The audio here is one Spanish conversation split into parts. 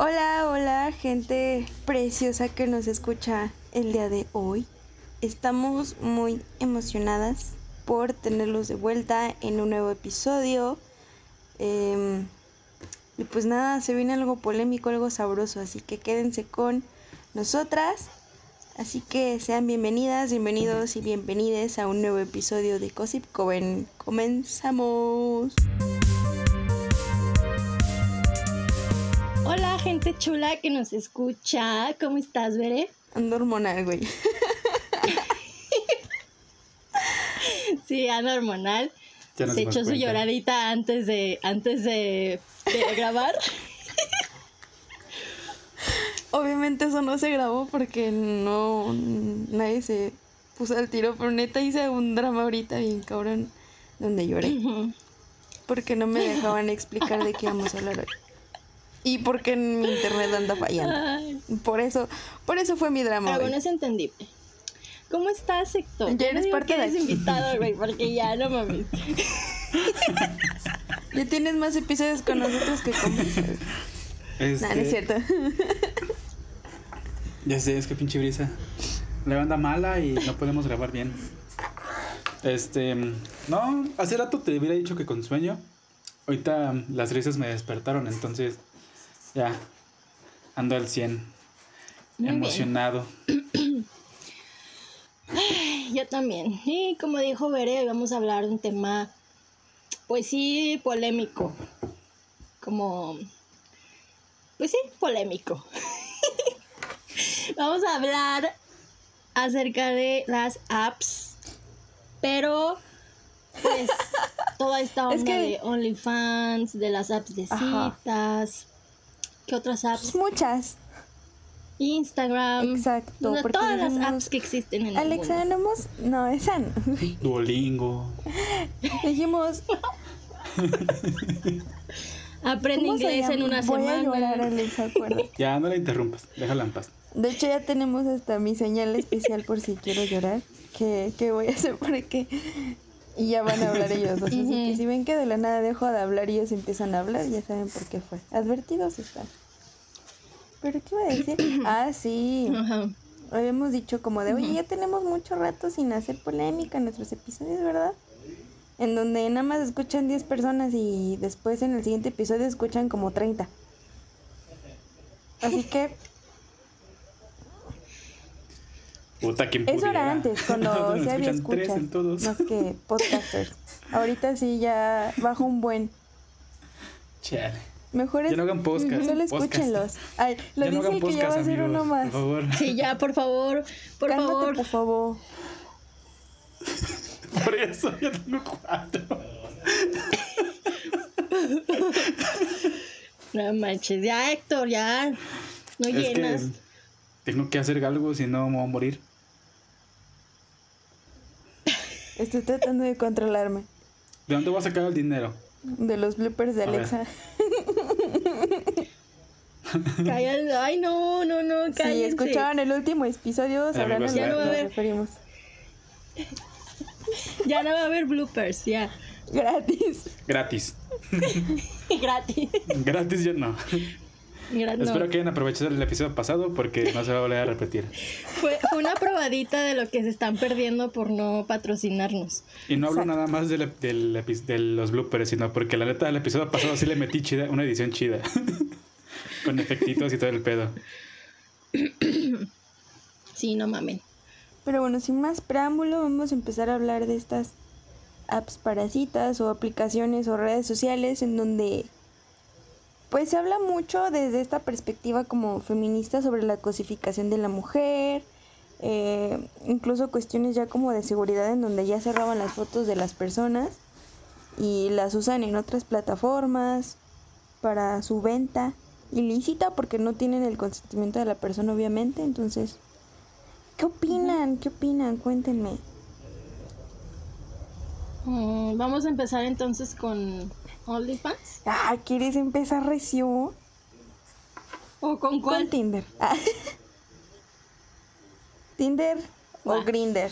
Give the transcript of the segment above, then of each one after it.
Hola, hola, gente preciosa que nos escucha el día de hoy. Estamos muy emocionadas por tenerlos de vuelta en un nuevo episodio. Em, y pues nada, se viene algo polémico, algo sabroso, así que quédense con nosotras. Así que sean bienvenidas, bienvenidos y bienvenides a un nuevo episodio de Gossip Coven. Comenzamos. Gente chula que nos escucha. ¿Cómo estás, Bere? Ando hormonal, güey. Sí, ando hormonal. Ya nos Se echó su lloradita antes de, antes de, de grabar. Obviamente eso no se grabó porque no nadie se puso al tiro, pero neta hice un drama ahorita bien cabrón donde lloré porque no me dejaban explicar de qué íbamos a hablar hoy. Y porque mi internet anda fallando. Por eso, por eso fue mi drama. pero hoy. bueno, es entendible. ¿Cómo estás, Héctor? Ya Yo no eres parte de eres aquí. invitado, güey, porque ya no mames. Ya tienes más episodios con nosotros que con. Este, Nah, no es cierto. Ya sé, es que pinche brisa. La banda mala y no podemos grabar bien. Este, no, hace rato te hubiera dicho que con sueño. Ahorita las risas me despertaron, entonces ya ando al 100. Muy bien. emocionado. Yo también. Y como dijo Bere, hoy vamos a hablar de un tema, pues sí, polémico. Como, pues sí, polémico. vamos a hablar acerca de las apps, pero pues toda esta Es onda que- de OnlyFans, de las apps de Ajá. ¿Qué otras apps? Muchas. Instagram, Exacto. porque todas las apps que existen en el Alexa, mundo. no hemos... No, esa no. Duolingo. Dijimos, Aprende ¿cómo se inglés en una Voy semana. a llorar, Alexa, acuérdate. Ya, no la interrumpas, déjala en paz. De hecho, ya tenemos hasta mi señal especial por si quiero llorar. Que, que voy a hacer porque. Y ya van a hablar ellos dos. Así que si ven que de la nada dejo de hablar y ellos empiezan a hablar, ya saben por qué fue. Advertidos están. ¿Pero qué iba a decir? Ah, sí. Ajá. Habíamos dicho como de, oye, ya tenemos mucho rato sin hacer polémica en nuestros episodios, ¿verdad? En donde nada más escuchan 10 personas y después en el siguiente episodio escuchan como 30. Así que Puta, ¿quién Eso era antes, cuando sí había escuchas, más que podcasters. Ahorita sí ya bajo un buen. Chale. Mejor es, Ya no hagan podcast. solo escúchenlos. Ay, lo Ya no dice hagan el que ya va a hacer uno más. Por favor. Sí, ya, por favor, por Cálmate, favor. por favor. Por eso ya tengo cuatro. No manches, ya, Héctor, ya. No Es llenas. que tengo que hacer algo, si no me voy a morir. Estoy tratando de controlarme. ¿De dónde voy a sacar el dinero? De los bloopers de A. Alexa. Cállate. Ay, no, no, no, Si cállense. escuchaban el último episodio, sabrán a lo ya que no va a nos haber. referimos. Ya no va a haber bloopers, ya. Gratis. Gratis. Gratis. Gratis yo no. No. Espero que hayan aprovechado el episodio pasado porque no se va a volver a repetir. Fue, una probadita de lo que se están perdiendo por no patrocinarnos. Y no hablo Exacto. nada más del, del de los bloopers, sino porque la neta del episodio pasado sí le metí chida, una edición chida. Con efectitos y todo el pedo. Sí, no mamen. Pero bueno, sin más preámbulo, vamos a empezar a hablar de estas apps para citas o aplicaciones o redes sociales en donde pues se habla mucho desde esta perspectiva como feminista sobre la cosificación de la mujer, eh, incluso cuestiones ya como de seguridad en donde ya se roban las fotos de las personas y las usan en otras plataformas para su venta ilícita porque no tienen el consentimiento de la persona obviamente, entonces ¿Qué opinan? ¿Qué opinan? Cuéntenme. Mm, vamos a empezar entonces con OnlyFans. Ah, ¿quieres empezar recio? ¿O con cuál? Con Tinder. Ah. ¿Tinder o. Grinder?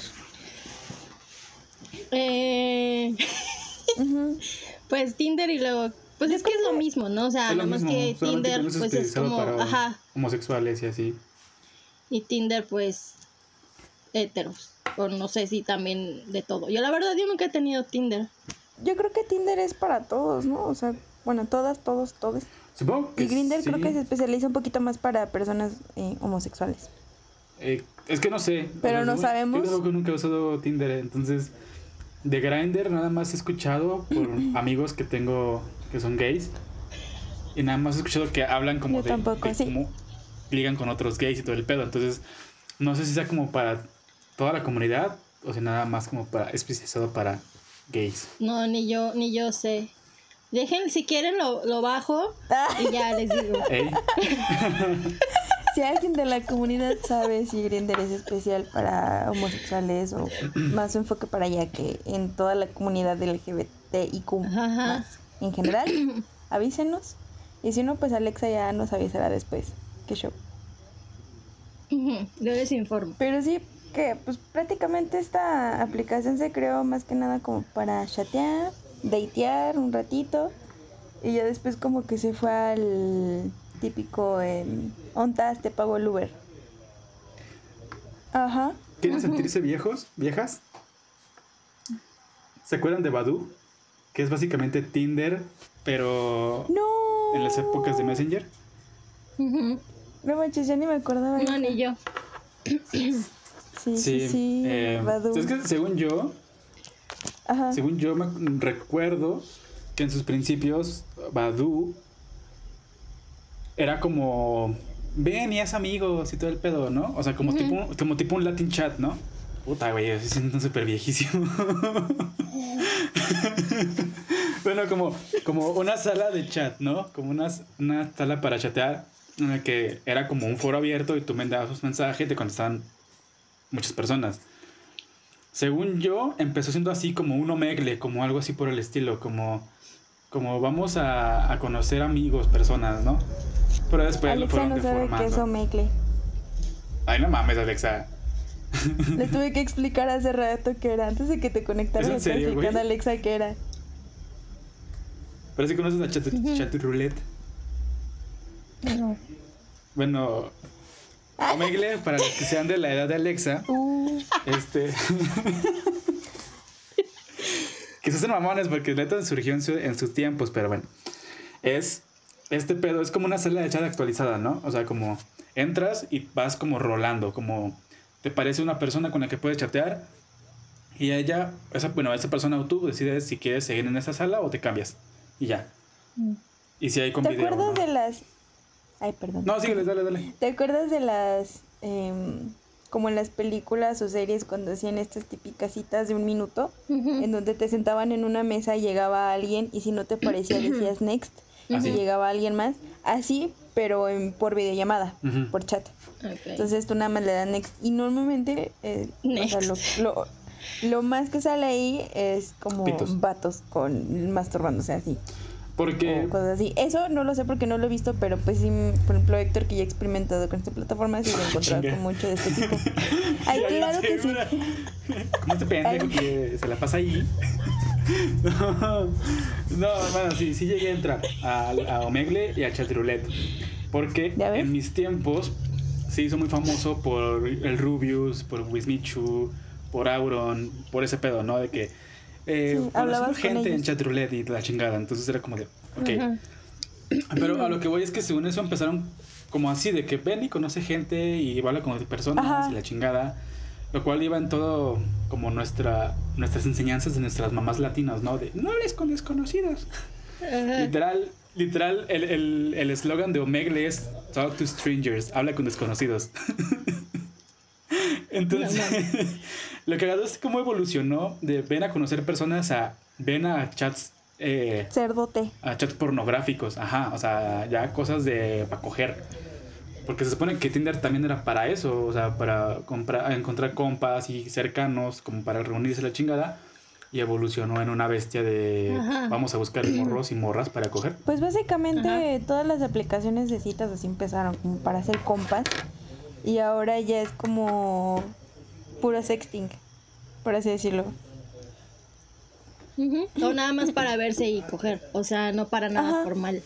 Eh, Ujú. pues Tinder y luego Pues es que es lo mismo, ¿no? O sea, nada más que Tinder, pues es como, para ajá, homosexuales y así. y Tinder, pues, heteros. O no sé si también de todo. Yo la verdad, yo nunca he tenido Tinder. Yo creo que Tinder es para todos, ¿no? O sea, bueno, todas, todos, todos. Supongo que Y Grindr creo sí. que se especializa un poquito más para personas eh, homosexuales. Eh, es que no sé. Pero no yo- sabemos. Yo creo que nunca he usado Tinder, entonces de Grindr nada más he escuchado por amigos que tengo que son gays y nada más he escuchado que hablan como Yo de, tampoco, de sí. cómo ligan con otros gays y todo el pedo, entonces no sé si sea como para toda la comunidad o si nada más como para especializado para gays. No, ni yo, ni yo sé. Dejen, si quieren, lo, lo bajo y ya les digo. Si alguien de la comunidad sabe si Grindr es especial para homosexuales o más enfoque para allá que en toda la comunidad LGBTIQ más en general, avísenos. Y si no, pues Alexa ya nos avisará después. Qué show. Yo les informo. Pero sí que pues prácticamente esta aplicación se creó más que nada como para chatear, datear un ratito y ya después como que se fue al típico eh, ontas te pago el Uber. Ajá. ¿Quieren sentirse viejos? ¿Viejas? ¿Se acuerdan de Badu? Que es básicamente Tinder, pero No. en las épocas de Messenger. No manches, ya ni me acordaba. No, ni yo. Sí, sí, sí. eh, Badoo. Es que según yo, Ajá. según yo me recuerdo que en sus principios Badu era como ven y es amigos y todo el pedo, ¿no? O sea, como tipo como tipo un Latin chat, ¿no? Puta, güey, se sienten súper viejísimo. bueno, como, como una sala de chat, ¿no? Como una, una sala para chatear en la que era como un foro abierto y tú mandabas sus mensajes y te contestaban muchas personas. Según yo, empezó siendo así como un omegle, como algo así por el estilo, como, como vamos a, a conocer amigos, personas, ¿no? Pero después lo Alexa fueron no sabe qué es deformando. Omegle. Ay, no mames, Alexa. Le tuve que explicar hace rato qué era. Antes de que te conectaras, ¿Es en le estaba serio, güey? explicando a Alexa qué era. Pero si conoces a Chat, Chat Roulette. No. Bueno, omegle, para los que sean de la edad de Alexa, Uh, este... que se hacen mamones porque neta surgió en, su- en sus tiempos, pero bueno. Es... Este pedo es como una sala de chat actualizada, ¿no? O sea, como entras y vas como rolando, como te parece una persona con la que puedes chatear y ella, esa, bueno, esa persona o tú decides si quieres seguir en esa sala o te cambias y ya. Y si hay con ¿Te video, acuerdas ¿no? de las... Ay, perdón. No, síguele, dale, dale. ¿Te acuerdas de las... em, como en las películas o series cuando hacían estas típicas citas de un minuto? En donde te sentaban en una mesa y llegaba alguien y si no te parecía decías next y llegaba alguien más. Así, pero en, por videollamada, Ujú. por chat. Entonces tú nada más le das next. Y normalmente, eh, o sea, lo, lo, lo más que sale ahí es como Pitos. vatos con masturbándose así. Porque O cosas así. Eso no lo sé porque no lo he visto, pero pues sí, por ejemplo, Héctor, que ya ha experimentado con esta plataforma, sí lo he encontrado Chinga. con mucho de este tipo. Ay, Ya claro que sí. Como este pendejo que se la pasa ahí. No, no, bueno, sí, sí llegué a entrar a, a Omegle y a Chatroulette. Porque en mis tiempos se hizo muy famoso por el Rubius, por Wismichu, por Auron, por ese pedo, ¿no? De que eh, Sí, hablabas conocimos con gente en. Chatroulette y la chingada. Entonces era como de, ok. Ajá. Pero a lo que voy es que según eso empezaron como así, de que ven y conoce gente y habla con personas Ajá. y la chingada. Lo cual iba en todo como nuestra, nuestras enseñanzas de nuestras mamás latinas, ¿no? De no hables con desconocidos. Literal, literal, el el- el eslogan de Omegle es Talk to strangers, habla con desconocidos. Entonces, lo que es cómo evolucionó de ven a conocer personas a ven a chats eh, Cerdote. a chats pornográficos, ajá, o sea, ya cosas de para coger. Porque se supone que Tinder también era para eso, o sea, para comprar, encontrar compas y cercanos, como para reunirse la chingada. Y evolucionó en una bestia de Ajá. vamos a buscar morros y morras para coger. Pues básicamente Ajá. todas las aplicaciones de citas así empezaron como para hacer compas y ahora ya es como puro sexting, por así decirlo. Ujú. O nada más para verse y coger. O sea, no para nada Ajá. formal.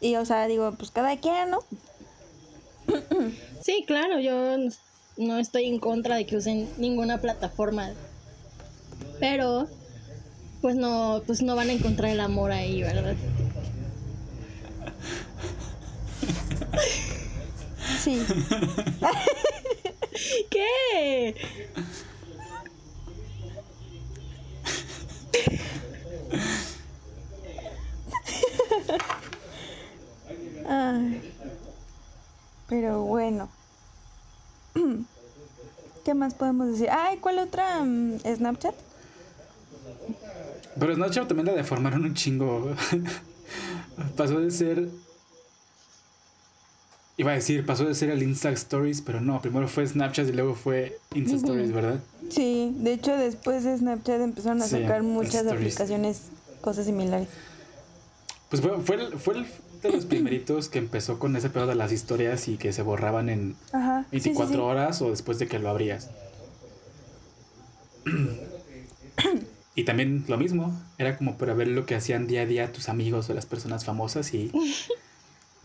Y o sea, digo, pues cada quien, ¿no? Sí, claro, yo no estoy en contra de que usen ninguna plataforma. Pero, pues no, pues no van a encontrar el amor ahí, ¿verdad? Sí. ¿Qué? Ay. Pero bueno. ¿Qué más podemos decir? Ay, ¿cuál otra? mm, ¿Snapchat? Pero Snapchat también la deformaron un chingo. pasó de ser. Iba a decir, pasó de ser el Insta Stories, pero no, primero fue Snapchat y luego fue Insta Stories, ¿verdad? Sí, de hecho después de Snapchat empezaron a Sí, sacar muchas Stories. aplicaciones, cosas similares. Pues fue, fue, el, fue el de los primeritos que empezó con ese pedo de las historias y que se borraban en Ajá. sí, sí, 24 sí. horas o después de que lo abrías. Y también lo mismo, era como para ver lo que hacían día a día tus amigos o las personas famosas y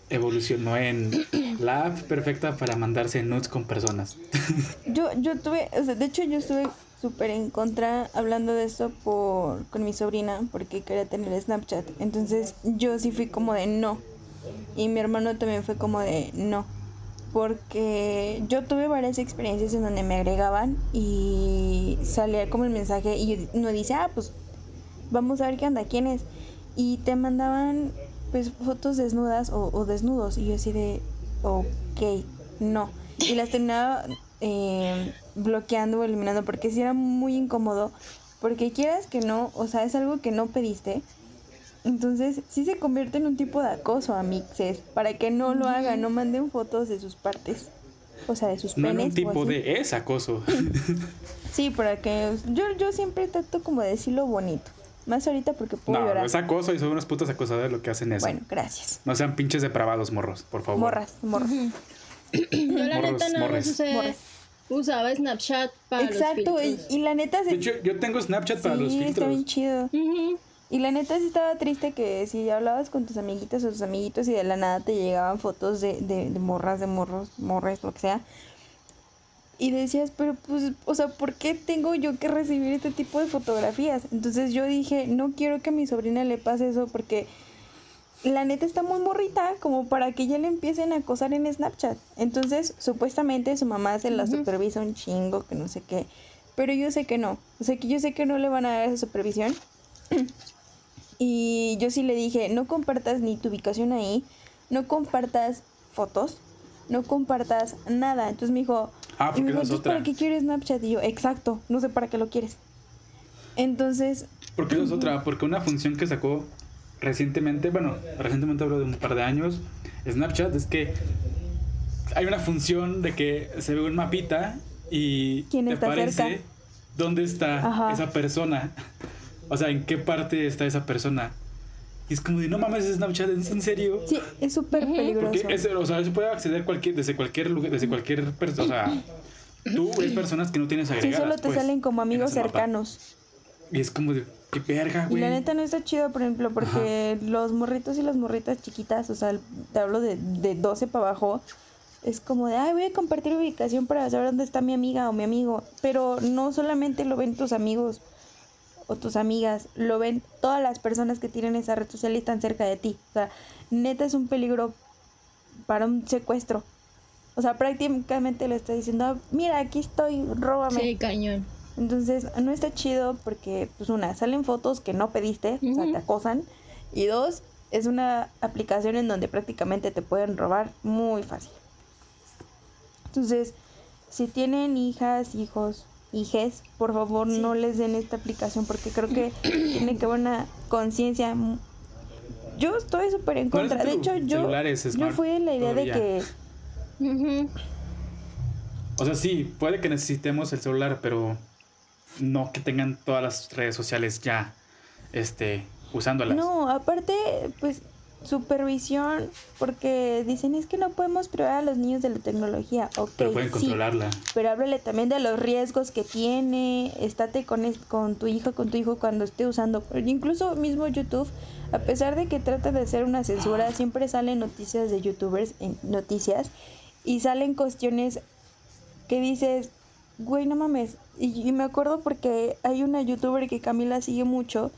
evolucionó en la app perfecta para mandarse nudes con personas. Yo, yo tuve, o sea, de hecho yo estuve súper en contra hablando de esto por, con mi sobrina porque quería tener Snapchat. Entonces yo sí fui como de no. Y mi hermano también fue como de no. Porque yo tuve varias experiencias en donde me agregaban y salía como el mensaje y uno dice, ah, pues vamos a ver qué onda, quién es. Y te mandaban pues fotos desnudas o, o desnudos y yo así de, ok, no. Y las terminaba eh, bloqueando o eliminando porque sí era muy incómodo. Porque quieras que no, o sea, es algo que no pediste. Entonces sí se convierte en un tipo de acoso a mixes. Para que no lo hagan, no manden fotos de sus partes. O sea, de sus No en penes. un o tipo de es acoso. Sí, para que yo, yo siempre trato como de decirlo bonito. Más ahorita porque puedo No, llorar. es acoso y son unos putos acosadores lo que hacen eso. Bueno, gracias. No sean pinches depravados, morros, por favor. Morras, morras. Yo la Morros, neta más morres. usaba Snapchat para Exacto, los y, filtros. y la neta De se, hecho, yo tengo Snapchat para sí, los está filtros. bien chido. Ujú. Y la neta sí estaba triste que si hablabas con tus amiguitas o tus amiguitos y de la nada te llegaban fotos de, de, de morras, de morros, morres, lo que sea. Y decías, pero pues, o sea, ¿por qué tengo yo que recibir este tipo de fotografías? Entonces yo dije, no quiero que a mi sobrina le pase eso porque la neta está muy morrita como para que ya le empiecen a acosar en Snapchat. Entonces, supuestamente su mamá se la supervisa un chingo, que no sé qué. Pero yo sé que no. O sea, que yo sé que no le van a dar esa supervisión. Y yo sí le dije, no compartas ni tu ubicación ahí, no compartas fotos, no compartas nada. Entonces me dijo, Ah, porque esa es "¿Entonces, ¿para otra. qué quieres Snapchat? Y yo, exacto, no sé para qué lo quieres. Entonces, Porque eso es otra, porque una función que sacó recientemente, bueno, recientemente hablo de un par de años, Snapchat, es que hay una función de que se ve un mapita y ¿Quién te está parece cerca? dónde está Ajá. esa persona. O sea, en qué parte está esa persona. Y es como de, no mames, Snapchat, ¿es en serio? sí, es súper peligroso. Porque es, o sea, se puede acceder cualquier, desde cualquier lugar, desde cualquier persona. O sea, tú ves personas que no tienes Sí, agregadas. solo te pues, salen como amigos cercanos. Y es como de, qué verga, Y güey. la neta no está chido, por ejemplo, porque los morritos y las morritas chiquitas, o sea, te hablo de, de 12 para abajo, es como de, ay, voy a compartir ubicación para saber dónde está mi amiga o mi amigo. Pero no solamente lo ven tus amigos o tus amigas, lo ven todas las personas que tienen esa red social y están cerca de ti. O sea, neta es un peligro para un secuestro. O sea, prácticamente le está diciendo, "Ah, mira, aquí estoy, róbame. Sí, cañón. Entonces, no está chido porque, pues, una, salen fotos que no pediste, o sea, te acosan. Y dos, es una aplicación en donde prácticamente te pueden robar muy fácil. Entonces, si tienen hijas, hijos, hijes, por favor no les den esta aplicación porque creo que tiene que haber una conciencia. Yo estoy súper en ¿Cuál es contra. De hecho, yo, yo fui en la idea todavía? de que. O sea, sí, puede que necesitemos el celular, pero no que tengan todas las redes sociales ya este, usándolas. No, aparte, pues supervisión, porque dicen es que no podemos privar a los niños de la tecnología. Okay, Pero pueden sí, controlarla. pero háblale también de los riesgos que tiene, estate con, es- con tu hija, con tu hijo cuando esté usando, incluso mismo YouTube, a pesar de que trata de hacer una censura, siempre salen noticias de youtubers, en noticias, y salen cuestiones que dices, güey, no mames, y, y me acuerdo porque hay una youtuber que Camila sigue mucho,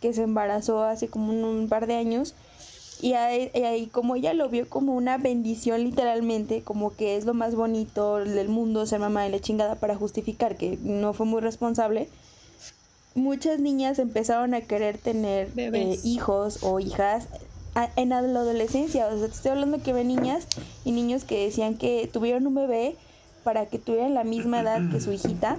que se embarazó hace como un, un par de años, y ahí, como ella lo vio como una bendición literalmente, como que es lo más bonito del mundo ser mamá de la chingada para justificar que no fue muy responsable, muchas niñas empezaron a querer tener eh, hijos o hijas en la adolescencia. O sea, te estoy hablando que ve niñas y niños que decían que tuvieron un bebé para que tuvieran la misma edad que su hijita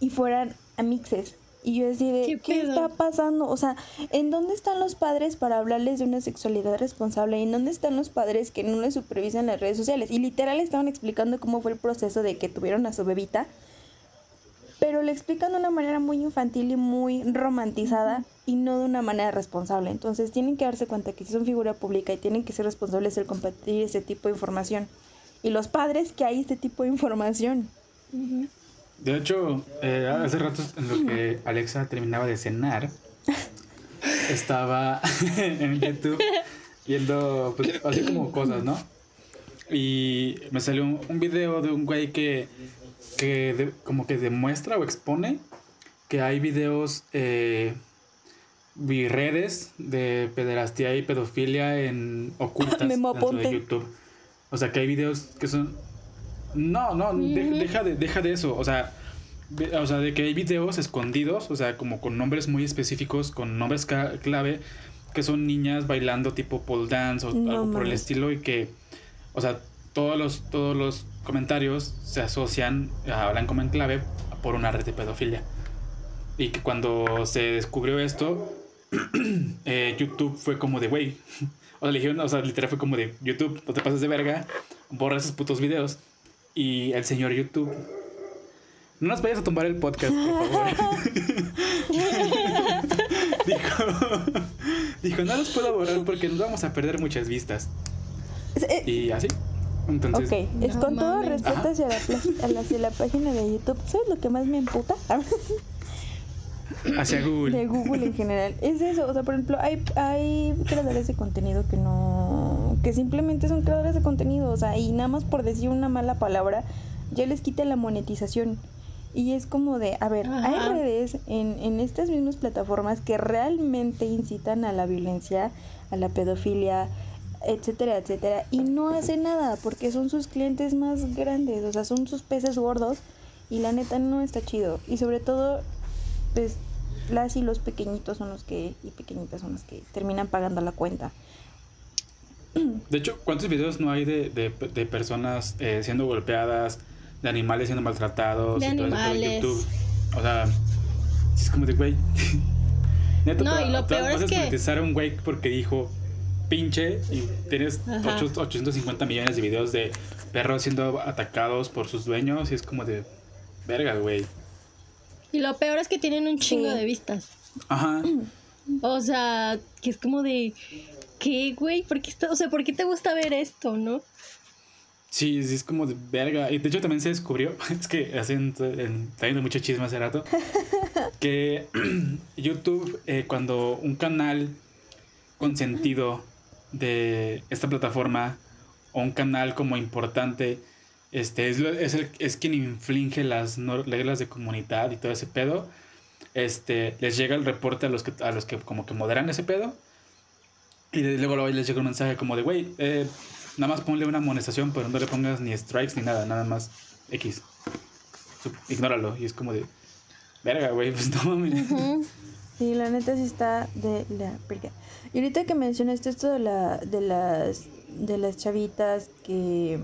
y fueran amixes. Y yo decía, de, ¿Qué está pasando? O sea, ¿en dónde están los padres para hablarles de una sexualidad responsable? ¿En dónde están los padres que no les supervisan las redes sociales? Y literal estaban explicando cómo fue el proceso de que tuvieron a su bebita, pero le explican de una manera muy infantil y muy romantizada y no de una manera responsable. Entonces tienen que darse cuenta que si son figura pública y tienen que ser responsables al compartir ese tipo de información. Y los padres que hay este tipo de información. De hecho, eh, hace rato en lo que Alexa terminaba de cenar, estaba en YouTube viendo, pues, así como cosas, ¿no? Y me salió un, un video de un güey que, que de- como que demuestra o expone que hay videos eh, de pederastía y pedofilia en ocultas dentro de. YouTube. O sea, que hay videos que son... No, no, de- deja, de, deja de eso. O sea, de- o sea, de que hay videos escondidos, o sea, como con nombres muy específicos, con nombres clave, que son niñas bailando tipo pole dance o No algo por el estilo y que, o sea, todos los, todos los comentarios se asocian, hablan como en clave, por una red de pedofilia. Y que cuando se descubrió esto, eh, YouTube fue como de, güey, o sea, o sea, literal fue como de, YouTube, no te pases de verga, borra esos putos videos. Y el señor YouTube, no nos vayas a tumbar el podcast, por favor. dijo, dijo, no los puedo borrar porque nos vamos a perder muchas vistas. Eh, Y así. Entonces, ok, es No con todo mames. respeto Ajá. hacia la, pla- a la- hacia la página de YouTube. ¿Sabes lo que más me emputa? hacia Google. de Google en general. Es eso, o sea, por ejemplo, hay, hay creadores de contenido que no, que simplemente son creadores de contenido, o sea, y nada más por decir una mala palabra, ya les quita la monetización. Y es como de, a ver, hay redes en, en estas mismas plataformas que realmente incitan a la violencia, a la pedofilia, etcétera, etcétera, y no hacen nada porque son sus clientes más grandes, o sea, son sus peces gordos y la neta no está chido. Y sobre todo, pues las y los pequeñitos son los que, y pequeñitas son los que terminan pagando la cuenta. De hecho, ¿cuántos videos no hay de, de, de personas eh, siendo golpeadas, de animales siendo maltratados? De y todo eso por animales. YouTube? O sea, es como de, güey. Neta, No, y lo peor vas es a que- desmonetizar a un güey porque dijo pinche y tienes Ajá. ocho- 850 millones de videos de perros siendo atacados por sus dueños y es como de, verga, güey. Y lo peor es que tienen un chingo Sí. de vistas. Ajá. O sea, que es como de, ¿qué, güey? ¿Por qué, está- o sea, ¿por qué te gusta ver esto, no? Sí, sí, es como de verga. Y de hecho también se descubrió, es que hacen, viendo mucho chisme hace rato, que YouTube, eh, cuando un canal consentido de esta plataforma o un canal como importante, este, es, lo- es, el- es quien inflige las reglas de comunidad y todo ese pedo, este, les llega el reporte a los que, a los que como que moderan ese pedo y luego les llega un mensaje como de, güey, eh, nada más ponle una amonestación, pero no le pongas ni strikes ni nada, nada más X. Ignóralo. Y es como de, verga, güey, pues no mames. Sí, la neta sí está de la. Y ahorita que mencionaste esto de la, de las, de las chavitas que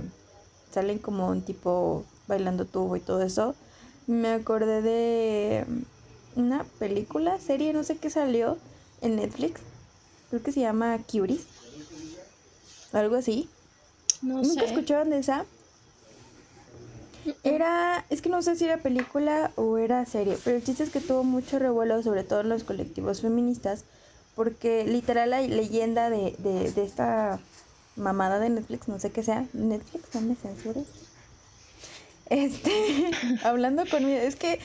salen como un tipo bailando tubo y todo eso, me acordé de una película, serie, no sé qué salió en Netflix. Creo que se llama Curies. Algo así. No ¿Nunca sé. escucharon de esa? Era, es que no sé si era película o era serie, pero el chiste es que tuvo mucho revuelo, sobre todo en los colectivos feministas, porque literal la leyenda de, de, de esta mamada de Netflix, no sé qué sea, Netflix no me censures. Este, hablando conmigo, es que.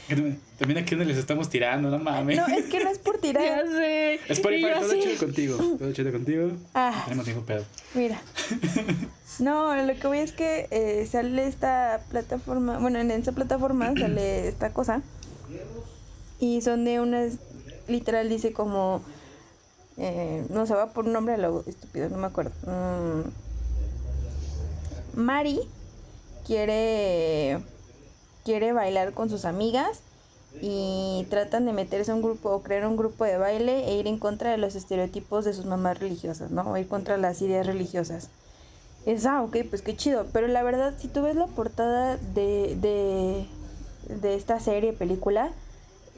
También aquí donde les estamos tirando, no mames. No, es que no es por tirar. Ya sé. Spotify, Y yo todo chido contigo. Todo chido contigo. Ah. Tenemos ningún pedo. Mira. No, lo que voy es que eh, sale esta plataforma, bueno, en esa plataforma sale esta cosa. Y son de unas, literal dice como, eh, no se va por nombre a lo estúpido, no me acuerdo. Mm, Mari quiere, quiere bailar con sus amigas y tratan de meterse a un grupo o crear un grupo de baile e ir en contra de los estereotipos de sus mamás religiosas, ¿no? O ir contra las ideas religiosas. Es, ah, ok, pues qué chido. Pero la verdad, si tú ves la portada de, de, de esta serie, película,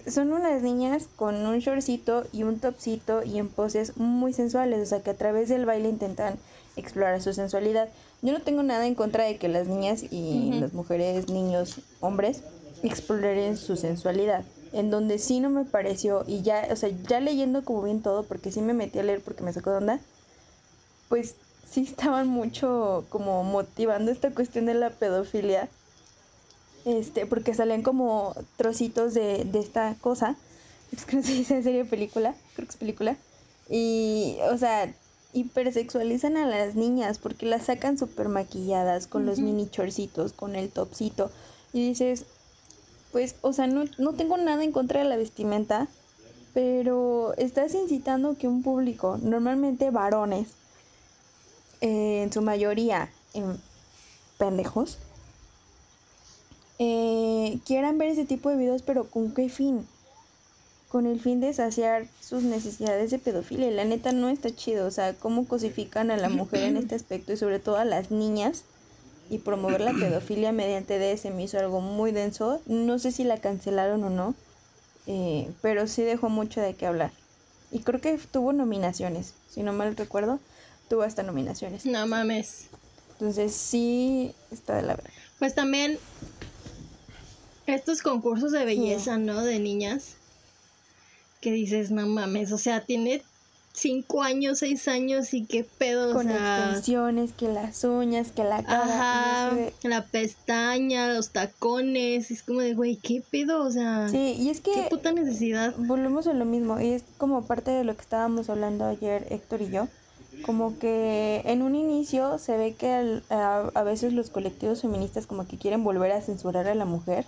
son unas niñas con un shortcito y un topcito y en poses muy sensuales, o sea que a través del baile intentan explorar su sensualidad. Yo no tengo nada en contra de que las niñas y las mujeres, niños, hombres exploren su sensualidad. En donde sí no me pareció, y ya, o sea, ya leyendo como bien todo, porque sí me metí a leer porque me sacó de onda, pues sí estaban mucho como motivando esta cuestión de la pedofilia. Este, porque salían como trocitos de, de esta cosa. Es que no sé si es en serio película, creo que es película. Y, o sea, hipersexualizan a las niñas porque las sacan súper maquilladas con los mini chorcitos, con el topcito. Y dices, pues, o sea, no, no tengo nada en contra de la vestimenta, pero estás incitando que un público, normalmente varones, eh, en su mayoría en pendejos, eh, quieran ver ese tipo de videos, pero ¿con qué fin? Con el fin de saciar sus necesidades de pedofilia. Y la neta no está chido. O sea, cómo cosifican a la mujer en este aspecto y sobre todo a las niñas. Y promover la pedofilia mediante de se me hizo algo muy denso. No sé si la cancelaron o no. eh, pero sí dejó mucho de qué hablar. Y creo que tuvo nominaciones. Si no mal recuerdo, tuvo hasta nominaciones. No mames. Entonces sí está de la verga. Pues también estos concursos de belleza, ¿no? De niñas. Que dices, no mames, o sea, tiene cinco años, seis años y qué pedo, o Con sea. extensiones, que las uñas, que la cara. Ajá, la pestaña, los tacones, es como de, güey, ¿qué pedo? O sea, Sí, y es qué que puta necesidad. volvemos a lo mismo. Y es como parte de lo que estábamos hablando ayer Héctor y yo. Como que en un inicio se ve que al- a, a veces los colectivos feministas como que quieren volver a censurar a la mujer.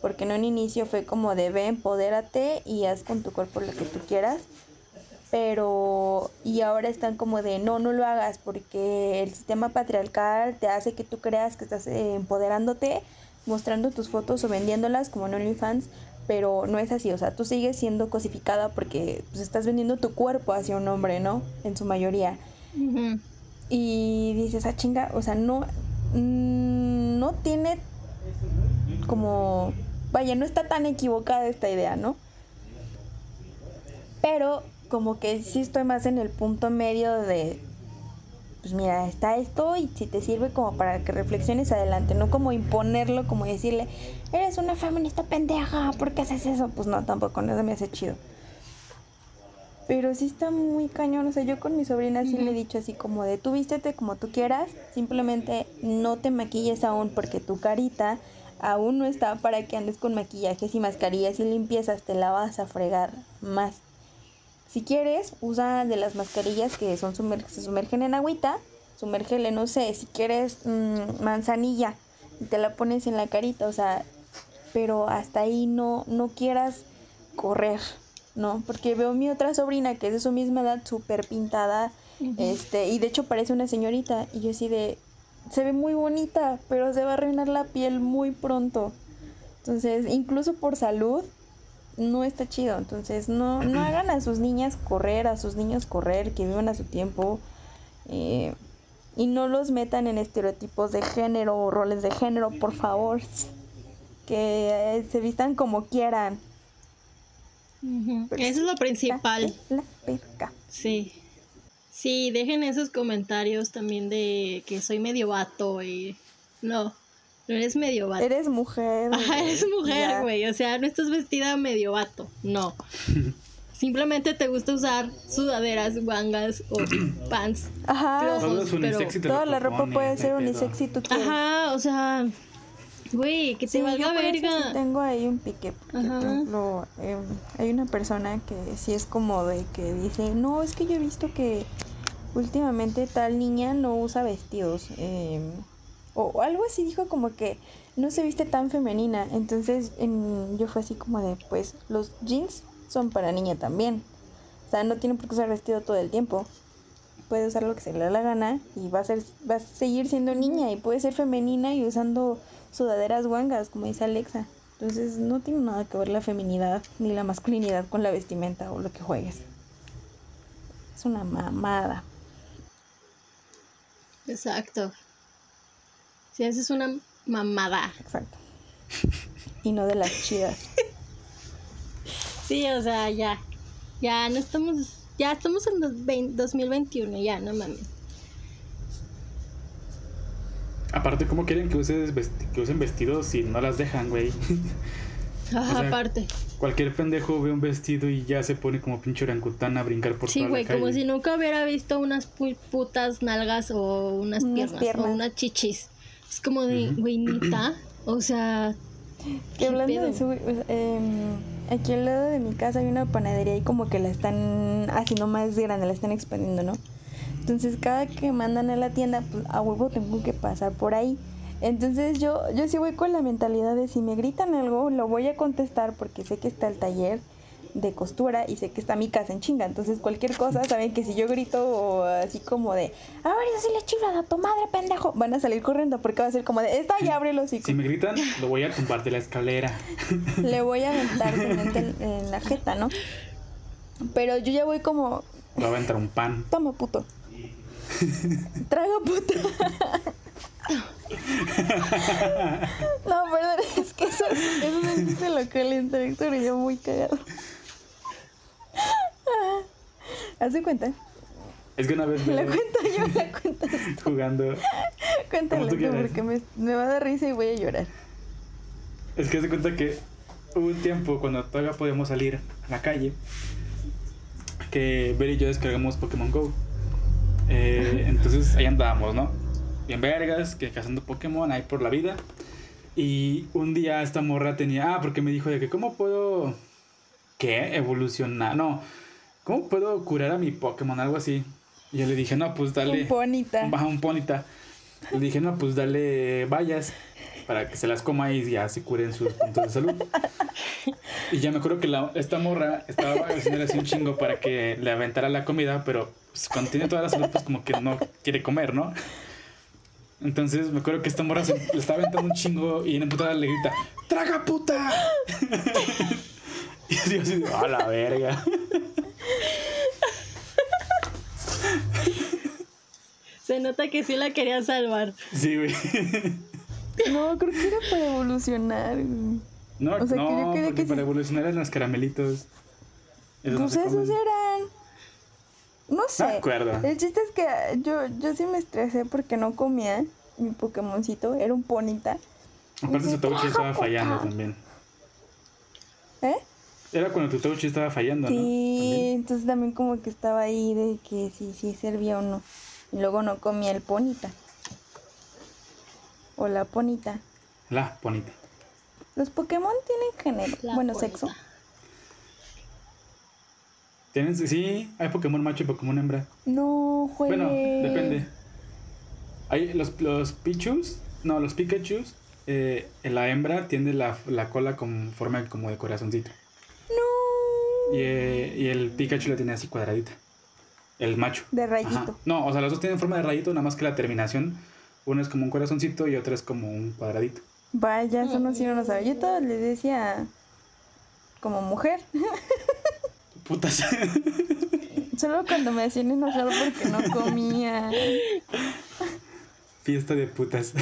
Porque en un inicio fue como de ve, empodérate y haz con tu cuerpo lo que tú quieras. Pero, y ahora están como de no, no lo hagas porque el sistema patriarcal te hace que tú creas que estás eh, empoderándote, mostrando tus fotos o vendiéndolas como en OnlyFans, pero no es así, o sea, tú sigues siendo cosificada porque pues, estás vendiendo tu cuerpo hacia un hombre, ¿no? En su mayoría. Y dices, ah, chinga, o sea, no, mm, no tiene como, vaya, no está tan equivocada esta idea, ¿no? Pero como que sí estoy más en el punto medio de, pues mira, está esto y si te sirve como para que reflexiones adelante, no como imponerlo, como decirle, eres una feminista pendeja, ¿por qué haces eso? Pues no, tampoco, no se me hace chido. Pero sí está muy cañón, o sea, yo con mi sobrina sí le he dicho así como de, tú vístete como tú quieras, simplemente no te maquilles aún porque tu carita aún no está para que andes con maquillajes y mascarillas y limpiezas, te la vas a fregar más. Si quieres, usa de las mascarillas que son sumer- se sumergen en agüita, sumérgele, no sé, si quieres mm, manzanilla y te la pones en la carita, o sea, pero hasta ahí no, no quieras correr, ¿no? Porque veo mi otra sobrina que es de su misma edad, súper pintada, este, y de hecho parece una señorita, y yo así de, se ve muy bonita, pero se va a arruinar la piel muy pronto. Entonces, incluso por salud, no está chido. Entonces, no, no hagan a sus niñas correr, a sus niños correr, que vivan a su tiempo. eh, y no los metan en estereotipos de género o roles de género, por favor. Que eh, se vistan como quieran. Pero Eso es lo principal. La perca. Sí. Sí, dejen esos comentarios también de que soy medio vato y... No, no eres medio vato. Eres mujer. Ajá, güey, eres mujer, güey. O sea, no estás vestida medio vato. No. Simplemente te gusta usar sudaderas, guangas o pants. Ajá. Flojos, y lo Toda la ropa puede ser unisex si tú quieres. Ajá, o sea, güey, que te Sí, valga yo sí verga. tengo ahí un pique. Porque, por ejemplo, eh, hay una persona que sí es como de que dice, no, es que yo he visto que últimamente tal niña no usa vestidos. eh, o, algo así dijo como que no se viste tan femenina. Entonces en- yo fue así como de, pues los jeans son para niña también. O sea, no tiene por qué usar vestido todo el tiempo. Puede usar lo que se le da la gana y va a, ser, va a seguir siendo niña y puede ser femenina y usando sudaderas guangas, como dice Alexa. Entonces no tiene nada que ver la feminidad ni la masculinidad con la vestimenta o lo que juegues. Es una mamada. Exacto. Si haces una mamada. Exacto. Y no de las chidas. Sí, o sea, ya. Ya no estamos. Ya estamos en los vein- 2021, ya, no mames. Aparte, ¿cómo quieren que, uses vesti- que usen vestidos si no las dejan, güey? Ajá, sea, aparte. Cualquier pendejo ve un vestido y ya se pone como pinche orangután a brincar por Sí, toda güey, la calle. como si nunca hubiera visto unas pu- putas nalgas o unas, Unas piernas, piernas. o unas chichis. Es como de, güey, neta. O sea, Que ¿Qué hablando pedo? de eso, güey, o em, aquí al lado de mi casa hay una panadería y como que la están haciendo más grande, la están expandiendo, ¿no? Entonces cada que mandan a la tienda, pues a huevo tengo que pasar por ahí. Entonces yo, yo sí voy con la mentalidad de si me gritan algo, lo voy a contestar porque sé que está el taller de costura y sé que está mi casa en chinga. Entonces cualquier cosa, saben que si yo grito o así como de, a ver, yo soy la chiflada, a tu madre, pendejo, van a salir corriendo porque va a ser como de, está ya abre los Si me gritan, lo voy a tumbar de la escalera. le voy a aventar en, en la jeta, ¿no? Pero yo ya voy como, Le voy a aventar un pan. toma puto. Traga puto. no, perdón, es que eso, es- eso local entre Héctor y yo muy cagado. Haz de cuenta. Es que una vez La me cuento yo, la cuento jugando. Cuéntala tú porque me, me va a dar risa y voy a llorar. Es que se cuenta que hubo un tiempo cuando todavía podíamos salir a la calle que Ver y yo descargamos Pokémon Go. Eh, entonces ahí andábamos, ¿no? Bien vergas, que cazando Pokémon ahí por la vida. Y un día esta morra tenía. Ah, porque me dijo de que, ¿cómo puedo. ¿Qué? Evolucionar. No. ¿Cómo puedo curar a mi Pokémon? Algo así. Y yo le dije, no, pues dale. Un ponita. Baja un ponita. Le dije, no, pues dale vallas para que se las coma y ya se curen sus puntos de salud. Y ya me acuerdo que la- esta morra estaba haciendo así un chingo para que le aventara la comida, pero pues, cuando tiene toda la salud, pues como que no quiere comer, ¿no? Entonces me acuerdo que esta morra se, le estaba aventando un chingo y en putada le grita, ¡Traga puta! y así, así, ¡a la verga! se nota que sí la quería salvar. Sí, güey. No, creo que era para evolucionar. güey. No, O sea, que yo no, quería porque que para sí. evolucionar eran los caramelitos. Esos no Pues se esos comen. eran. No sé. acuerdo. El chiste es que yo, yo sí me estresé porque no comía mi Pokémoncito. Era un ponita. Aparte su Touchi estaba "Traga, fallando puta". también. ¿Eh? Era cuando tu Touchi estaba fallando, ¿no? Sí, entonces también como que estaba ahí de que si sí servía o no. Y luego no comía el ponita. O la ponita. La bonita. Los Pokémon tienen género. La bueno, bonita. sexo. ¿Tienen? Sí, hay Pokémon macho y Pokémon hembra. No, juegues. Bueno, depende. Hay los, los Pichus, no, los Pikachus, eh, la hembra tiene la, la cola con forma como de corazoncito. No. Y, eh, y el Pikachu la tiene así cuadradita. El macho. De Ajá. rayito. No, o sea, los dos tienen forma de rayito, nada más que la terminación. Uno es como un corazoncito y otro es como un cuadradito. Vaya, eso no sí no lo sabía. Yo todo le decía como mujer. Putas. Solo cuando me hacían enojar porque no comía. Fiesta de putas.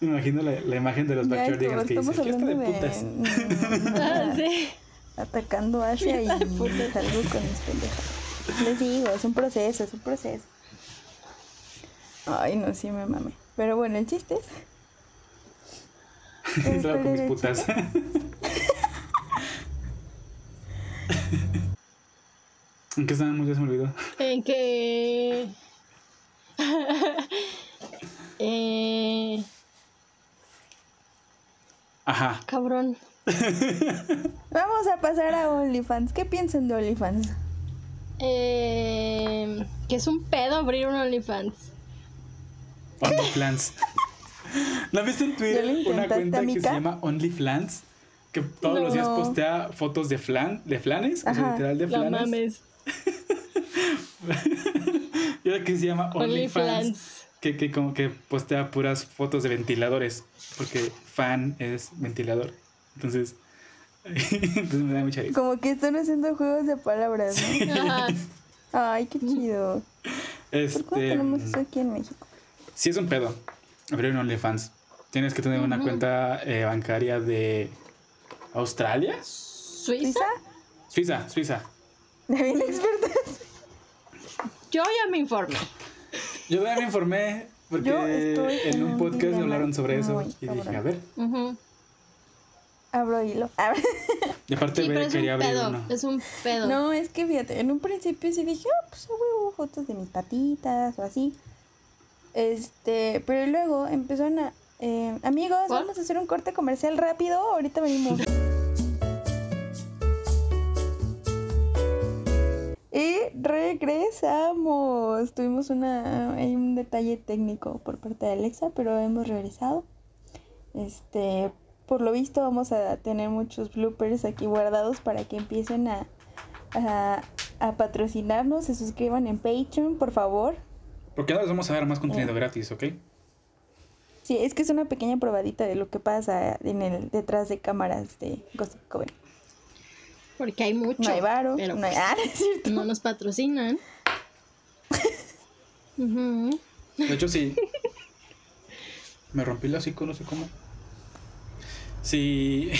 Me imagino la, la imagen de los como que dice estamos fiesta de de, putas. mm, Ah, sí. atacando a Asia y salgo con mis pendejas. Les digo, es un proceso, es un proceso. Ay, no, sí me mame. Pero bueno, el chiste es. Estaba con mis Pero- putas. ¿En qué estábamos? Ya se me olvidó. En que. eh, Ajá. cabrón. Vamos a pasar a OnlyFans. ¿Qué piensan de OnlyFans? Eh, que es un pedo abrir un OnlyFans. OnlyFans. ¿No viste en ¿Ya lo Twitter una cuenta que se llama OnlyFans? Que todos los días No. postea fotos de flan, de flanes, o sea, Ajá. literal de No flanes. mames. Y ahora que se llama OnlyFans, que, que como que postea puras fotos de ventiladores, porque fan es ventilador. Entonces, entonces me da mucha risa. Como que están haciendo juegos de palabras, ¿no? Ajá. Ay, qué chido. ¿Por qué Este, tenemos eso aquí en México? sí es un pedo abrir un OnlyFans. Tienes que tener una cuenta eh, bancaria de Australia, ¿Suiza? ¿Suiza? Suiza, Suiza. Bien expertas. Yo ya me informé. Yo también me informé porque en un un podcast dilema hablaron sobre eso y dije, a ver, Ujú. Abro hilo. Abro- y aparte Sí, pero es un quería abrir pedo. uno. Es un pedo. No, es que fíjate, en un principio sí dije, ah, pues huevo, fotos de mis patitas o así. Este, pero luego empezaron a. eh, amigos, vamos a hacer un corte comercial rápido. Ahorita venimos. Regresamos. Tuvimos una, hay un detalle técnico por parte de Alexa, pero hemos regresado. Este, por lo visto vamos a tener muchos bloopers aquí guardados para que empiecen a, a, a patrocinarnos, se suscriban en Patreon, por favor. Porque ahora les vamos a dar más contenido Eh. gratis, ¿ok? Sí, es que es una pequeña probadita de lo que pasa en el detrás de cámaras de Gossip Coven. Porque hay mucho. No hay varo, pero no hay... pues, Ah, no es cierto. no nos patrocinan. De hecho, sí. Me rompí el hocico, no sé cómo. Sí.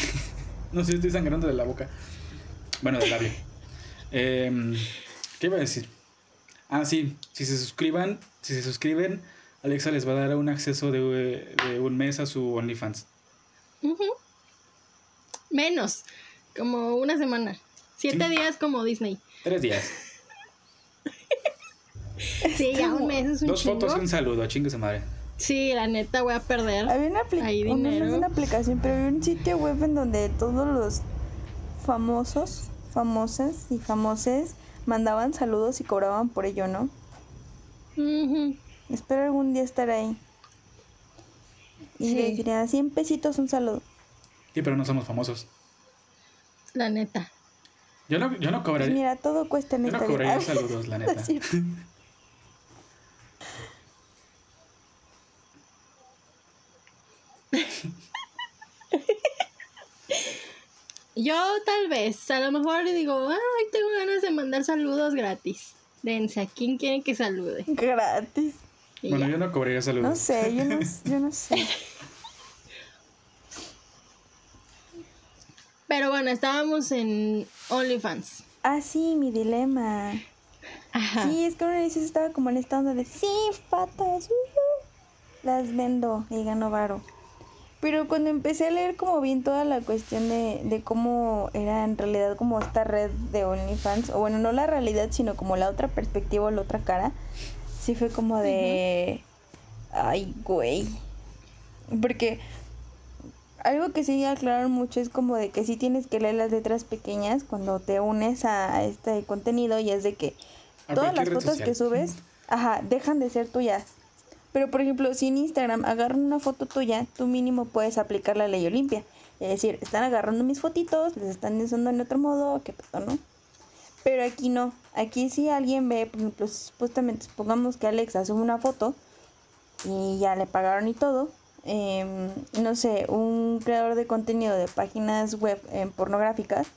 no sé, estoy sangrando de la boca. Bueno, del labio. Em, ¿Qué iba a decir? Ah, sí. Si se suscriban, si se suscriben, Alexa les va a dar un acceso de, de un mes a su OnlyFans. Ujú. Menos. Como una semana. Siete Sí. días como Disney. Tres días. Sí, ya un mes es un Dos chingo. fotos y un saludo, chingue su madre. Sí, la neta voy a perder. Había una, es dinero. una aplicación, pero había un sitio web en donde todos los famosos, famosas y famoses mandaban saludos y cobraban por ello, ¿no? Espero algún día estar ahí. Y Sí. les diría 100 pesitos un saludo. Sí, pero no somos famosos. La neta. Yo no, yo no Pues cobraría. mira, todo cuesta en Yo no cobraría saludos, la neta. Yo tal vez, a lo mejor digo, ay, tengo ganas de mandar saludos gratis. Dense, ¿a quién quieren que salude? Gratis. Y Bueno, ya. yo no cobraría saludos. No sé, yo no, yo no sé. Pero bueno, estábamos en OnlyFans. Ah, sí, mi dilema. Ajá. Sí, es que una vez estaba como en esta onda de sí, patas, ujú, las vendo y gano varo. Pero cuando empecé a leer como bien toda la cuestión de, de cómo era en realidad como esta red de OnlyFans, o bueno, no la realidad, sino como la otra perspectiva o la otra cara, sí fue como de, ay, güey. Porque algo que sí aclararon mucho es como de que sí tienes que leer las letras pequeñas cuando te unes a este contenido y es de que A todas las fotos que subes, ajá, dejan de ser tuyas. Pero por ejemplo, si en Instagram agarran una foto tuya, tú mínimo puedes aplicar la ley Olimpia. Es decir, están agarrando mis fotitos, les están usando en otro modo, qué pedo, ¿no? Pero aquí no. Aquí si alguien ve, por ejemplo, supuestamente, supongamos que Alexa sube una foto y ya le pagaron y todo. Em, no sé, un creador de contenido de páginas web em, pornográficas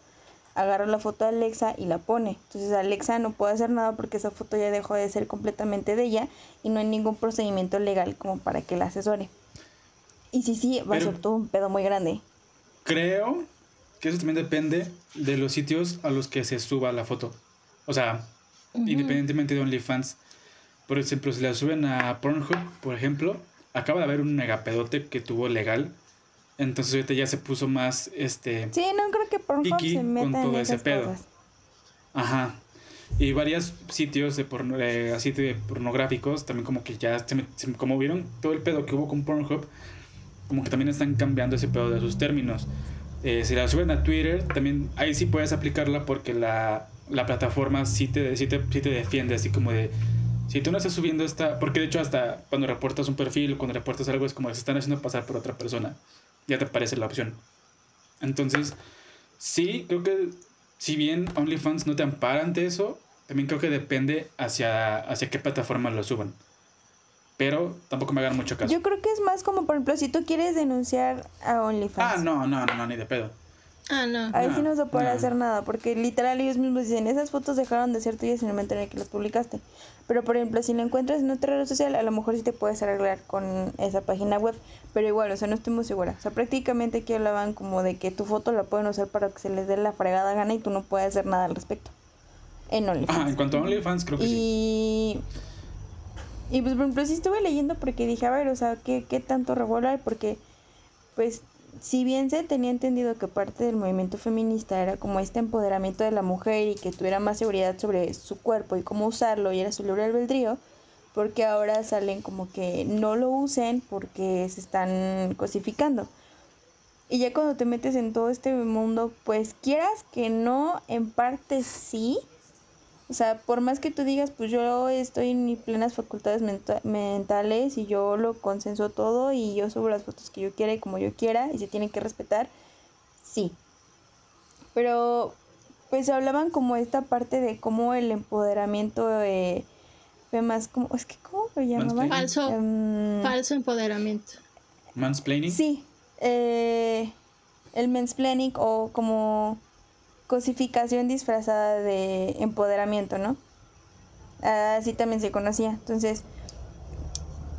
agarra la foto de Alexa y la pone. Entonces Alexa no puede hacer nada porque esa foto ya dejó de ser completamente de ella y no hay ningún procedimiento legal como para que la asesore. Y sí, sí, va a ser todo un pedo muy grande. Creo que eso también depende de los sitios a los que se suba la foto. O sea, independientemente de OnlyFans. Por ejemplo, si la suben a Pornhub, por ejemplo, acaba de haber un megapedote que tuvo legal. Entonces ahorita ya se puso más, este... Sí, no creo que Pornhub se con meta en ese pedo. Ajá. Y varios sitios de, porno, eh, así de pornográficos también como que ya se, se- como vieron todo el pedo que hubo con Pornhub, como que también están cambiando ese pedo de sus términos. Eh, si la suben a Twitter, también ahí sí puedes aplicarla porque la, la plataforma sí te, sí, te, sí te defiende, así como de... Si tú no estás subiendo esta... Porque de hecho hasta cuando reportas un perfil o cuando reportas algo es como que se están haciendo pasar por otra persona. Ya te aparece la opción. Entonces, sí, creo que si bien OnlyFans no te ampara ante eso, también creo que depende hacia, hacia qué plataforma lo suban. Pero tampoco me hagan mucho caso. Yo creo que es más como, por ejemplo, si tú quieres denunciar a OnlyFans. Ah, no, no, no, no, ni de pedo. Ah, no. Ahí sí No, no se puede no. hacer nada, porque literal ellos mismos dicen, esas fotos dejaron de ser tuyas en el momento en el que las publicaste. Pero por ejemplo, si la encuentras en otra red social, a lo mejor sí te puedes arreglar con esa página web. Pero igual, o sea, no estoy muy segura. O sea, prácticamente aquí hablaban como de que tu foto la pueden usar para que se les dé la fregada gana y tú no puedes hacer nada al respecto. En OnlyFans. Ah, en cuanto a OnlyFans, creo que sí. Y. Y pues, por ejemplo, sí estuve leyendo porque dije, a ver, o sea, ¿qué, qué tanto revuelo hay? Porque, pues, si bien se tenía entendido que parte del movimiento feminista era como este empoderamiento de la mujer y que tuviera más seguridad sobre su cuerpo y cómo usarlo y era su libre albedrío, porque ahora salen como que no lo usen porque se están cosificando. Y ya cuando te metes en todo este mundo, pues quieras que no, en parte sí. O sea, por más que tú digas, pues yo estoy en mis plenas facultades menta- mentales y yo lo consenso todo y yo subo las fotos que yo quiera y como yo quiera y se tienen que respetar, sí. Pero pues hablaban como esta parte de cómo el empoderamiento eh, fue más como, es que ¿cómo lo llamaban? Falso. Em, Falso empoderamiento. Mansplaining. Sí, eh, el mansplaining o como cosificación disfrazada de empoderamiento, ¿no? Así también se conocía. Entonces,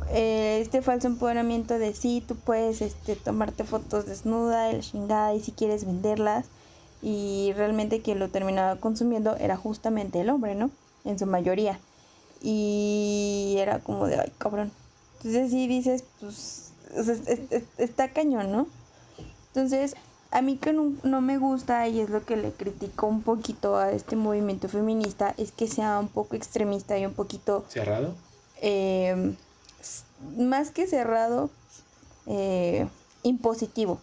eh, este falso empoderamiento de sí, tú puedes este, tomarte fotos desnuda y la chingada y si quieres venderlas. Y realmente quien lo terminaba consumiendo era justamente el hombre, ¿no? En su mayoría. Y era como de, ay, cabrón. Entonces sí dices, pues, o sea, es- es- es- está cañón, ¿no? Entonces, a mí que no, no me gusta y es lo que le critico un poquito a este movimiento feminista, es que sea un poco extremista y un poquito Cerrado. eh, más que cerrado, eh, impositivo.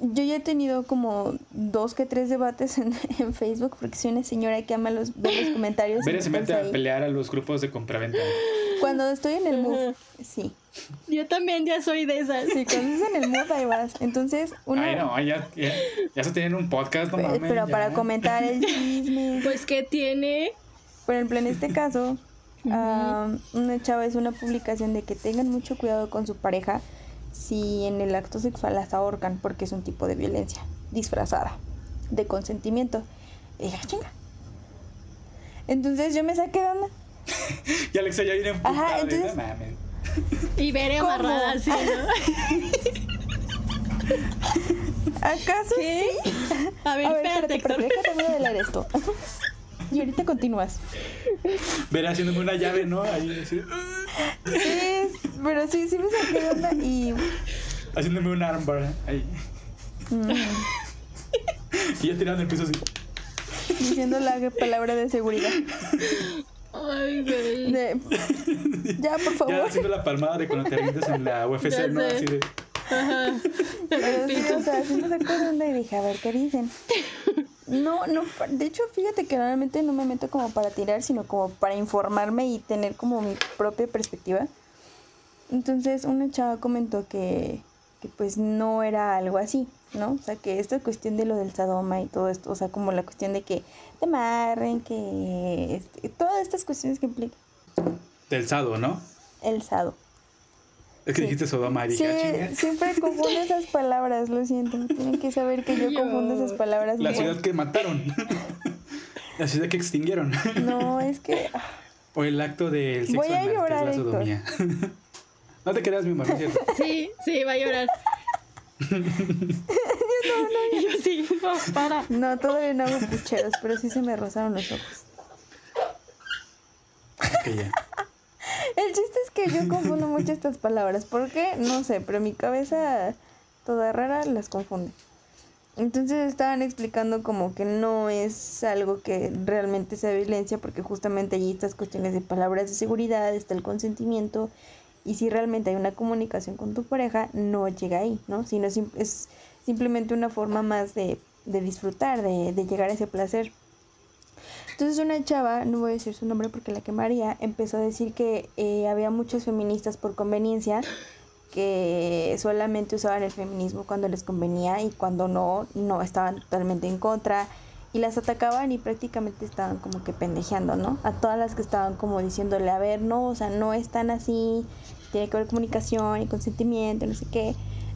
Yo ya he tenido como dos que tres debates en, en Facebook porque soy una señora que ama los, ver los comentarios. Veré se mete entonces a pelear a los grupos de compraventa. Cuando estoy en el mood, sí. Yo también ya soy de esas. Sí, cuando estás en el mood, ahí vas. Entonces, uno... Ay, no, ya, ya, ya se tienen un podcast, no mames. pero ya. para comentar el chisme. Pues, ¿qué tiene? Por ejemplo, en este caso, am, una chava es una publicación de que tengan mucho cuidado con su pareja si en el acto sexual las ahorcan, porque es un tipo de violencia disfrazada de consentimiento. Y dije, "Ah, chinga. Entonces yo me saqué de onda. Y Alexa ya viene emputada. Ajá, de, entonces- No mames. Y veré ¿Cómo? amarrada así, ¿no? ¿Acaso ¿Qué? sí? A ver, A ver, espérate, espérate, Héctor. déjame modelar esto. Y ahorita continúas. Veré haciéndome una llave, ¿no? Ahí, así, Sí, pero sí, sí me saqué de onda y... haciéndome un armbar. Ahí. mm, Y ya tirando el piso así. diciendo la palabra de seguridad. Ay, güey. De- Ya, por Ya favor. haciendo la palmada de cuando te avientas en la UFC, Ya ¿no? sé. Así de. Ajá. Pero sí, o sea, sí me sacó de onda y dije, a ver, ¿qué dicen? No, no, de hecho, fíjate que realmente no me meto como para tirar, sino como para informarme y tener como mi propia perspectiva. Entonces, una chava comentó que, que pues no era algo así, ¿no? O sea, que esta cuestión de lo del sadoma y todo esto, o sea, como la cuestión de que te amarren, que este, todas estas cuestiones que implica Del sado, ¿no? el sado. Es que Sí. dijiste Sodoma y Sí, siempre confundo esas palabras, lo siento. Tienen que saber que yo confundo esas palabras. La ciudad que mataron. la ciudad que extinguieron. No, es que... O el acto del sexo Voy a anal, que es llorar, la Héctor. sodomía. no te creas, mi mamá, es cierto. Sí, sí, va a llorar. Y yo sí, no, para. No, todavía no hago pucheros, pero sí se me rozaron los ojos. Ya. El chiste es que yo confundo mucho estas palabras. ¿Por qué? No sé, pero mi cabeza toda rara las confunde. Entonces estaban explicando como que no es algo que realmente sea violencia porque justamente allí estas cuestiones de palabras de seguridad, está el consentimiento y si realmente hay una comunicación con tu pareja no llega ahí, ¿no? Sino es simplemente una forma más de, de disfrutar, de, de llegar a ese placer. Entonces una chava, no voy a decir su nombre porque la quemaría, empezó a decir que eh, había muchas feministas por conveniencia que solamente usaban el feminismo cuando les convenía y cuando no, no estaban totalmente en contra y las atacaban y prácticamente estaban como que pendejeando, ¿no? A todas las que estaban como diciéndole, a ver, no, o sea, no es tan así, tiene que haber comunicación y consentimiento, no sé qué.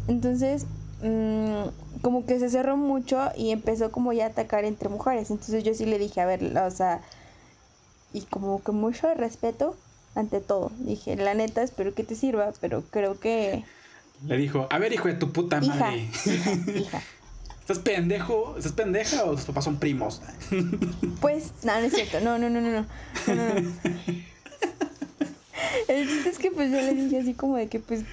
Entonces, mmm, como que se cerró mucho y empezó como ya a atacar entre mujeres. Entonces yo sí le dije, a ver, o sea, y como que mucho respeto, ante todo. Dije, la neta, espero que te sirva, pero creo que... Le dijo, a ver, hijo de tu puta madre. Hija, hija, ¿Estás pendejo? ¿Estás pendeja o tus papás son primos? Pues, no, no es cierto. No, no, no, no, no. no, no, no. El chiste es que pues yo le dije así como de que pues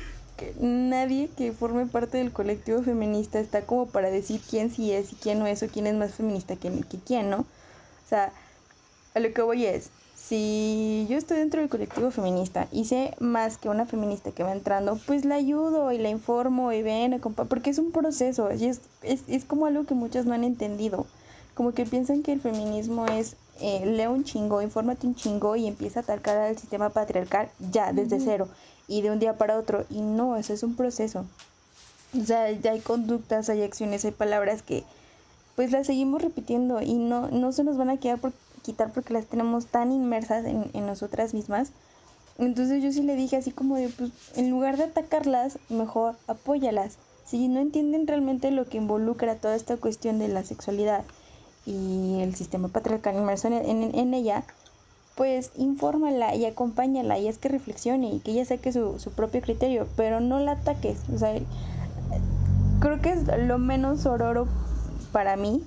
nadie que forme parte del colectivo feminista está como para decir quién sí es y quién no es o quién es más feminista que, que quién, ¿no? O sea, a lo que voy es, si yo estoy dentro del colectivo feminista y sé más que una feminista que va entrando, pues la ayudo y la informo y ven, porque es un proceso y es, es, es como algo que muchos no han entendido. Como que piensan que el feminismo es eh, lee un chingo, infórmate un chingo y empieza a atacar al sistema patriarcal ya, desde cero y de un día para otro. Y no, eso es un proceso. O sea, ya hay conductas, hay acciones, hay palabras que pues las seguimos repitiendo y no, no se nos van a quedar por quitar porque las tenemos tan inmersas en, en nosotras mismas. Entonces yo sí le dije así como de, pues en lugar de atacarlas, mejor apóyalas. Si no entienden realmente lo que involucra toda esta cuestión de la sexualidad y el sistema patriarcal inmerso en, en, ella, pues infórmala y acompáñala y es que reflexione y que ella saque su, su propio criterio, pero no la ataques. O sea, creo que es lo menos ororo para mí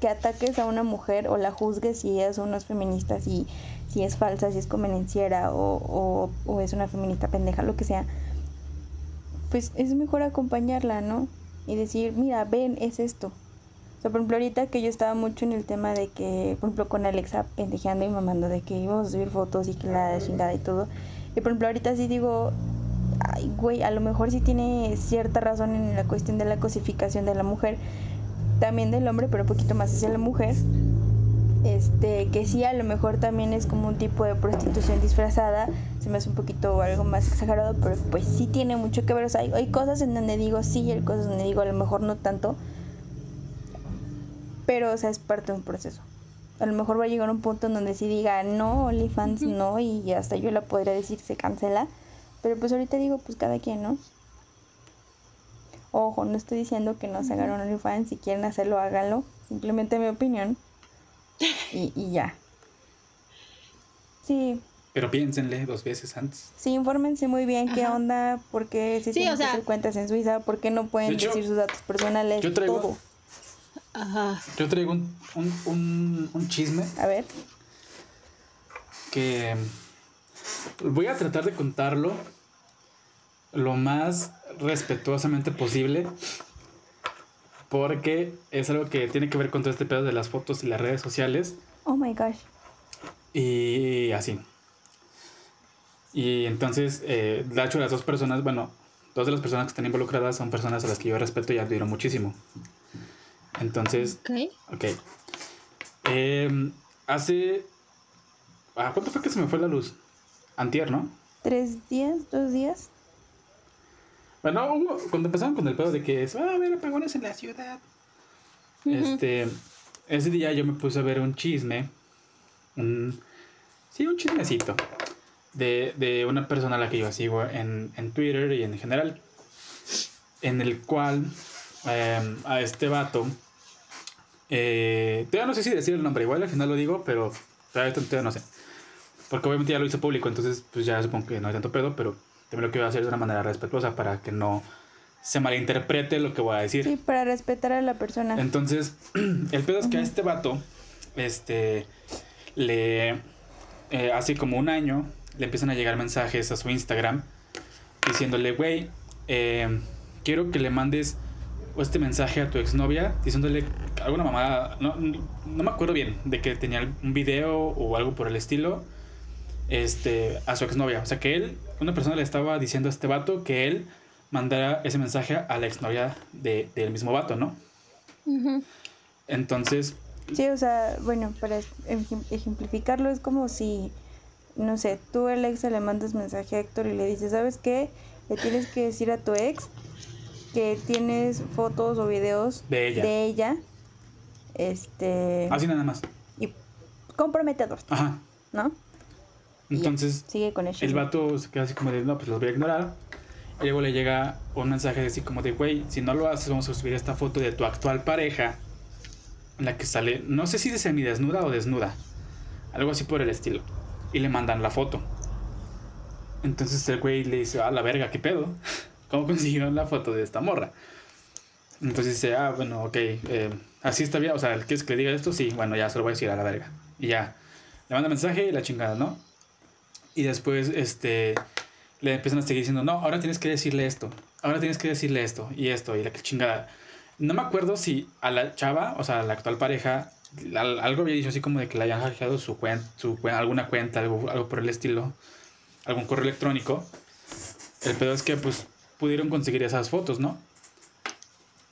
que ataques a una mujer o la juzgues si es o no feminista, si, si es falsa, si es convenenciera o, o es una feminista pendeja, lo que sea, pues es mejor acompañarla, ¿no? Y decir, mira, ven, es esto. Sea, por ejemplo, ahorita que yo estaba mucho en el tema de que, por ejemplo, con Alexa pendejeando y mamando de que íbamos a subir fotos y que la chingada y todo. Y por ejemplo, ahorita sí digo, ay, güey, a lo mejor sí tiene cierta razón en la cuestión de la cosificación de la mujer, también del hombre, pero un poquito más hacia la mujer. Este, que sí, a lo mejor también es como un tipo de prostitución disfrazada, se me hace un poquito algo más exagerado, pero pues sí tiene mucho que ver. O sea, hay, hay cosas en donde digo sí y hay cosas donde digo a lo mejor no tanto, pero o sea, es parte de un proceso. A lo mejor va a llegar un punto en donde sí diga no, OnlyFans no, y hasta yo la podría decir se cancela, pero pues ahorita digo, pues cada quien, ¿no? Ojo, no estoy diciendo que no se hagan OnlyFans, si quieren hacerlo, háganlo. Simplemente mi opinión. Y, y ya. Sí. Pero piénsenle dos veces antes. Sí, infórmense muy bien qué Ajá. onda, por qué se Sí, tienen o que sea- hacer cuentas en Suiza, por qué no pueden De hecho, decir sus datos personales, yo traigo- todo. Ajá. Yo traigo un, un, un, un chisme A ver. que voy a tratar de contarlo lo más respetuosamente posible porque es algo que tiene que ver con todo este pedo de las fotos y las redes sociales Oh my gosh. y así. Y entonces, eh, de hecho, las dos personas, bueno, dos de las personas que están involucradas son personas a las que yo respeto y admiro muchísimo. Entonces, Ok. Ok. Em, hace. ¿A cuánto fue que se me fue la luz? Antier, ¿no? ¿Tres días? ¿Dos días? Bueno, hubo- cuando empezaron con el pedo de que va a haber apagones en la ciudad. Este. Ese día yo me puse a ver un chisme. Un. Sí, un chismecito. De, de una persona a la que yo sigo en, en Twitter y en general. En el cual. Em, a este vato. Eh, todavía no sé si decir el nombre, igual al final lo digo, pero todavía, todavía no sé. Porque obviamente ya lo hizo público, entonces pues ya supongo que no hay tanto pedo, pero también lo quiero hacer de una manera respetuosa para que no se malinterprete lo que voy a decir. Sí, para respetar a la persona. Entonces, el pedo es que a este vato, este, le, eh, hace como un año, le empiezan a llegar mensajes a su Instagram diciéndole, güey, eh, quiero que le mandes o este mensaje a tu exnovia diciéndole alguna mamada, no, no me acuerdo bien, de que tenía un video o algo por el estilo este, a su exnovia. O sea, que él, una persona le estaba diciendo a este vato que él mandara ese mensaje a la exnovia de, del mismo vato, ¿no? Entonces... Sí, o sea, bueno, para ejemplificarlo es como si, no sé, tú Alexa le mandas mensaje a Héctor y le dices, ¿sabes qué? Le tienes que decir a tu ex que tienes fotos o videos de ella. De ella este... Así nada más. Y comprometedor. Ajá. ¿No? Entonces, sigue con el vato se queda así como de, no, pues los voy a ignorar. Y luego le llega un mensaje así como de, güey, si no lo haces, vamos a subir esta foto de tu actual pareja. En la que sale, no sé si de semidesnuda o desnuda. Algo así por el estilo. Y le mandan la foto. Entonces el güey le dice, ah, la verga, ¿qué pedo? ¿Cómo consiguieron la foto de esta morra? Entonces dice, ah, bueno, ok, eh, así está bien, o sea, ¿quieres que le diga esto? Sí, bueno, ya se lo voy a decir a la verga. Y ya, le manda mensaje y la chingada, ¿no? Y después, este, le empiezan a seguir diciendo, no, ahora tienes que decirle esto, ahora tienes que decirle esto y esto y la chingada. No me acuerdo si a la chava, o sea, a la actual pareja, algo había dicho así como de que le hayan hackeado su cuenta, su, alguna cuenta, algo, algo por el estilo, algún correo electrónico. El pedo es que, pues, pudieron conseguir esas fotos, ¿no?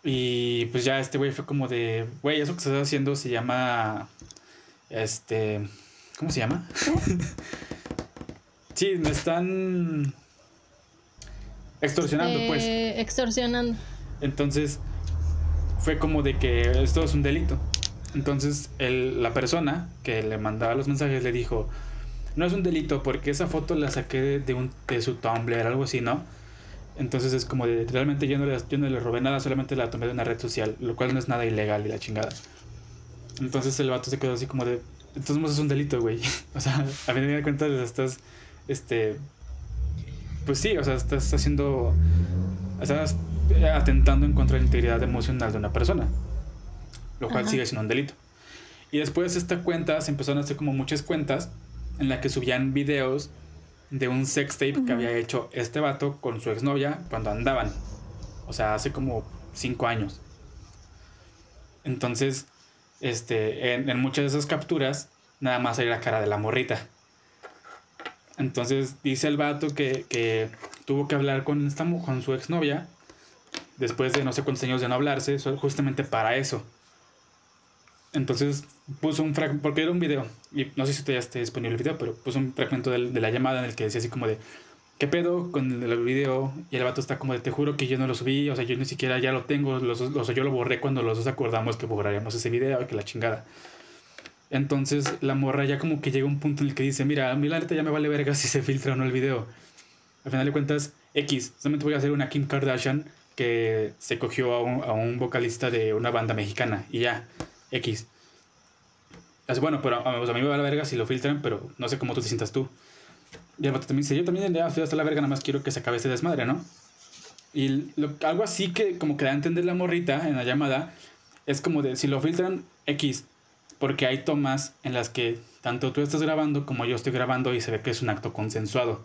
Y pues ya este güey fue como de, güey, eso que estás haciendo se llama, este, ¿cómo se llama? Sí, me están extorsionando, pues. Extorsionando. Entonces, fue como de que esto es un delito. Entonces, la persona que le mandaba los mensajes le dijo, no es un delito porque esa foto la saqué de, un, de su Tumblr, algo así, ¿no? Entonces es como de, realmente yo no, le, yo no le robé nada, solamente la tomé de una red social, lo cual no es nada ilegal y la chingada. Entonces el vato se quedó así como de, entonces es un delito, güey. o sea, a mí me da cuenta estás este, pues sí, o sea, estás haciendo, estás atentando en contra de la integridad emocional de una persona, lo cual sigue siendo un delito. Y después esta cuenta, se empezaron a hacer como muchas cuentas en las que subían videos de un sex tape que había hecho este vato con su exnovia cuando andaban. O sea, hace como cinco años. Entonces, este, en, en muchas de esas capturas, nada más hay la cara de la morrita. Entonces dice el vato que, tuvo que hablar con, esta, con su exnovia después de no sé cuántos años de no hablarse, justamente para eso. Entonces puso un fragmento, porque era un video, y no sé si todavía esté disponible el video, pero puso un fragmento de, la llamada en el que decía así como de, ¿qué pedo con el, video? Y el vato está como de, te juro que yo no lo subí, o sea, yo ni siquiera ya lo tengo, los, o sea, yo lo borré cuando los dos acordamos que borraríamos ese video, que la chingada. Entonces la morra ya como que llega a un punto en el que dice, mira, a mí la neta ya me vale verga si se filtra o no el video. Al final de cuentas, X, solamente voy a hacer una Kim Kardashian que se cogió a un, a un vocalista de una banda mexicana y ya, X. Así, bueno, pero a, mí me vale verga si lo filtran, pero no sé cómo tú te sientas tú. Y el también dice, yo también ya estoy hasta la verga, nada más quiero que se acabe este desmadre, ¿no? Y algo así que como que da a entender la morrita en la llamada, es como de, si lo filtran, X, porque hay tomas en las que tanto tú estás grabando como yo estoy grabando y se ve que es un acto consensuado.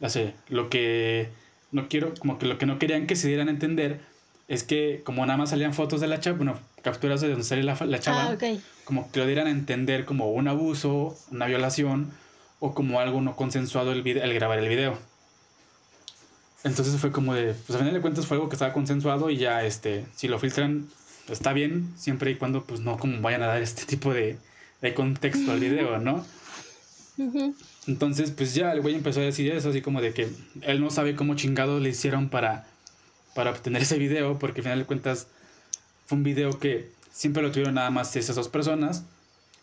Así, lo que no quiero, como que lo que no querían que se dieran a entender es que como nada más salían fotos de la chava, bueno, capturas de donde sale la, la chava, ah, como que lo dieran a entender como un abuso, una violación o como algo no consensuado el, el grabar el video. Entonces fue como de, pues a final de cuentas fue algo que estaba consensuado y ya, este, si lo filtran, está bien, siempre y cuando pues no como vayan a dar este tipo de, de contexto al video, ¿no? Entonces, pues ya el güey empezó a decir eso, así como de que él no sabe cómo chingados le hicieron para, para obtener ese video, porque al final de cuentas fue un video que siempre lo tuvieron nada más esas dos personas,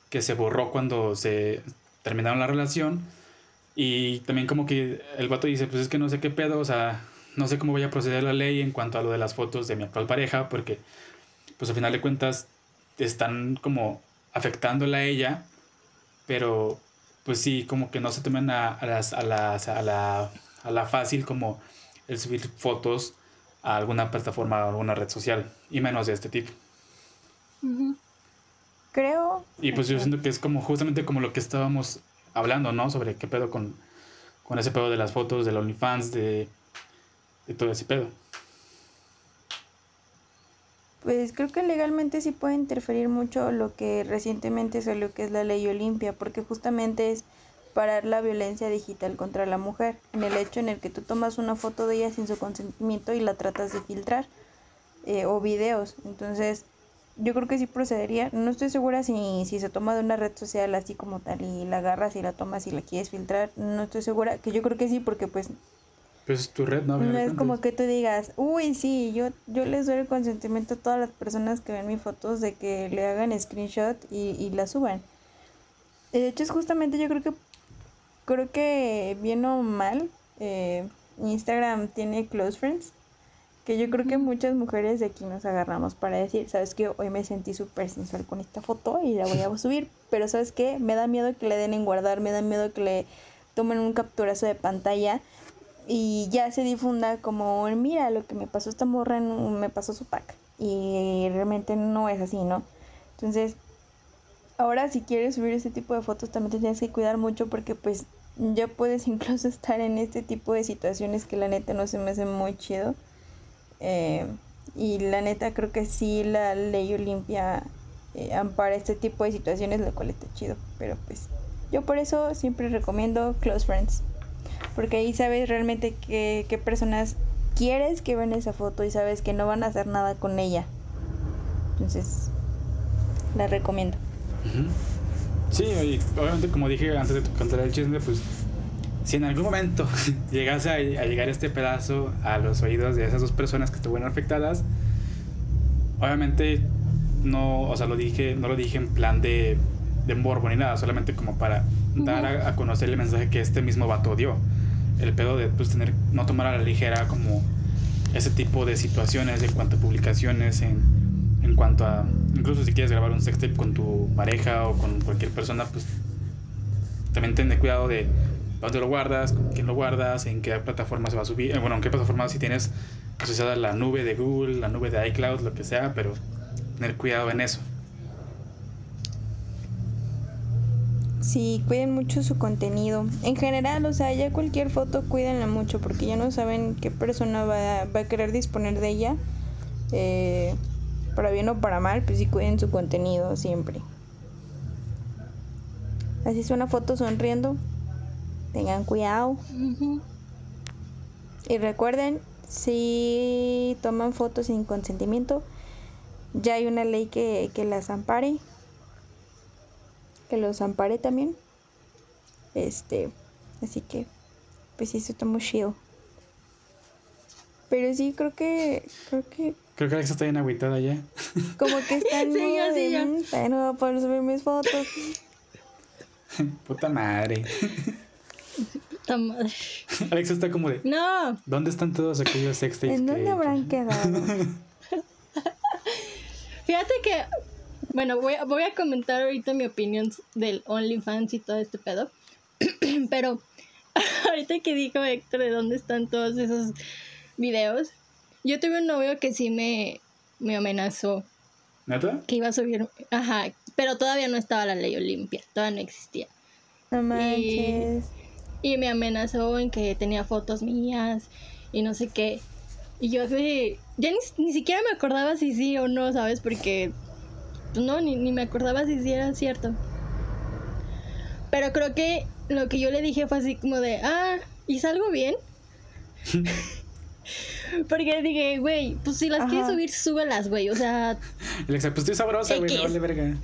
que se borró cuando se terminaron la relación. Y también como que el vato dice, pues es que no sé qué pedo, o sea, no sé cómo voy a proceder la ley en cuanto a lo de las fotos de mi actual pareja, porque pues al final de cuentas están como afectándola a ella, pero pues sí, como que no se tomen a, las, a, las, a, la, a la fácil como el subir fotos a alguna plataforma o alguna red social, y menos de este tipo. Creo. Y pues yo siento que es como justamente como lo que estábamos hablando, ¿no? Sobre qué pedo con, con ese pedo de las fotos, del OnlyFans, de, de todo ese pedo. Pues creo que legalmente sí puede interferir mucho lo que recientemente salió que es la ley Olimpia, porque justamente es parar la violencia digital contra la mujer, en el hecho en el que tú tomas una foto de ella sin su consentimiento y la tratas de filtrar, eh, o videos. Entonces, yo creo que sí procedería. No estoy segura si, si se toma de una red social así como tal y la agarras y la tomas y la quieres filtrar. No estoy segura, que yo creo que sí, porque pues Pues es tu red, ¿no? no es como que tú digas, uy, sí, yo, yo les doy el consentimiento a todas las personas que ven mis fotos de que le hagan screenshot y, y la suban. De hecho, es justamente, yo creo que, creo que bien o mal, eh, Instagram tiene close friends, que yo creo que muchas mujeres de aquí nos agarramos para decir, sabes que hoy me sentí súper sensual con esta foto y la voy a subir, pero sabes que me da miedo que le den en guardar, me da miedo que le tomen un capturazo de pantalla y ya se difunda como, mira, lo que me pasó esta morra, me pasó su pack. Y realmente no es así, ¿no? Entonces, ahora si quieres subir ese tipo de fotos también te tienes que cuidar mucho porque pues ya puedes incluso estar en este tipo de situaciones que la neta no se me hace muy chido. Eh, y la neta creo que sí la ley Olimpia eh, ampara este tipo de situaciones, lo cual está chido. Pero pues yo por eso siempre recomiendo Close Friends. Porque ahí sabes realmente qué, qué personas quieres que vean esa foto y sabes que no van a hacer nada con ella. Entonces, la recomiendo. Sí, y obviamente como dije antes de contar el chisme, pues si en algún momento llegase a, a llegar este pedazo a los oídos de esas dos personas que estuvieron afectadas, obviamente no, o sea, lo dije, no lo dije en plan de, de morbo ni nada, solamente como para dar a, a conocer el mensaje que este mismo vato dio. El pedo de pues tener, no tomar a la ligera como ese tipo de situaciones en cuanto a publicaciones, en, en cuanto a, incluso si quieres grabar un sextape con tu pareja o con cualquier persona, pues también ten cuidado de dónde lo guardas, con quién lo guardas, en qué plataforma se va a subir, eh, bueno, en qué plataforma si tienes asociada la nube de Google, la nube de iCloud, lo que sea, pero tener cuidado en eso. Sí, cuiden mucho su contenido. En general, o sea, ya cualquier foto cuídenla mucho porque ya no saben qué persona va, va a querer disponer de ella. Eh, para bien o para mal, pues sí cuiden su contenido siempre. Así es una foto sonriendo. Tengan cuidado. Y recuerden, si toman fotos sin consentimiento, ya hay una ley que, que las ampare. Que los ampare también. Este, así que, pues sí, eso está muy chido. Pero sí, creo que, creo que, Creo que Alexa está bien agüitada ya. como que está en Sí, ya, sí, de, ya. "Mm, todavía no voy a poder subir mis fotos. Puta madre. Ta madre. Alexa está como de, No, ¿dónde están todos aquellos sextapes? ¿En dónde que- habrán quedado? fíjate que, bueno, voy a, voy a comentar ahorita mi opinión del OnlyFans y todo este pedo. Pero ahorita que dijo Héctor de dónde están todos esos videos, yo tuve un novio que sí me, me amenazó ¿Neta? que iba a subir, ajá, pero todavía no estaba la ley Olimpia, todavía no existía. No manches. Y me amenazó en que tenía fotos mías y no sé qué. Y yo así, ya ni, ni siquiera me acordaba si sí o no, ¿sabes? Porque, pues no, ni, ni me acordaba si sí era cierto. Pero creo que lo que yo le dije fue así como de, ah, ¿y salgo bien? Porque dije, güey, pues si las Ajá. quieres subir, súbelas, güey. O sea, Alexa, pues estoy sabrosa, güey, X. vale verga.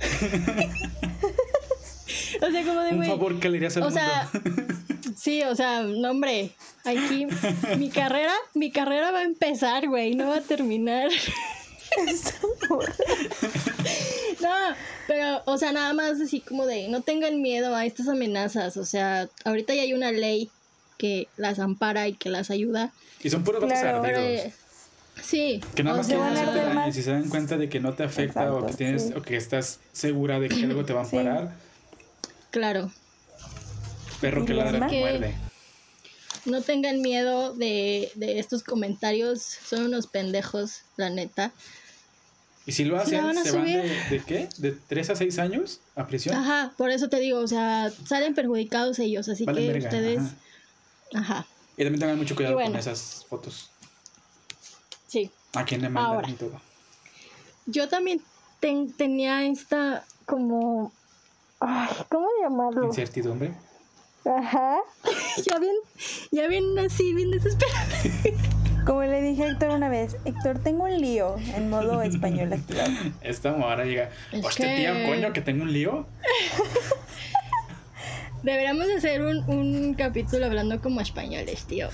o sea, como de, Un güey. favor que le harías al O mundo. sea, sí, o sea, no, hombre, aquí mi carrera, mi carrera va a empezar, güey, no va a terminar. No, pero, o sea, nada más así como de, no tengan miedo a estas amenazas, o sea, ahorita ya hay una ley que las ampara y que las ayuda. Y son puros Claro. Pero, ardidos. eh, sí, Que nada o más quieren van a hacerte daño. más. Si se dan cuenta de que no te afecta o Exacto, que tienes sí. o que estás segura de que algo te va a Sí. parar, claro, perro que Y ladra que muerde. no tengan miedo de, de estos comentarios, son unos pendejos, la neta. Y si lo hacen, van ¿se van de, de qué? ¿De 3 a 6 años a prisión? Ajá, por eso te digo, o sea, salen perjudicados ellos, así Valen que verga, ustedes, ajá. ajá, Y también tengan mucho cuidado bueno. con esas fotos. sí. A quién le mandan Ahora. y todo. yo también ten- tenía esta como... Ay, ¿Cómo llamarlo? Incertidumbre. Ajá. ya bien, ya bien así, bien desesperada. Como le dije a Héctor una vez, Héctor, tengo un lío en modo español activado. Esta ahora llega. Es Hostia, que- tía, coño, que tengo un lío. Deberíamos hacer un, un capítulo hablando como españoles, tío.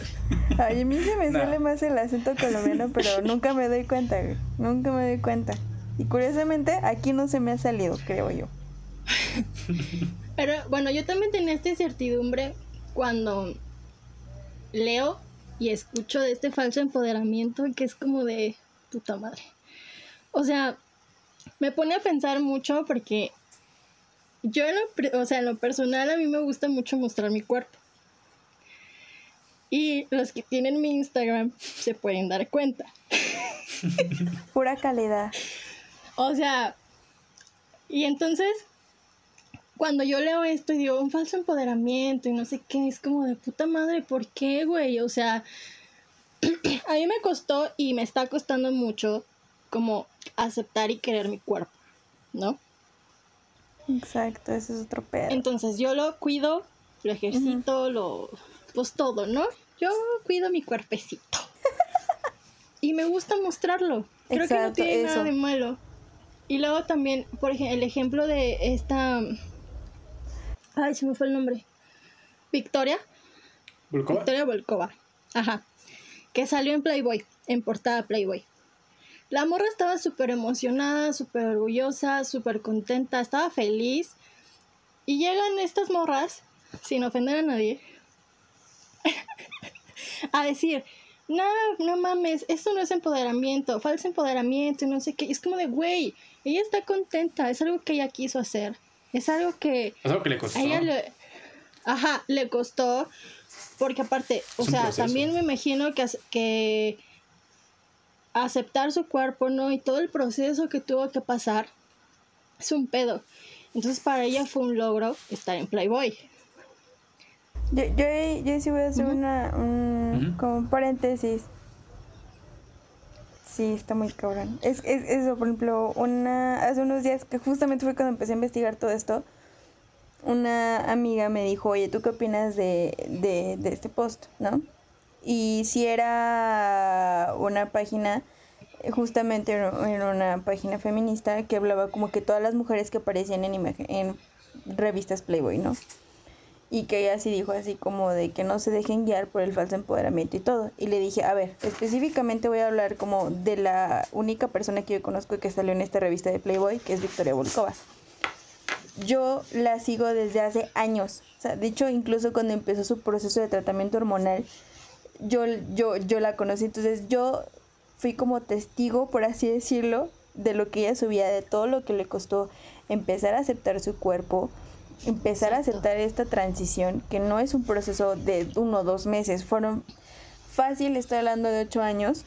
Ay, a mí se me No. sale más el acento colombiano, pero nunca me doy cuenta, güey. Nunca me doy cuenta. Y curiosamente, aquí no se me ha salido, creo yo. Pero bueno, yo también tenía esta incertidumbre cuando leo y escucho de este falso empoderamiento que es como de puta madre. O sea, me pone a pensar mucho porque yo, en lo, o sea, en lo personal a mí me gusta mucho mostrar mi cuerpo. Y los que tienen mi Instagram se pueden dar cuenta. Pura calidad. O sea, y entonces, cuando yo leo esto y digo, un falso empoderamiento y no sé qué, es como de puta madre, ¿por qué, güey? O sea, a mí me costó y me está costando mucho como aceptar y querer mi cuerpo, ¿no? Exacto, ese es otro pedo. Entonces yo lo cuido, lo ejercito, lo... pues todo, ¿no? Yo cuido mi cuerpecito. y me gusta mostrarlo. Creo que no tiene nada de malo. Y luego también, por ejemplo, el ejemplo de esta... Ay, se me fue el nombre. Victoria. Victoria Volkova. Ajá. Que salió en Playboy, en portada Playboy. La morra estaba súper emocionada, súper orgullosa, súper contenta, estaba feliz. Y llegan estas morras, sin ofender a nadie, a decir, no, no mames, esto no es empoderamiento, falso empoderamiento y no sé qué. Es como de, güey, ella está contenta, es algo que ella quiso hacer. Es algo que Es algo que le costó. a ella le, ajá, le costó, porque aparte, o sea, proceso. también me imagino que, que aceptar su cuerpo, ¿no? Y todo el proceso que tuvo que pasar es un pedo. Entonces para ella fue un logro estar en Playboy. Yo, yo, yo sí voy a hacer Ujú. una, un, Ujú. como un paréntesis. Sí, está muy cabrón. Es, es eso, por ejemplo, una, hace unos días, que justamente fue cuando empecé a investigar todo esto, una amiga me dijo, oye, ¿tú qué opinas de, de, de este post, no? Y si era una página, eh, justamente era una página feminista que hablaba como que todas las mujeres que aparecían en revistas Playboy, ¿no? y que ella sí dijo así como de que no se dejen guiar por el falso empoderamiento y todo. Y le dije, a ver, específicamente voy a hablar como de la única persona que yo conozco que salió en esta revista de Playboy, que es Victoria Volkova. Yo la sigo desde hace años. O sea, de hecho, incluso cuando empezó su proceso de tratamiento hormonal, yo, yo, yo la conocí. Entonces yo fui como testigo, por así decirlo, de lo que ella subía, de todo lo que le costó empezar a aceptar su cuerpo, empezar a aceptar esta transición, que no es un proceso de uno o dos meses, fueron fácil, estoy hablando de ocho años,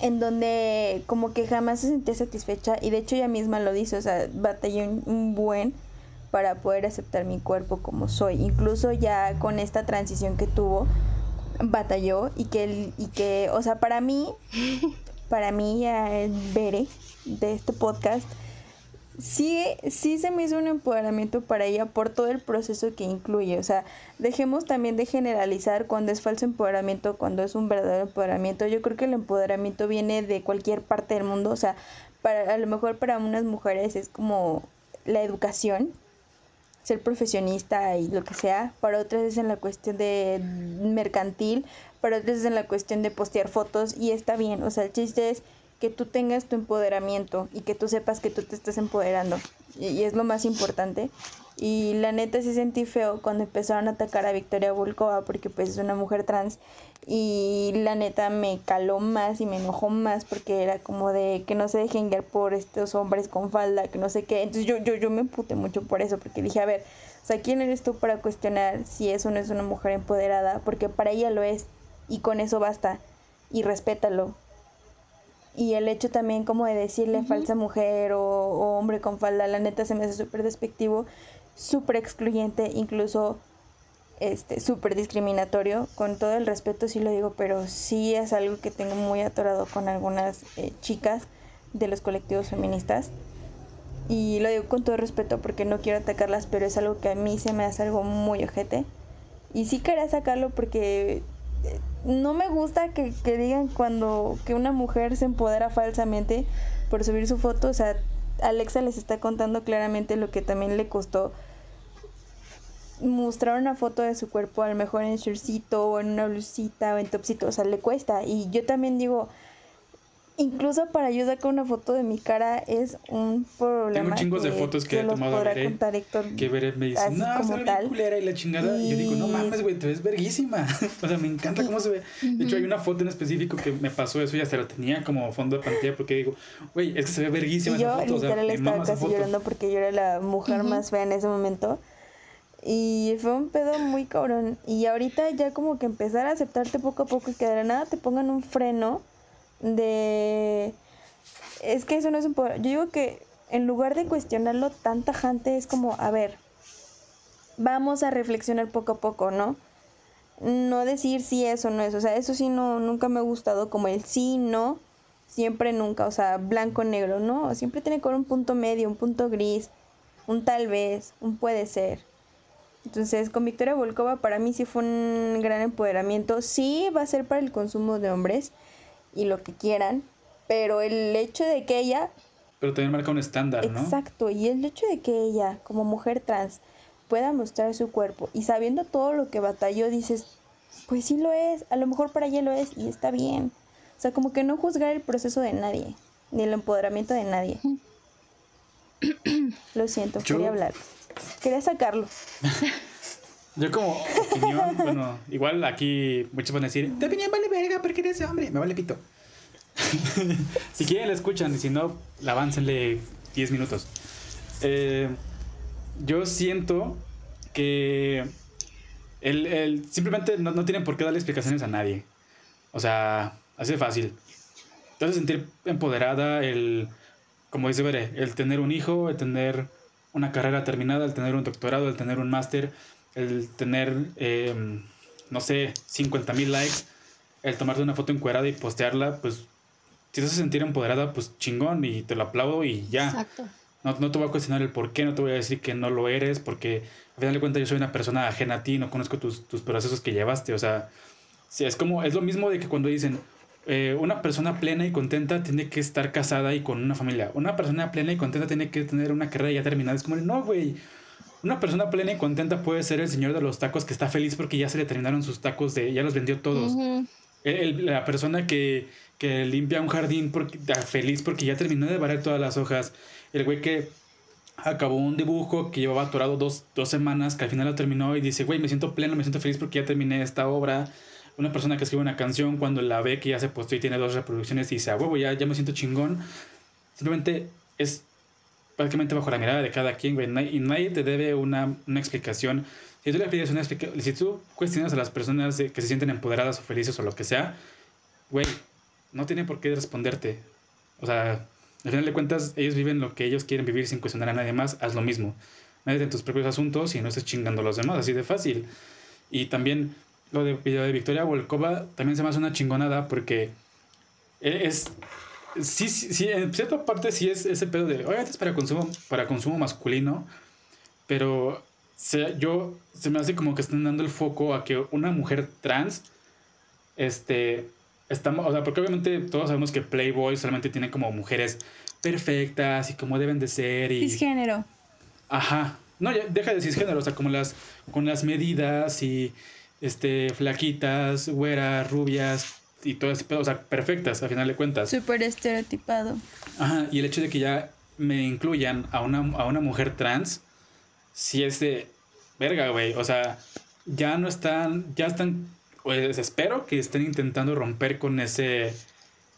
en donde como que jamás se sentía satisfecha y de hecho ella misma lo dice, o sea, batallé un, un buen para poder aceptar mi cuerpo como soy, incluso ya con esta transición que tuvo, batalló y que, el- y que o sea, para mí, para mí el Bere de este podcast, sí, sí se me hizo un empoderamiento para ella por todo el proceso que incluye. O sea, dejemos también de generalizar cuando es falso empoderamiento, cuando es un verdadero empoderamiento. Yo creo que el empoderamiento viene de cualquier parte del mundo. O sea, para, a lo mejor para unas mujeres es como la educación, ser profesionista y lo que sea. Para otras es en la cuestión de mercantil, para otras es en la cuestión de postear fotos y está bien. O sea, el chiste es que tú tengas tu empoderamiento y que tú sepas que tú te estás empoderando. Y, y es lo más importante. Y la neta sí sentí feo cuando empezaron a atacar a Victoria Volkova porque pues es una mujer trans. Y la neta me caló más y me enojó más porque era como de que no se dejen guiar por estos hombres con falda, que no sé qué. Entonces yo, yo, yo me emputé mucho por eso porque dije, a ver, o sea, ¿quién eres tú para cuestionar si eso no es una mujer empoderada? Porque para ella lo es y con eso basta y respétalo. Y el hecho también como de decirle falsa mujer o, o hombre con falda, la neta se me hace súper despectivo, súper excluyente, incluso este súper discriminatorio. Con todo el respeto sí lo digo, pero sí es algo que tengo muy atorado con algunas eh, chicas de los colectivos feministas. Y lo digo con todo respeto porque no quiero atacarlas, pero es algo que a mí se me hace algo muy ojete. Y sí quería sacarlo porque eh, no me gusta que, que digan cuando que una mujer se empodera falsamente por subir su foto. O sea, Alexa les está contando claramente lo que también le costó mostrar una foto de su cuerpo, a lo mejor en shortcito o en una blusita o en topsito, o sea, le cuesta. Y yo también digo, incluso para ayudar con una foto de mi cara es un problema. Tengo chingos de fotos que he tomado a Veré, que Veré me dice, no, como se tal. culera y la chingada. Y... yo digo, no mames, güey, te ves verguísima. o sea, me encanta cómo se ve. De hecho, hay una foto en específico que me pasó eso y hasta la tenía como fondo de pantalla porque digo, güey, es que se ve verguísima. Y yo foto, literal o sea, estaba casi llorando porque yo era la mujer más fea en ese momento. Y fue un pedo muy cabrón. Y ahorita ya como que empezar a aceptarte poco a poco y que de la nada te pongan un freno de... Es que eso no es un poder. Yo digo que en lugar de cuestionarlo tan tajante es como, a ver, vamos a reflexionar poco a poco, ¿no? No decir si eso no es, o sea, eso sí no, nunca me ha gustado, como el sí, no, siempre, nunca, o sea, blanco, negro, ¿no? Siempre tiene que haber un punto medio, un punto gris, un tal vez, un puede ser. Entonces, con Victoria Volkova para mí sí fue un gran empoderamiento. Sí va a ser para el consumo de hombres, y lo que quieran, pero el hecho de que ella... Pero también marca un estándar, ¿no? Exacto, y el hecho de que ella, como mujer trans, pueda mostrar su cuerpo y sabiendo todo lo que batalló, dices, pues sí lo es, a lo mejor para ella lo es y está bien. O sea, como que no juzgar el proceso de nadie, ni el empoderamiento de nadie. lo siento, quería hablar. Quería sacarlo. Yo como opinión, bueno, igual aquí muchos van a decir, tu opinión vale verga porque eres hombre, me vale pito. si quieren la escuchan y si no, la aváncenle 10 minutos. Eh, yo siento que el, simplemente no, no, tienen por qué darle explicaciones a nadie. O sea, así de fácil. Te hace sentir empoderada el, como dice Bere, el tener un hijo, el tener una carrera terminada, el tener un doctorado, el tener un máster el tener, em, no sé, 50 mil likes, el tomarte una foto encuerada y postearla, pues si te hace sentir empoderada, pues chingón y te lo aplaudo y ya. Exacto. No, no te voy a cuestionar el por qué, no te voy a decir que no lo eres, porque al final de cuentas yo soy una persona ajena a ti, no conozco tus, tus procesos que llevaste, o sea, sí, es como, es lo mismo de que cuando dicen, eh, una persona plena y contenta tiene que estar casada y con una familia. Una persona plena y contenta tiene que tener una carrera ya terminada. Es como, no, güey. Una persona plena y contenta puede ser el señor de los tacos que está feliz porque ya se le terminaron sus tacos, de, ya los vendió todos. la persona que, que, limpia un jardín porque, feliz porque ya terminó de barrer todas las hojas. El güey que acabó un dibujo que llevaba atorado dos, dos semanas, que al final lo terminó y dice, güey, me siento pleno, me siento feliz porque ya terminé esta obra. Una persona que escribe una canción cuando la ve que ya se postó y tiene dos reproducciones y dice, a huevo, ya, ya me siento chingón. Simplemente es prácticamente bajo la mirada de cada quien, güey. Y nadie te debe una, una explicación. Si tú le pides una explicación, si tú cuestionas a las personas que se sienten empoderadas o felices o lo que sea, güey, no tiene por qué responderte. O sea, al final de cuentas, ellos viven lo que ellos quieren vivir sin cuestionar a nadie más, haz lo mismo. Métete en tus propios asuntos y no estés chingando a los demás, así de fácil. Y también lo de, de Victoria Volkova también se me hace una chingonada porque e, es, sí, sí, sí, en cierta parte sí es ese pedo de, oye, es para consumo, para consumo masculino, pero se, yo, se me hace como que están dando el foco a que una mujer trans, este, está, o sea, porque obviamente todos sabemos que Playboy solamente tiene como mujeres perfectas y como deben de ser y... Cisgénero. Ajá. No, ya, deja de cisgénero, o sea, como las, con las medidas y, este, flaquitas, güeras, rubias, y todo ese pedo, o sea, perfectas a final de cuentas. Súper estereotipado. Ajá, y el hecho de que ya me incluyan a una, a una mujer trans, sí es de verga, güey. O sea, ya no están, ya están, pues espero que estén intentando romper con ese,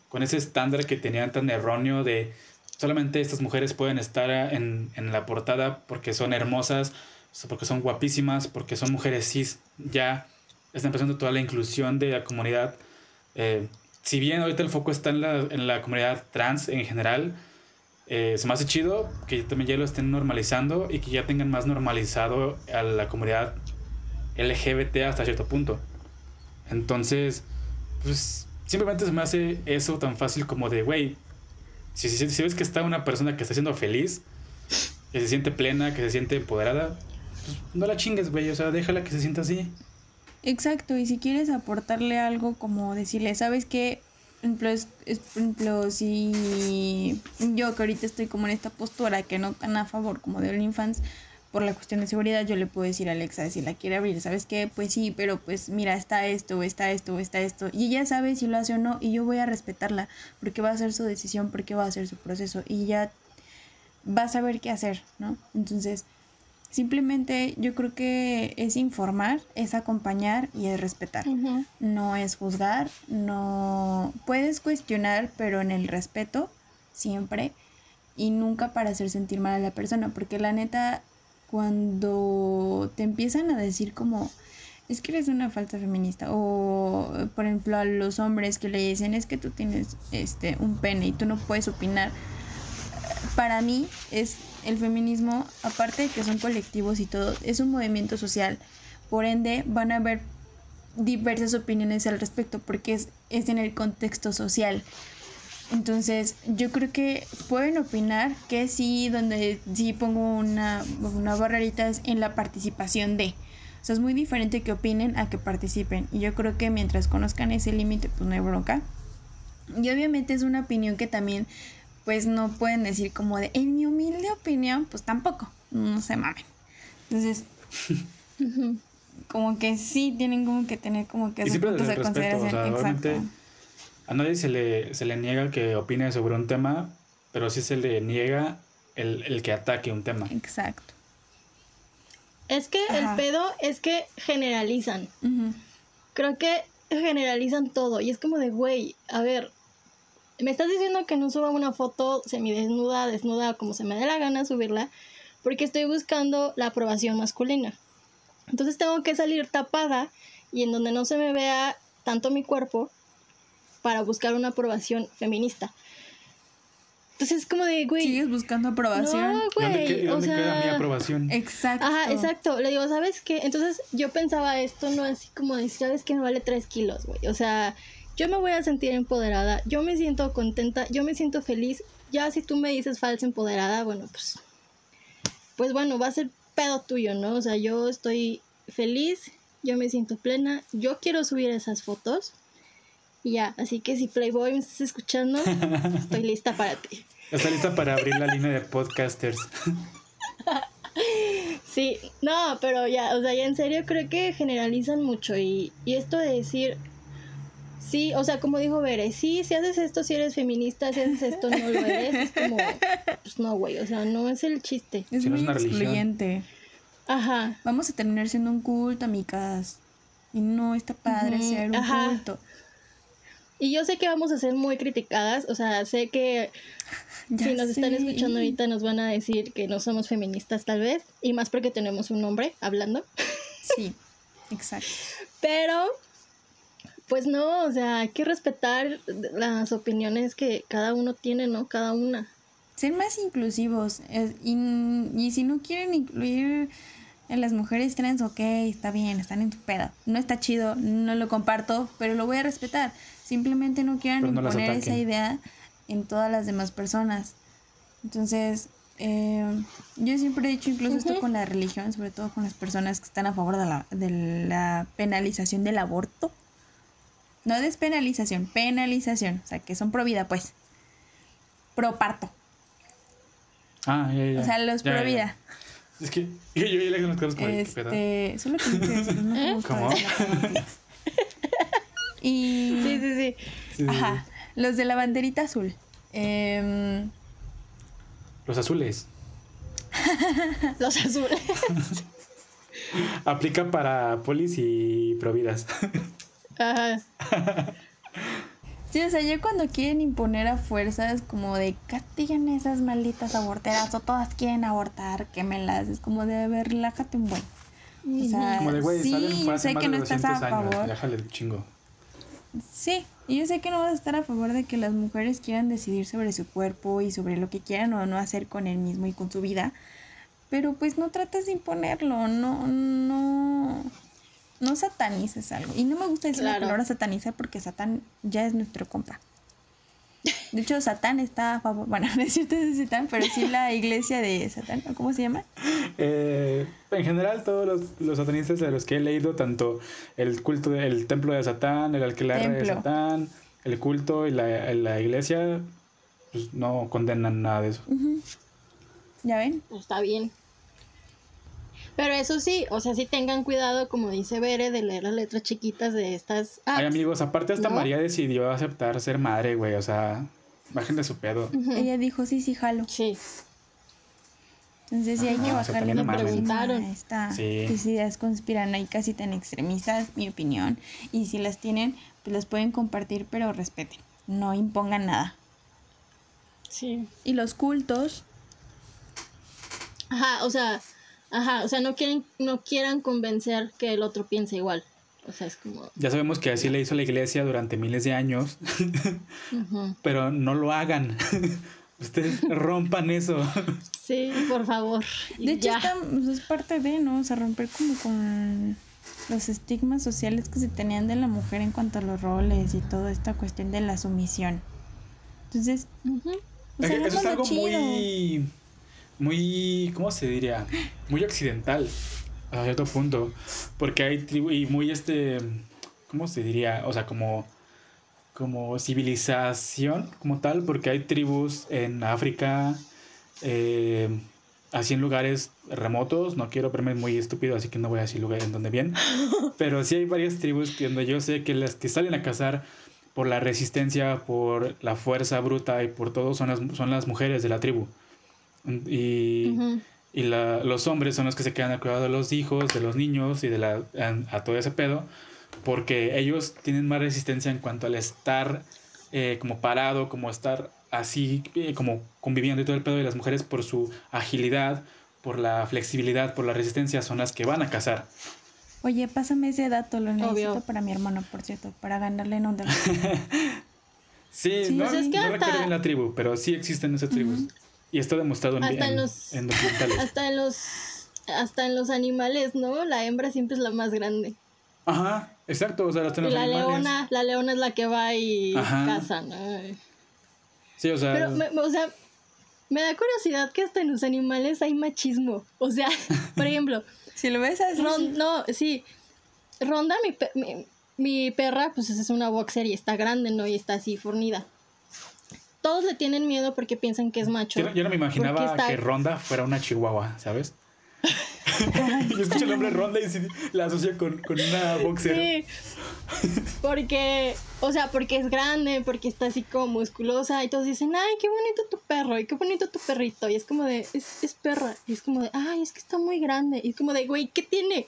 con ese estándar que tenían tan erróneo de solamente estas mujeres pueden estar en, en la portada porque son hermosas, porque son guapísimas, porque son mujeres cis. Ya está empezando toda la inclusión de la comunidad eh, si bien ahorita el foco está en la, en la comunidad trans en general, eh, se me hace chido que también ya lo estén normalizando y que ya tengan más normalizado a la comunidad LGBT hasta cierto punto. Entonces, pues simplemente se me hace eso tan fácil como de, güey, Si, si, si ves que está una persona que está siendo feliz, que se siente plena, que se siente empoderada, pues no la chingues, güey. O sea, déjala que se sienta así. Exacto, y si quieres aportarle algo como decirle, ¿sabes qué? Ejemplo, ejemplo, si yo que ahorita estoy como en esta postura que no tan a favor como de OnlyFans por la cuestión de seguridad, yo le puedo decir a Alexa si la quiere abrir, ¿sabes qué? Pues sí, pero pues mira, está esto, está esto, está esto, y ella sabe si lo hace o no, y yo voy a respetarla, porque va a ser su decisión, porque va a ser su proceso, y ya va a saber qué hacer, ¿no? Entonces, simplemente yo creo que es informar, es acompañar y es respetar. No es juzgar, no puedes cuestionar, pero en el respeto, siempre, y nunca para hacer sentir mal a la persona, porque la neta, cuando te empiezan a decir como, es que eres una falsa feminista, o por ejemplo a los hombres que le dicen, es que tú tienes este un pene y tú no puedes opinar, para mí es el feminismo, aparte de que son colectivos y todo, es un movimiento social. Por ende, van a haber diversas opiniones al respecto porque es, es en el contexto social. Entonces, yo creo que pueden opinar que sí, donde sí pongo una, una barrerita es en la participación de. O sea, es muy diferente que opinen a que participen. Y yo creo que mientras conozcan ese límite, pues no hay bronca. Y obviamente es una opinión que también, pues no pueden decir como de, en mi humilde opinión, pues tampoco, no se mamen. Entonces, como que sí tienen como que tener como que siempre puntos de respeto, o consideración. sea, Exacto. a nadie se le, se le niega que opine sobre un tema, pero sí se le niega el, el que ataque un tema. Exacto. Es que Ajá. el pedo es que generalizan. Creo que generalizan todo. Y es como de, güey, a ver, me estás diciendo que no suba una foto semidesnuda, desnuda, como se me dé la gana subirla, porque estoy buscando la aprobación masculina. Entonces tengo que salir tapada y en donde no se me vea tanto mi cuerpo para buscar una aprobación feminista. Entonces es como de, güey, Sigues buscando aprobación. no, ¿Y dónde, güey, y o dónde queda mi sea... aprobación? Exacto. Ajá, exacto. Le digo, ¿sabes qué? Entonces yo pensaba esto, no así como de, ¿sabes qué? Me vale tres kilos, güey. O sea, yo me voy a sentir empoderada, yo me siento contenta, yo me siento feliz. Ya si tú me dices falsa empoderada, bueno, pues, pues bueno, va a ser pedo tuyo, ¿no? O sea, yo estoy feliz, yo me siento plena, yo quiero subir esas fotos. Y ya, así que si Playboy me estás escuchando, estoy lista para ti. Está lista para abrir la línea de podcasters. Sí, no, pero ya, o sea, ya en serio creo que generalizan mucho y, y esto de decir, sí, o sea, como dijo Bere, sí, si haces esto, si eres feminista, si haces esto, no lo eres, es como, pues no, güey, o sea, no es el chiste. Es Si no es muy religión. excluyente. Aja, Vamos a terminar siendo un culto, amigas. Y no está padre ser un ajá. culto. y yo sé que vamos a ser muy criticadas, o sea, sé que Ya si nos están escuchando ahorita nos van a decir que no somos feministas tal vez, y más porque tenemos un hombre hablando. Sí, exacto. Pero, pues no, o sea, hay que respetar las opiniones que cada uno tiene, ¿no? Cada una. Ser más inclusivos. es- y, y si no quieren incluir en las mujeres trans, ok, está bien, están en tu pedo. No está chido, no lo comparto, pero lo voy a respetar. Simplemente no quieran no imponer esa idea en todas las demás personas. Entonces, eh, yo siempre he dicho incluso esto con la religión, sobre todo con las personas que están a favor de la, de la penalización del aborto. No despenalización, penalización. O sea, que son pro vida, pues. Pro parto. Ah, ya, ya. O sea, los Ya, pro ya. vida. Es que yo, yo, yo nos quedamos como de, ¿qué pedo? Este, que te decir, no me gusta ¿Cómo? Y Sí, sí, sí. Sí, sí, ajá, los de la banderita azul. Em. Los azules. Los azules. Aplica para polis y providas. Ajá. sí, o sea, yo cuando quieren imponer a fuerzas como de castiguen a esas malditas aborteras o todas quieren abortar, quémelas, es como de a ver, relájate un buen. O sea, Como de, güey, sí, salen yo sé que no estás a 200 años. favor. Déjale el chingo. Sí, y yo sé que no vas a estar a favor de que las mujeres quieran decidir sobre su cuerpo y sobre lo que quieran o no hacer con él mismo y con su vida, pero pues no trates de imponerlo, no, no, no satanices algo. Y no me gusta decir la palabra satanizar porque Satán ya es nuestro compa. De hecho, Satán está a favor. Bueno, no es cierto de Satán, pero sí la iglesia de Satán, ¿o ¿cómo se llama? Eh, en general, todos los, los, satanistas de los que he leído, tanto el culto del templo de Satán, el alquiler de Satán, el culto y la, la iglesia, pues no condenan nada de eso. ¿Ya ven? Está bien. Pero eso sí, o sea, sí tengan cuidado, como dice Bere, de leer las letras chiquitas de estas Ay, amigos, aparte hasta María decidió aceptar ser madre, güey, o sea, bajen de su pedo. Ella dijo, sí, sí, jalo. Sí. Entonces sí hay que bajarle me preguntaron. Estas ideas casi tan extremistas, mi opinión. Y si las tienen, pues las pueden compartir, pero respeten. No impongan nada. Sí. Y los cultos. Ajá, o sea, Ajá, o sea, no quieren, no quieran convencer que el otro piense igual. O sea, es como... Ya sabemos que así le hizo la iglesia durante miles de años, pero no lo hagan. Ustedes rompan eso. Sí, por favor. De hecho, pues, es parte de, ¿no? O sea, romper como con los estigmas sociales que se tenían de la mujer en cuanto a los roles y toda esta cuestión de la sumisión. Entonces, eso es algo muy muy, ¿cómo se diría? Muy occidental a cierto punto, porque hay tribu y muy este, ¿cómo se diría? O sea, como como civilización como tal, porque hay tribus en África, eh, así en lugares remotos, no quiero verme muy estúpido, así que no voy a decir lugares en donde bien, pero sí hay varias tribus donde yo sé que las que salen a cazar por la resistencia, por la fuerza bruta y por todo son las, son las mujeres de la tribu. Y, y la, los hombres son los que se quedan al cuidado de los hijos, de los niños y de la, a, todo ese pedo, porque ellos tienen más resistencia en cuanto al estar eh, como parado, como estar así, eh, como conviviendo y todo el pedo, y las mujeres por su agilidad, por la flexibilidad, por la resistencia, son las que van a cazar. Oye, pásame ese dato, lo necesito para mi hermano, por cierto, para ganarle en onda. sí, no, pues no recuerdo bien la tribu, pero sí existen esas tribus. Y está demostrado en, hasta en, los, documentales. Hasta en los hasta en los animales, ¿no? La hembra siempre es la más grande. Ajá, exacto, o sea, hasta en los la leona, la leona es la que va y caza, ¿no? Sí, o sea, Pero o sea, me da curiosidad que hasta en los animales hay machismo. O sea, por ejemplo, si lo ves así, no, sí. Ronda mi, mi, mi perra, pues es una boxer y está grande, ¿no? Y está así fornida todos le tienen miedo porque piensan que es macho. Yo, no me imaginaba que Ronda fuera una chihuahua, ¿sabes? yo escucho el nombre Ronda y la asocio con, una boxer. Sí. Porque, o sea, porque es grande, porque está así como musculosa y todos dicen, ay, qué bonito tu perro y qué bonito tu perrito. Y es como de, es, es perra. Y es como de, ay, es que está muy grande. Y es como de, güey, ¿qué tiene?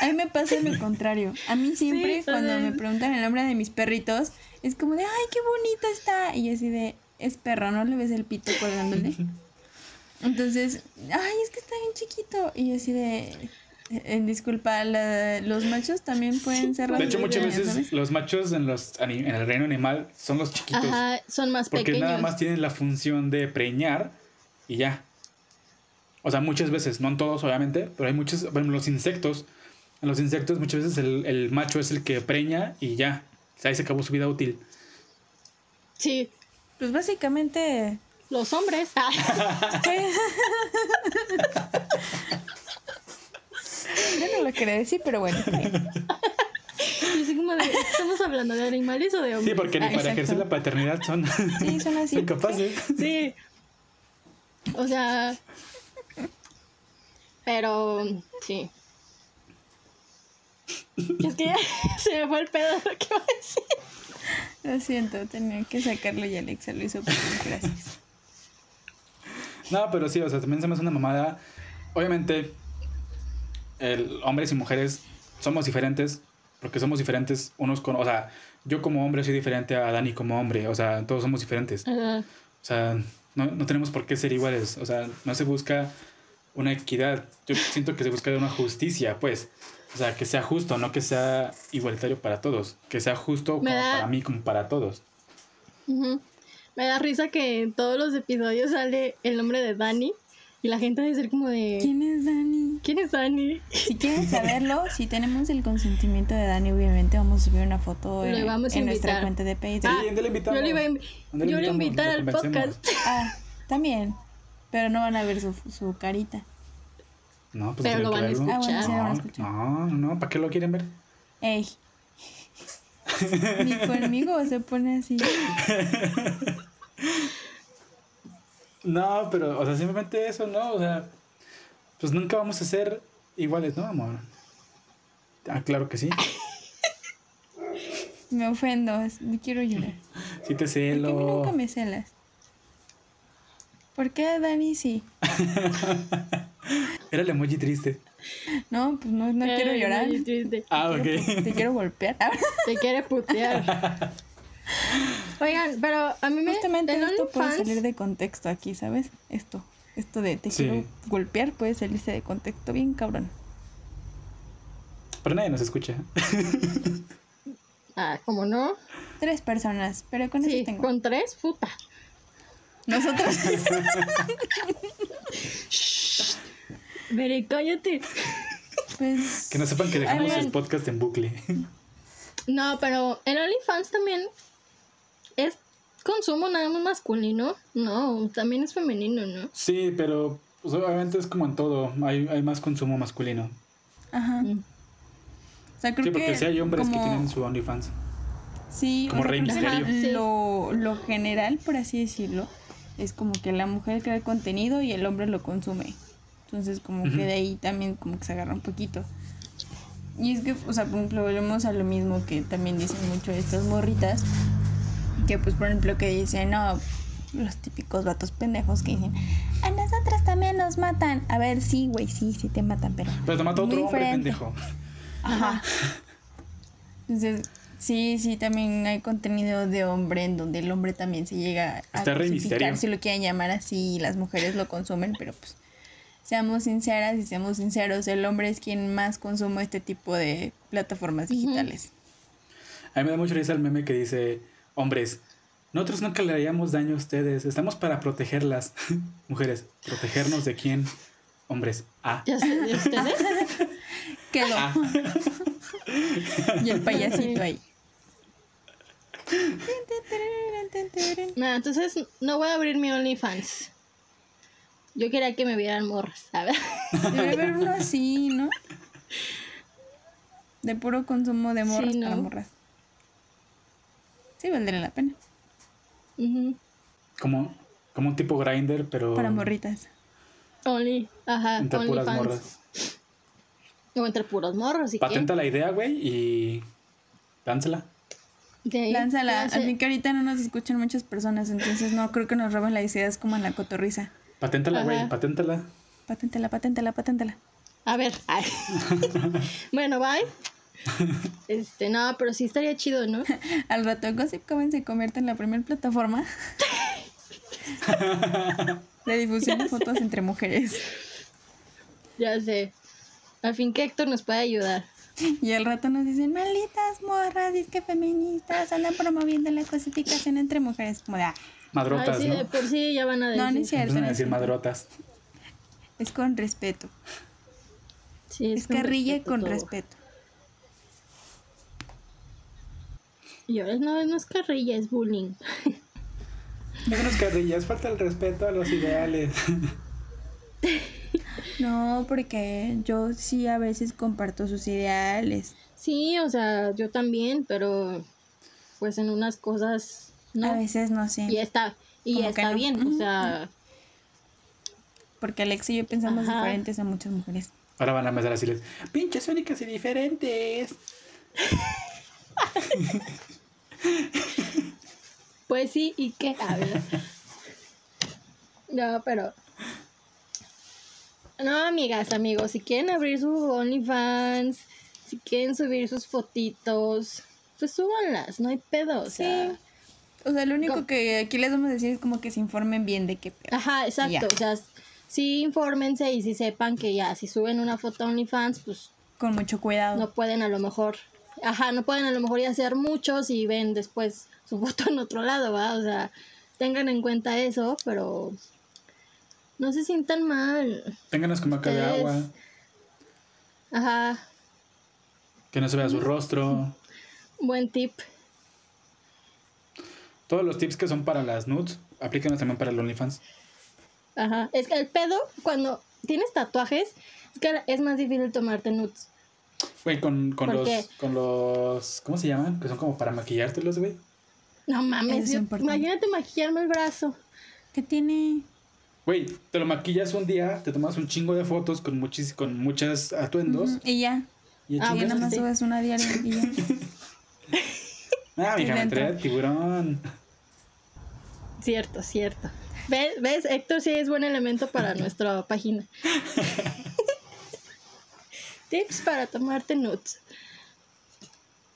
A mí me pasa lo contrario. A mí siempre cuando me preguntan el nombre de mis perritos, es como de, ay, qué bonita está. Y así de, es perro, ¿no le ves el pito colgándole? Entonces, ay, es que está bien chiquito. Y así de, en disculpa, los machos también pueden ser De hecho, muchas veces los machos en, los, en el reino animal son los chiquitos. Ajá, son más porque pequeños. Porque nada más tienen la función de preñar y ya. O sea, muchas veces, no en todos obviamente, pero hay muchos, bueno, los insectos, en los insectos muchas veces el, el macho es el que preña y ya. O sea, ahí se acabó su vida útil. Sí. Pues básicamente. Los hombres. Ah. Yo no lo quería decir, pero bueno. ¿Estamos hablando de animales o de hombres? Sí, porque ni para ejercer la paternidad son. Sí, son así. Son capaces. Sí. O sea. Pero. Sí. Es que se me fue el pedo lo que iba a decir. Lo siento, tenía que sacarlo y Alexa lo hizo por gracias. No, pero sí, o sea, también se me hace una mamada. Obviamente, el, hombres y mujeres somos diferentes, porque somos diferentes unos con. O sea, yo como hombre soy diferente a Dani como hombre, o sea, todos somos diferentes. O sea, no, no tenemos por qué ser iguales, o sea, no se busca una equidad, yo siento que se busca una justicia, pues. O sea, que sea justo, no que sea igualitario para todos. Que sea justo para mí como para todos. Me da risa que en todos los episodios sale el nombre de Dani Y la gente debe ser como de. ¿Quién es Dani? ¿Quién es Dani? Si quieren saberlo, si tenemos el consentimiento de Dani, obviamente vamos a subir una foto Lo en, nuestra cuenta de Sí, Facebook. ¿dónde le invitamos? Yo le iba a, invi- ¿Dónde le yo le invitar al podcast. Ah, también. Pero no van a ver su, su carita. No, pues Pero lo van a verlo. Ah, bueno, sí, lo van a No, escuchar. no, no, ¿para qué lo quieren ver? Ey. Ni conmigo se pone así. No, pero, o sea, simplemente eso, ¿no? O sea, pues nunca vamos a ser iguales, ¿no, amor? Ah, claro que sí. Me ofendo, es- me quiero llorar. Sí te ¿Por qué celo. nunca me celas? ¿Por qué Dani sí? Era el emoji triste. No, pues no, no quiero llorar. triste. Ah, ok. Te quiero golpear. Te quiere putear. Oigan, pero a mí me. Justamente en esto puede OnlyFans- salir de contexto aquí, ¿sabes? Esto. Esto de te Sí. quiero golpear puede salirse de contexto bien cabrón. Pero nadie nos escucha. Ah, como no. Tres personas, pero con Sí, eso tengo. con tres, puta. Nosotros. Veré, cállate. pues. Que no sepan que dejamos el podcast en bucle. No, pero en OnlyFans también es consumo nada más masculino. No, también es femenino, ¿no? Sí, pero pues, obviamente es como en todo. Hay, hay más consumo masculino. Ajá. Mm. O sea, creo Sí, porque que. sí hay hombres que tienen su OnlyFans. Sí, como o sea, Rey por ejemplo, Misterio. Lo, lo general, por así decirlo, es como que la mujer crea el contenido y el hombre lo consume. Entonces, como Ujú. que de ahí también como que se agarra un poquito. Y es que, o sea, por ejemplo, volvemos a lo mismo que también dicen mucho estas morritas, que pues, por ejemplo, que dicen, no, los típicos vatos pendejos que dicen, a nosotras también nos matan. A ver, sí, güey, sí, sí te matan, pero... Pero te mata muy otro hombre, diferente. pendejo. Ajá. Entonces, sí, sí, también hay contenido de hombre en donde el hombre también se llega a Está cosificar, Misterio. si lo quieren llamar así, y las mujeres lo consumen, pero pues seamos sinceras y seamos sinceros, el hombre es quien más consume este tipo de plataformas digitales. A mí me da mucha risa el meme que dice, hombres, nosotros nunca le haríamos daño a ustedes, estamos para protegerlas. Mujeres, ¿protegernos de quién? Hombres, ah. Ya sé, ¿de ustedes? Quedó. Ah. Y el payasito ahí. No, entonces no voy a abrir mi OnlyFans. Yo quería que me vieran morras, ¿sabes? Debe haber uno así, ¿no? De puro consumo de morras Sí, para ¿no? morras. Sí, valdría la pena. Ujú. Como, como un tipo grinder, pero Para morritas. Only, ajá, entre puras OnlyFans. morras. O entre puros morros, ¿y qué? Patenta la idea, güey, y lánzala. Ahí, Lánzala. Al fin que ahorita no nos escuchan muchas personas, entonces no creo que nos roben las ideas como en la cotorriza. Paténtala, güey, paténtala. Paténtela, paténtela, paténtela. A ver. ay. bueno, bye. Este, no, pero sí estaría chido, ¿no? Al rato Gossip Coven se convierte en la primera plataforma de difusión de fotos entre mujeres. Ya sé. Al fin que Héctor nos puede ayudar. Y al rato nos dicen, malditas morras, que feministas, andan promoviendo la cosificación entre mujeres. Como de, ah, Madrotas, Ay, sí, de ¿no? por sí ya van a decir. no, no es cierto. No a es decir madrotas. Es con respeto. Sí, Es con carrilla respeto con todo. respeto. Y ahora no, no es carrilla, es bullying. No unas carrillas, falta el respeto a los ideales. No, porque yo sí a veces comparto sus ideales. Sí, o sea, yo también, pero pues en unas cosas A no. veces no sé. Y está, y está no. bien, o sea, Porque Alex y yo pensamos Ajá. diferentes a muchas mujeres. Ahora van a empezar a decirles, pinches únicas y diferentes. pues sí, ¿y qué? A ver. No, pero. No, amigas, amigos, si quieren abrir su OnlyFans, si quieren subir sus fotitos, pues súbanlas, no hay pedo, o sea. Sí. O sea, lo único ¿Cómo? que aquí les vamos a decir es como que se informen bien de qué pedo. Ajá, exacto, Ya. o sea, sí infórmense y si sepan que ya, si suben una foto a OnlyFans, pues Con mucho cuidado. no pueden a lo mejor, ajá, no pueden a lo mejor ya hacer muchos y ven después su foto en otro lado, ¿va? O sea, tengan en cuenta eso, pero No se sientan mal. Ténganos como acá de agua, Ajá. que no se vea su rostro. Buen tip. Todos los tips que son para las nudes, aplíquenos también para el OnlyFans. Ajá. Es que el pedo, cuando tienes tatuajes, es que es más difícil tomarte nudes. Güey, con, con ¿Por los, qué? con los, ¿cómo se llaman? Que son como para maquillártelos, güey. No mames, yo- imagínate maquillarme el brazo. ¿Qué tiene? Güey, te lo maquillas un día, te tomas un chingo de fotos con, muchis, con muchas atuendos Y ya. y Ah, Y chingas. nada más subes una diaria y ya. Ah, mija, me trae el tiburón. Cierto, cierto. ¿Ves? ¿Ves? Héctor sí es buen elemento para nuestra página. Tips para tomarte nudes.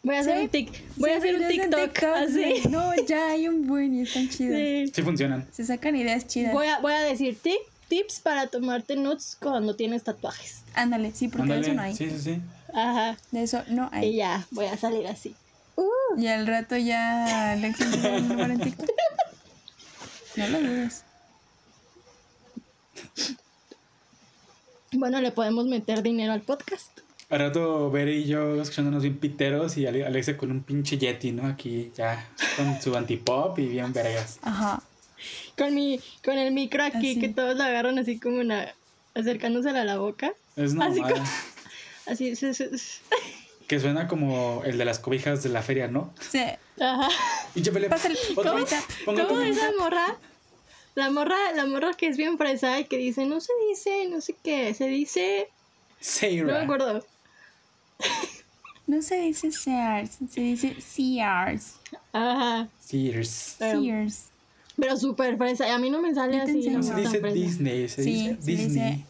Voy a hacer Sí. un tic, voy a hacer un en TikTok, así. No, ya hay un buen y están chidos. Sí. Sí funcionan. Se sacan ideas chidas. Voy a, voy a decir tic, tips para tomarte nudes cuando tienes tatuajes. Ándale, sí, porque de Ándale. eso no hay. Sí, sí, sí. Ajá. De eso no Y hay. ya, voy a salir así. Y al rato ya Alex grabar en TikTok. No lo dudes. Bueno, le podemos meter dinero al podcast. Al rato Bere y yo escuchándonos bien piteros y Ale- Alexa con un pinche Yeti, ¿no? Aquí ya con su antipop y bien vergas. Ajá. Con mi, con el micro aquí Así. que todos lo agarran así como una acercándosela a la boca. Es Así normal. como- Así, sí, sí, sí. Que suena como el de las cobijas de la feria, ¿no? Sí. Ajá. Y yo Pásale, Otro. ¿cómo? Ponga ¿Cómo esa morra? La morra, la morra que es bien fresa y que dice, no se dice, no sé qué, se dice, no me Sarah. acuerdo. No se dice Sears, se dice Sears. Ajá. Sears. Sears. pero súper fresa. A mí no me sale así. enseño. no Se dice. Disney, se Sí, dice se dice- Disney.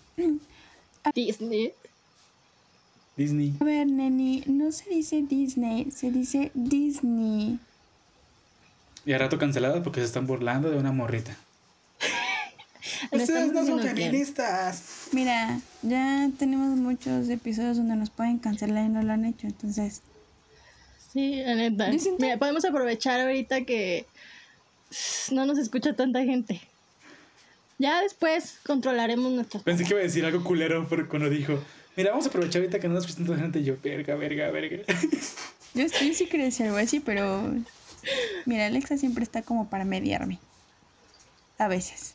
Disney. Disney. A ver, neni, no se dice Disney, se dice Disney. Y a rato canceladas porque se están burlando de una morrita. No estamos diciendo quién. feministas. Mira, ya tenemos muchos episodios donde nos pueden cancelar y no lo han hecho, entonces. Sí, la neta. Mira, podemos aprovechar ahorita que no nos escucha tanta gente. Ya después controlaremos nuestras... Pensé que iba a decir algo culero pero cuando dijo, mira, vamos a aprovechar ahorita que no nos escucha tanta gente. Y yo, verga, verga, verga. Yo, yo sí quería decir algo así, pero. Mira, Alexa siempre está como para mediarme. A veces.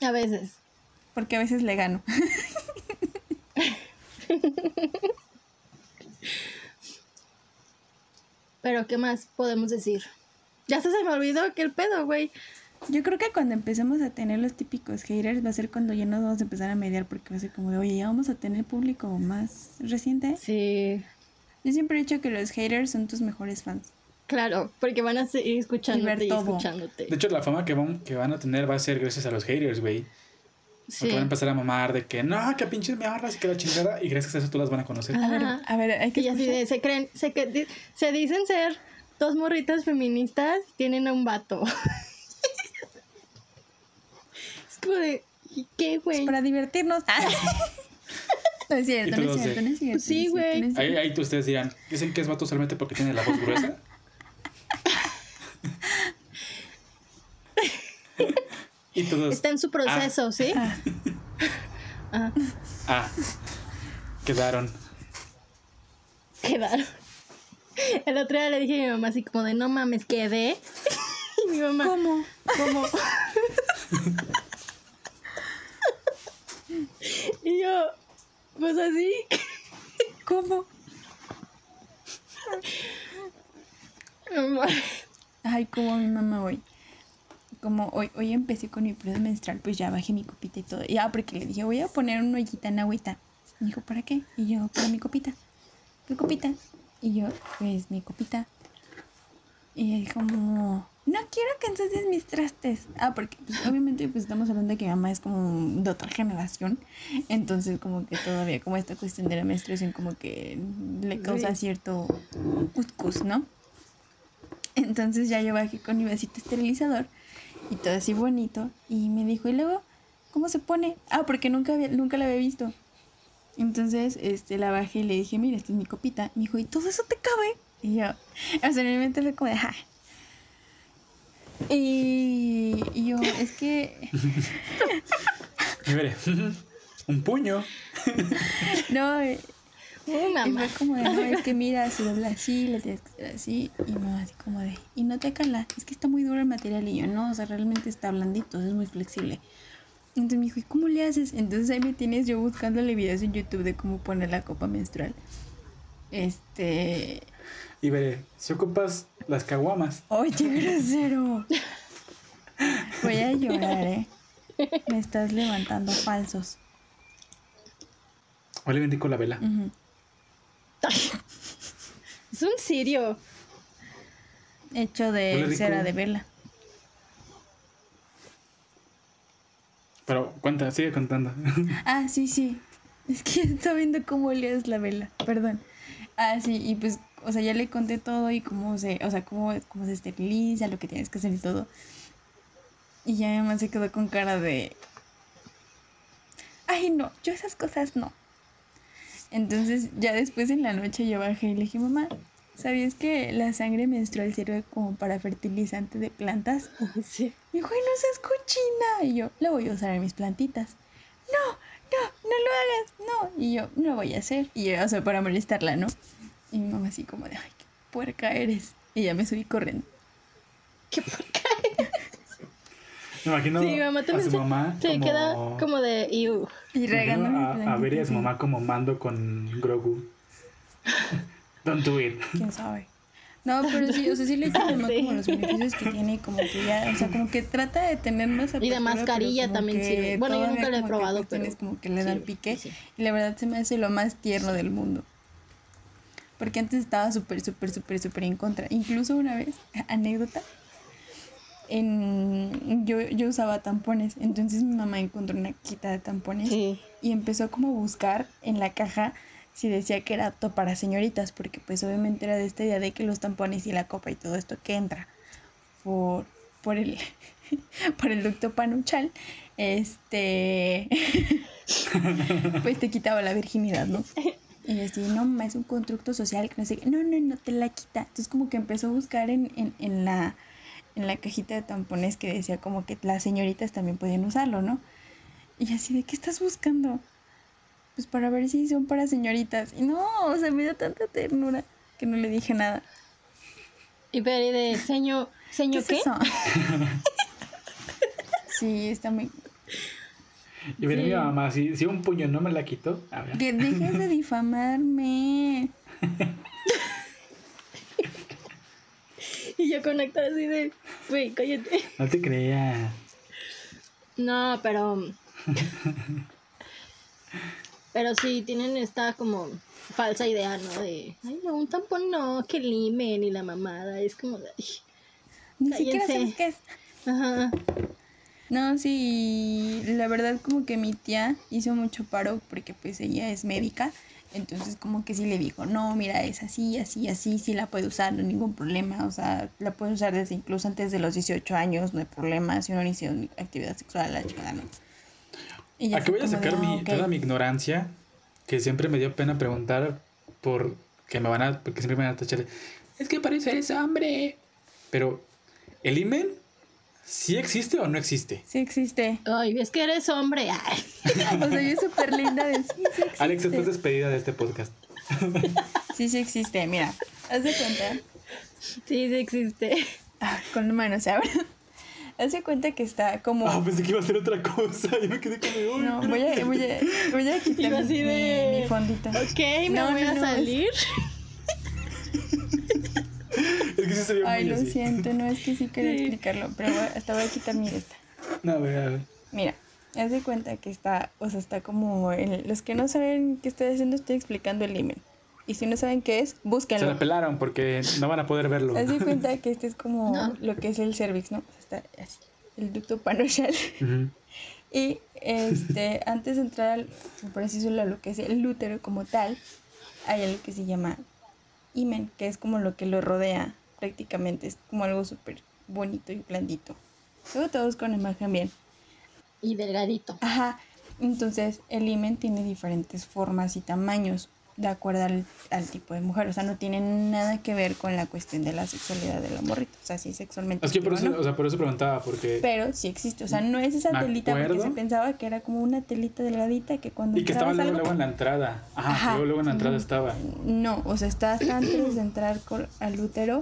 A veces. Porque a veces le gano. Pero ¿qué más podemos decir? Ya hasta se me olvidó que el pedo, güey. Yo creo que cuando empecemos a tener los típicos haters va a ser cuando ya nos vamos a empezar a mediar porque va a ser como de, oye, ya vamos a tener público más reciente. Sí. Yo siempre he dicho que los haters son tus mejores fans. Claro, porque van a seguir escuchándote ver y, todo. escuchándote. De hecho, la fama que van, que van a tener va a ser gracias a los haters, güey. Sí. Porque van a empezar a mamar de que no, que pinches me ahorras y que la chingada. Y gracias a eso tú las van a conocer. A ver, a ver, hay que Y así de, se creen, se, que- di- se dicen ser dos morritas feministas y tienen a un vato. es como de, ¿y qué, güey? Para divertirnos. Ah. No es cierto, no es cierto, no es cierto. Sí, güey. Ahí, ahí ustedes dirán, dicen que es vato solamente porque tiene la voz gruesa. y todos, Está en su proceso, ¿sí? Ah, Ah, ah, quedaron. quedaron. El otro día le dije a mi mamá así como de, no mames, quedé. y mi mamá, ¿Cómo? ¿cómo? y yo, pues así. ¿Cómo? Ay, como mi mamá hoy. Como hoy, hoy empecé con mi periodo menstrual, pues ya bajé mi copita y todo. Ya, porque le dije, voy a poner una ollita en agüita. Me dijo, ¿para qué? Y yo, para mi copita. ¿Qué copita? Y yo, pues mi copita. Y él como, no quiero que ensucies mis trastes. Ah, porque pues, obviamente pues estamos hablando de que mi mamá es como de otra generación. Entonces como que todavía como esta cuestión de la menstruación como que le causa Sí. cierto cuscus, ¿no? Entonces ya yo bajé con mi vasito esterilizador y todo así bonito. Y me dijo, ¿y luego cómo se pone? Ah, porque nunca, había, nunca la había visto. Entonces este, la bajé y le dije, mira, esta es mi copita. Me dijo, ¿y todo eso te cabe? Y yo, o sea, fue como de, "Ja". Y, y yo, es que. Y un puño. No, y Uh, y mamá. fue como de, no, es que mira, se dobla así, le tienes que hacer así. Y no, así como de, y no te cala, es que está muy duro el material. Y yo, no, o sea, realmente está blandito, es muy flexible. Entonces me dijo, ¿y cómo le haces? Entonces ahí me tienes yo buscándole videos en YouTube de cómo poner la copa menstrual. Este. Y veré, si ocupas las caguamas. Oye, grosero. Voy a llorar, ¿eh? Me estás levantando falsos. Hoy le bendigo la vela. Ujú. Es un sirio. Hecho de cera de vela. Pero cuenta, sigue contando. Ah, sí, sí. Es que está viendo cómo olías la vela. Perdón. Ah, sí, y pues, o sea, ya le conté todo y cómo se, o sea, cómo, cómo se esteriliza, lo que tienes que hacer y todo. Y ya mamá se quedó con cara de. Ay, no, yo esas cosas no. Entonces, ya después en la noche yo bajé y le dije, mamá, ¿sabías que la sangre menstrual sirve como para fertilizante de plantas? Sí. Me dijo, "Ay, no seas cochina. Y yo, la voy a usar en mis plantitas. No, no, no lo hagas, no. Y yo, no lo voy a hacer. Y yo, o sea, para molestarla, ¿no? Y mi mamá así como de, ay, qué puerca eres. Y ya me subí corriendo. Qué porca. Me imagino Sí, mi mamá a también su mamá se como... queda como de. "Iu". Y imagino regándome mi a, a ver y a su mamá como mando con Grogu. Don't do it. ¿Quién sabe? No, pero sí, o sea, sí le echo de más Sí. como los beneficios que tiene y como que ya, o sea, como que trata de tener más Y de apertura, mascarilla también sirve. Bueno, yo nunca lo he probado, pero como que le dan sirve, pique. sí. Y la verdad se me hace lo más tierno del mundo. Porque antes estaba súper, súper, súper, súper en contra. Incluso una vez, anécdota, en, yo, yo usaba tampones. Entonces mi mamá encontró una quita de tampones Sí. y empezó como a buscar en la caja si decía que era apto para señoritas, porque pues obviamente era de esta idea de que los tampones y la copa y todo esto que entra por, por el por el ducto panuchal, este pues te quitaba la virginidad, ¿no? Y yo así, no, es un constructo social que no sé qué. No, no, no, te la quita. Entonces como que empezó a buscar en, en, en la en la cajita de tampones que decía como que las señoritas también podían usarlo, ¿no? Y así, ¿de qué estás buscando? Pues para ver si son para señoritas. Y no, o sea, me dio tanta ternura que no le dije nada. Y Peri de seño. ¿Seño ¿Qué qué? es eso? sí, está muy... Y veré Sí. mi mamá, si, si un puño no me la quitó, a ver. Que dejes de difamarme. Y yo conectar así de. Güey, cállate. No te creas. No, pero. pero sí, tienen esta como falsa idea, ¿no? De. Ay, no, un tampón no, que limen y la mamada. Es como de. ay, Ni siquiera sabes qué es. Ajá. No, sí, la verdad como que mi tía hizo mucho paro porque pues ella es médica, entonces como que sí le dijo, no, mira, es así, así, así, sí la puede usar, no hay ningún problema, o sea, la puede usar desde incluso antes de los 18 años, no hay problema, si uno inició actividad sexual, la chingada, no. Aquí voy a de, sacar "Ah, mi, ok". toda mi ignorancia, que siempre me dio pena preguntar por que me van a, porque siempre me van a tachar. Es que parece eres hombre. Pero, ¿el imen sí existe o no existe? Sí existe. Ay, es que eres hombre. Ay. O sea, yo súper linda de sí. Alex, estás despedida de este podcast. Sí, sí existe, mira, haz de cuenta. Sí, sí existe. Ah, con la mano, ¿sabes? Haz de cuenta que está como... Ah, pensé que iba a ser otra cosa. Yo me quedé como, "Uy, No, voy a, qué". voy a, voy a quitar mi, de- mi fondito. Ok, me No, voy no, a no, es- salir. Es que sí se vio Ay, muy lo así. siento, no es que sí quería Sí. explicarlo, pero voy- hasta voy a quitar mi esta. No, a ver, a ver. Mira, haz de cuenta que está, o sea, está como, el- los que no saben qué estoy haciendo, estoy explicando el imen. Y si no saben qué es, Se búsquenlo. la pelaron porque no van a poder verlo. Haz de cuenta que este es como No. lo que es el cervix, ¿no? O sea, está así, el ducto panochal. Ujú. Y este, antes de entrar, al, por así decirlo, a lo que es el útero como tal, hay algo que se llama imen, que es como lo que lo rodea prácticamente, es como algo súper bonito y blandito. Luego te busco una imagen bien. Y delgadito. Ajá, entonces el imen tiene diferentes formas y tamaños. de acuerdo al, al tipo de mujer. O sea, no tiene nada que ver con la cuestión de la sexualidad de la morrita. O sea, sí sexualmente. Es que por eso, ¿no? o sea, por eso preguntaba, porque... Pero sí existe. O sea, no es esa telita porque se pensaba que era como una telita delgadita que cuando Y que estaba luego, algo- luego en la entrada. Ajá, Ajá. luego, luego en la entrada estaba. No, o sea, está hasta antes de entrar al útero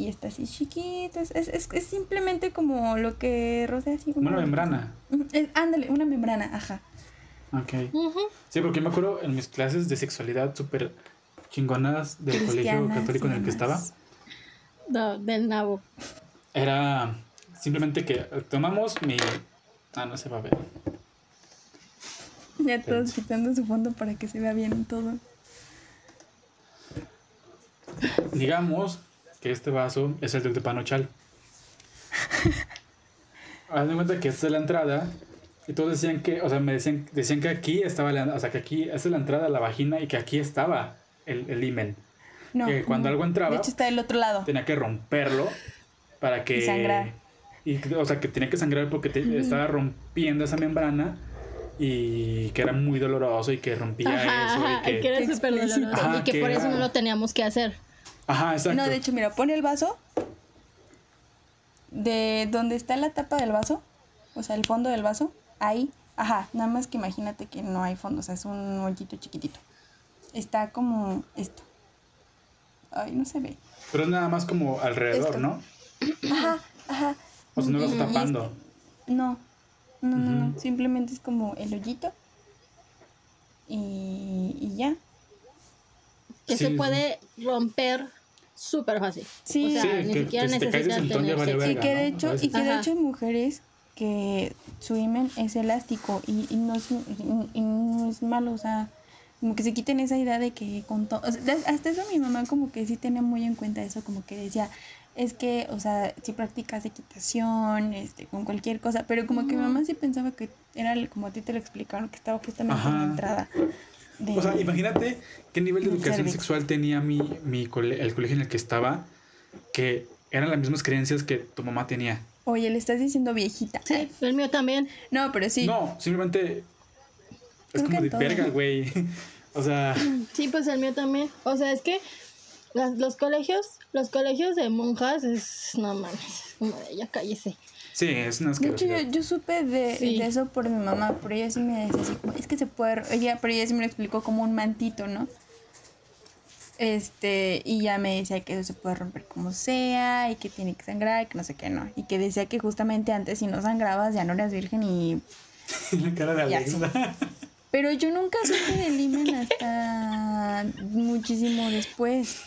y está así chiquito. Es, es, es- simplemente como lo que rodea así. Una membrana. Es- ándale, una membrana, ajá. Ok. Sí, porque me acuerdo en mis clases de sexualidad súper chingonadas del colegio católico en el que estaba. No, del nabo. Era simplemente que tomamos mi... Ah, no se va a ver. Ya todos quitando su fondo para que se vea bien todo. Digamos que este vaso es el de Panochal. Haz de cuenta que esta es la entrada. Y todos decían que, o sea, me decían, decían que aquí estaba la, o sea, que aquí, esta es la entrada a la vagina y que aquí estaba el, el himen. No. Que cuando no. algo entraba- De hecho, está del otro lado. Tenía que romperlo para que... Y sangrar. y, o sea, que tenía que sangrar porque te- estaba rompiendo esa membrana y que era muy doloroso y que rompía Ajá, eso ajá, y que... que era Qué súper explícito. doloroso. Ajá, y que que por eso no lo teníamos que hacer. Ajá, exacto. No, de hecho, mira, pone el vaso de donde está la tapa del vaso, o sea, el fondo del vaso, ahí, ajá, nada más que imagínate que no hay fondo, o sea, es un hoyito chiquitito. Está como esto. Ay, no se ve. Pero es nada más como alrededor, Esto. ¿no? Ajá, ajá. O sea, no lo está tapando. este- no, no, no, no, simplemente es como el hoyito. Y, y ya. Que Sí, se sí. puede romper súper fácil. Sí. O sea, Sí, ni que- siquiera que si te necesitas ya tener sexo. Y verga, que de hecho, y que de Ajá. hecho hay mujeres que su imen es elástico y, y no es, y- y no es malo, o sea, como que se quiten esa idea de que con todo, hasta eso mi mamá como que sí tenía muy en cuenta eso, como que decía, es que, o sea, si practicas equitación, este, con cualquier cosa, pero como que mi mamá sí pensaba que era como a ti te lo explicaron, que estaba justamente en la Ajá. entrada. De, O sea, imagínate qué nivel de educación cervix. sexual tenía mi, mi cole- el colegio en el que estaba, que eran las mismas creencias que tu mamá tenía. Oye, le estás diciendo viejita. Sí, el mío también. No, pero sí. No, simplemente es Creo como de todo. verga, güey. O sea, Sí, pues el mío también. O sea, es que las- los colegios, los colegios de monjas es, no mames, es como de, ya cállese. Sí, es una De hecho, yo, yo supe de, Sí. de eso por mi mamá, pero ella sí me decía así como, es que se puede, ella, pero ella sí me lo explicó como un mantito, ¿no? Este, y ya me decía que eso se puede romper como sea, y que tiene que sangrar, y que no sé qué, no. Y que decía que justamente antes si no sangrabas ya no eras virgen y... La cara de. Alexa. Pero yo nunca supe del himen hasta muchísimo después.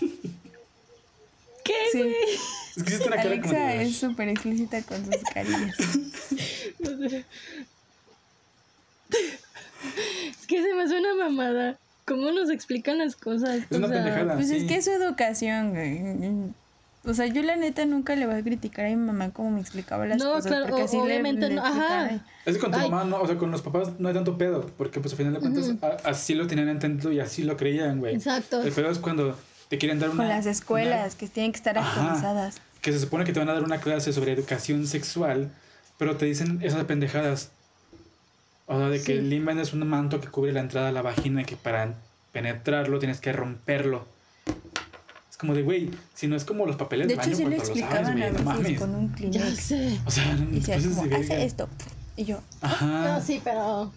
¿Qué, Sí. Es que hiciste una cara Alexa de... es súper explícita con sus carillas. Es que se me hace una mamada. ¿Cómo nos explican las cosas? Es una sea, pendejada. Pues es que es su educación, güey. O sea, yo la neta nunca le voy a criticar a mi mamá como me explicaba las No, cosas. claro, porque o- así le- obviamente le no, ajá. Es que con tu Ay. mamá, no, o sea, con los papás no hay tanto pedo, porque pues al final de cuentas a- así lo tenían entendido y así lo creían, güey. Exacto. El pedo es cuando te quieren dar una... Con las escuelas, una- que tienen que estar Ajá. actualizadas. que se supone que te van a dar una clase sobre educación sexual, pero te dicen esas pendejadas. O sea, de que Sí. el himen es un manto que cubre la entrada a la vagina y que para penetrarlo tienes que romperlo. Es como de, güey, si no es como los papeles De de hecho, baño sí lo cuando lo sabes, explicaban güey, a no veces mames. con un Ya Kleenex. sé. O sea, no Y pases como, de hace esto. Y yo, Ajá. No, sí, pero.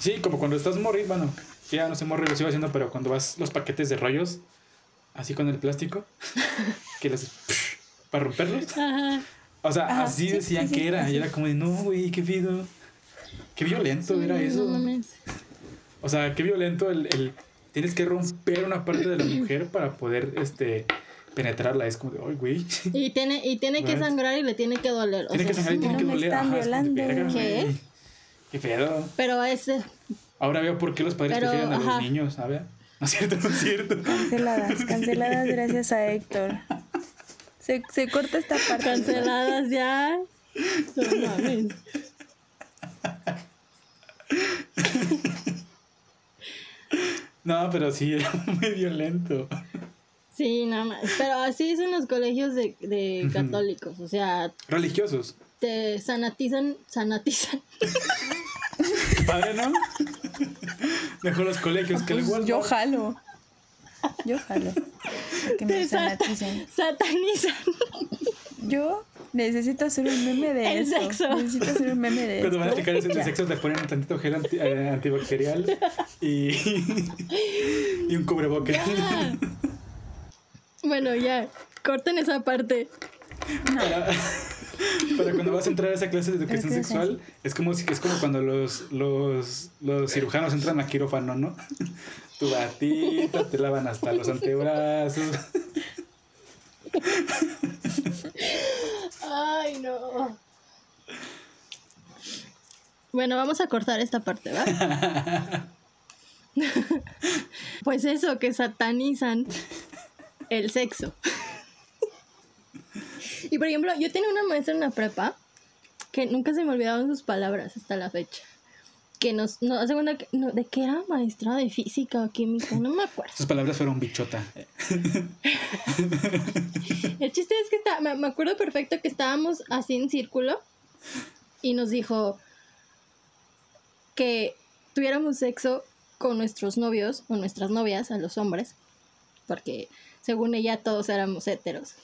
Sí, como cuando estás morri, bueno, que ya no sé morri, lo sigo haciendo, pero cuando vas los paquetes de rollos, así con el plástico, que les para romperlos. Ajá. O sea, Ajá, así sí, decían sí, que sí, era. Y era como de, no, güey, qué pido. Qué violento era No eso. mames. O sea, qué violento el, el- Tienes que romper una parte de la mujer para poder, este, penetrarla. Es como de, ay, güey. Y tiene, y tiene que sangrar y le tiene que doler. o Tiene que sea, sangrar y tiene no que doler. están Ajá, es como de, violando. verga, ¿Qué? Qué pedo. Pero ese. Ahora veo por qué los padres Pero, prefieren a ajá. los niños, ¿sabes? No es cierto, no es cierto. canceladas, canceladas gracias a Héctor. Se, se corta esta parte. Canceladas ya. No mames. No, pero sí, era muy violento. Sí, nada más. Pero así es en los colegios de, de católicos. O sea, Religiosos. te sanatizan, sanatizan. Padre, ¿no? Mejor los colegios que el Pues Walmart. yo jalo. Yo jalo. Que me Te sa- fanaticen. satanizan. Yo necesito hacer un meme de El esto. sexo. Necesito hacer un meme de Cuando esto. van a aplicar ese de sexo te ponen un tantito gel anti- eh, antibacterial y, y un cubrebocas. Ya. Bueno, ya. Corten esa parte. Para, para cuando vas a entrar a esa clase de educación Creo sexual, es como, si, es como cuando los, los, los cirujanos entran a quirófano, ¿no? Tu batita, te lavan hasta los antebrazos. Ay, no. Bueno, vamos a cortar esta parte, ¿va? pues eso, que satanizan el sexo. Y por ejemplo, yo tenía una maestra en la prepa que nunca se me olvidaban sus palabras hasta la fecha. Que nos, no, hace cuenta que, no, de que era maestra de física o química, no me acuerdo. Sus palabras fueron bichota. El chiste es que está, me, me acuerdo perfecto que estábamos así en círculo y nos dijo que tuviéramos sexo con nuestros novios o nuestras novias, a los hombres, porque según ella todos éramos héteros.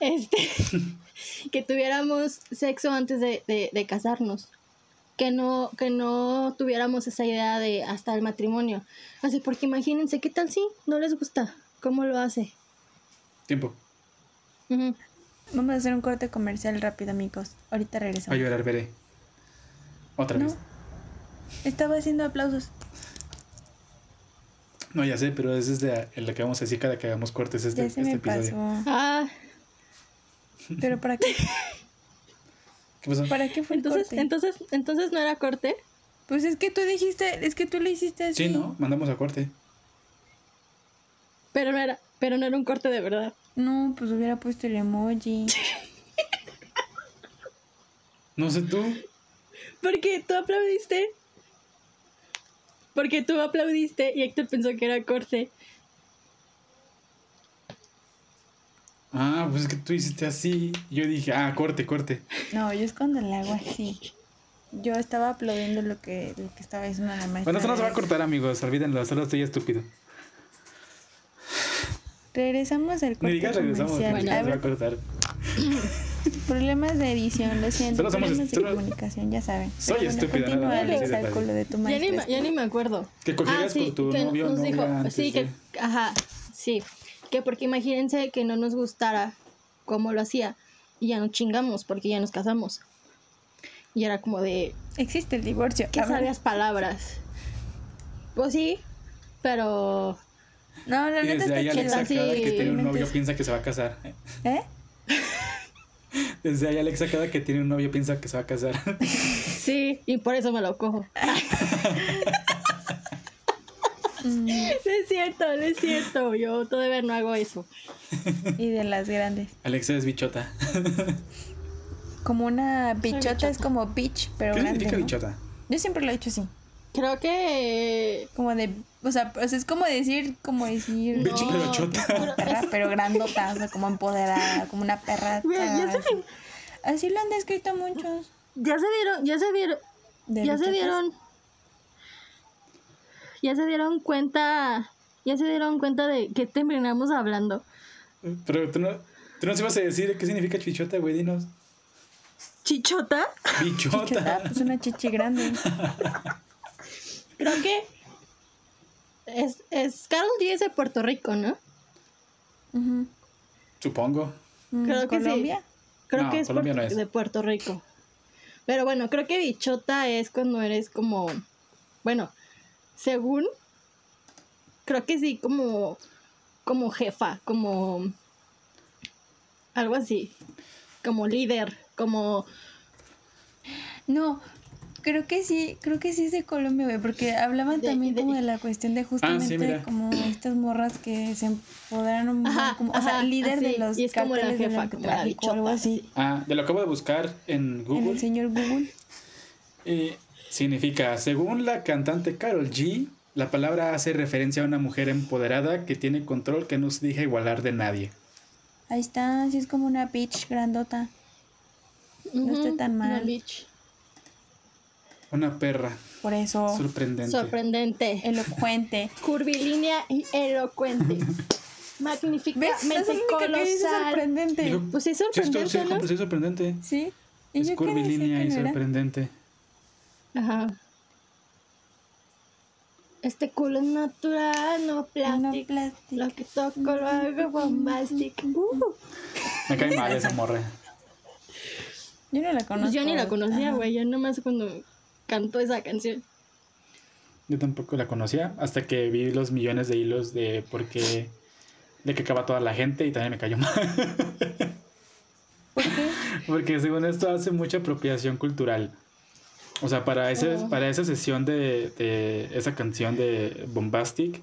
Este, que tuviéramos sexo antes de, de- de casarnos. Que no, que no tuviéramos esa idea de hasta el matrimonio. Así, porque imagínense, ¿qué tal si no les gusta? ¿Cómo lo hace? Tiempo. Vamos a hacer un corte comercial rápido, amigos. Ahorita Va a regresamos. llorar, veré. Otra No. vez. Estaba haciendo aplausos. No, ya sé, pero es de en lo que vamos a decir cada que hagamos cortes este, ya se este me episodio. pasó. Ah, Pero ¿para qué? ¿Qué pasó? ¿Para qué fue el entonces, corte? entonces, entonces no era corte. Pues es que tú dijiste, es que tú le hiciste así. Sí, ¿no? Mandamos a corte. Pero no era, pero no era un corte de verdad. No, pues hubiera puesto el emoji. No sé tú. Porque tú aplaudiste. Porque tú aplaudiste y Héctor pensó que era corte. Ah, pues es que tú hiciste así. Yo dije, ah, corte, corte. No, yo es cuando le hago así. Yo estaba aplaudiendo lo que, lo que estaba diciendo la maestra. Bueno, esto no se va a cortar, amigos. Olvídenlo, solo estoy estúpido. Regresamos al Ni corte digas regresamos, comercial. A se va a cortar. problemas de edición, lo siento. Solo somos problemas de solo- comunicación, ya saben. Soy Pero bueno, nada más, así de fácil. de tu Ya ni, maestra. me- ya ni me acuerdo. Que cogieras con tu que novio nos novia dijo, antes sí, de- que, ajá, sí, que porque imagínense que no nos gustara cómo lo hacía y ya nos chingamos porque ya nos casamos. Y era como de, Existe el divorcio. ¿qué sabias palabras? Pues sí, pero No, la neta está Alexa cada que tiene un novio Realmente piensa que se va a casar. ¿Eh? Desde ahí Alexa cada que tiene un novio piensa que se va a casar. sí, y por eso me lo cojo. Mm, No es cierto, no es cierto, yo todavía no hago eso. y de las grandes. Alexa es bichota. Como una bichota, bichota. es como bitch, pero ¿Qué grande. significa ¿no? bichota? Yo siempre lo he hecho así. Creo que... Como de. O sea, sea, es como decir. Como decir. No, Bitch, pero chota. pero- Perra, pero grandota, o sea, como empoderada, como una perra. Mira, así. se, Así lo han descrito muchos. ya se dieron, ya se dieron, de ya se bichotas. Ya se dieron cuenta, ya se dieron cuenta de que terminamos hablando. Pero tú no, tú nos ibas a decir qué significa bichota, güey, dinos. ¿Chichota? Chichota, Bichota. pues una chichi grande. Creo que es, es Carol G es de Puerto Rico, ¿no? Supongo. Mm, Creo que sí. Colombia. Creo No, que es, Colombia no puerto- es. de Puerto Rico. Pero bueno, creo que bichota es cuando eres como, bueno, según, creo que sí, como, como jefa, como algo así, como líder, como, No, creo que sí, creo que sí es de Colombia, güey, porque hablaban De- también de- como de la cuestión de justamente Ah, mira. como estas morras que se empoderaron, Ajá, como, o sea, líder de los y es como la jefa, como la narcotráfico o algo así. Ah, de lo acabo de buscar en En el Google. señor Google. Y significa, según la cantante Carol G, la palabra hace referencia a una mujer empoderada que tiene control que no se deja igualar de nadie. Ahí está, sí es como una bitch grandota. No está Ujú, tan una mal. bitch. Una perra. Por eso, Sorprendente. Sorprendente. elocuente. Curvilínea y elocuente. Magníficamente es colosal. sorprendente. Digo, Pues estoy- sorprendente, sí, sí, sorprendente. Sí. ¿Y Es curvilínea y sorprendente. Ajá. Este culo es natural, no No plástico. plástico. Lo que toco lo hago bombastic. Uh. Me cae mal esa morra. Yo no la conozco. Pues yo ni la conocía, Ajá. güey. Yo nomás cuando cantó esa canción. Yo tampoco la conocía hasta que vi los millones de hilos de por qué le quecaba a toda la gente y también me cayó mal. ¿Por qué? Porque según esto hace mucha apropiación cultural. O sea, para, ese, Oh. para esa sesión de, de esa canción de Bombastic,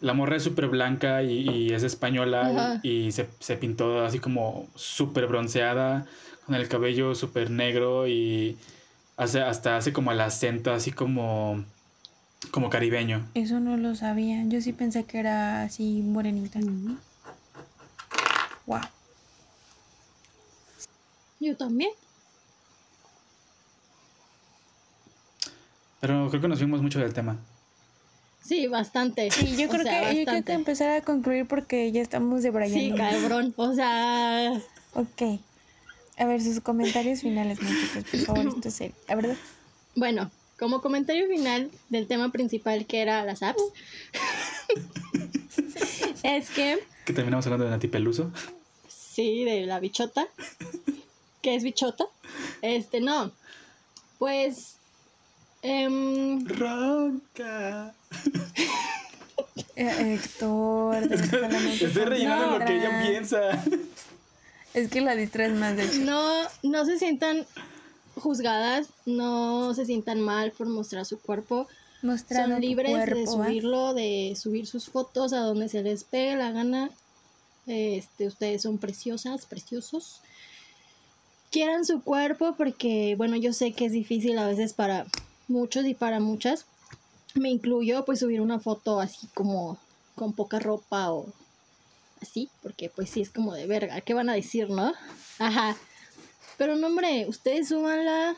la morra es súper blanca y, y es española y, y se, se pintó así como súper bronceada, con el cabello súper negro y hace, hasta hace como el acento así como, como caribeño. Eso no lo sabía. Yo sí pensé que era así morenita. Wow. Yo también. Pero creo que nos fuimos mucho del tema. Sí, bastante. Sí, yo creo sea, que yo creo que empezar a concluir porque ya estamos Sí, debrayando. cabrón. O sea, ok. A ver, sus comentarios finales, muchachos, por favor, esto es serio. La verdad. bueno, como comentario final del tema principal que era las apps, es que Que terminamos hablando de Nati Peluso. Sí, de la bichota. ¿Qué es bichota? Este, no. Pues. Em, Ronca. Eh, Héctor, Estoy rellenando lo que ella piensa. Es que la distraes más, de hecho. no, no se sientan juzgadas, no se sientan mal por mostrar su cuerpo. Mostrando Son libres de cuerpo, ¿va? subirlo, de subir sus fotos a donde se les pegue la gana. Este, ustedes son preciosas, preciosos. Quieran su cuerpo porque, bueno, yo sé que es difícil a veces para muchos y para muchas. Me incluyo, pues subir una foto así como con poca ropa o así, porque pues sí es como de verga, ¿qué van a decir, no? Ajá. Pero no, hombre, ustedes súbanla,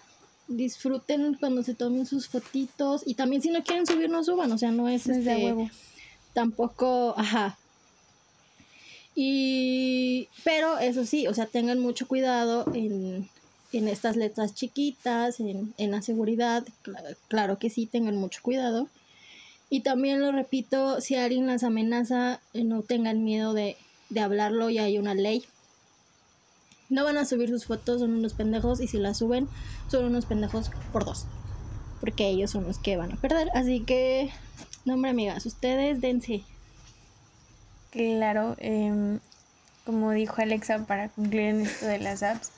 disfruten cuando se tomen sus fotitos y también si no quieren subir, no suban, o sea, no es No es de este, huevo. tampoco, ajá. Y, pero eso sí, o sea, tengan mucho cuidado en, en estas letras chiquitas, en, en la seguridad, cla- claro que sí, tengan mucho cuidado. Y también lo repito, si alguien las amenaza, eh, no tengan miedo de, de hablarlo, ya hay una ley. No van a subir sus fotos, son unos pendejos, y si las suben, son unos pendejos por dos. Porque ellos son los que van a perder. Así que, no, hombre, amigas, ustedes dense. Claro, em, como dijo Alexa para concluir en esto de las apps,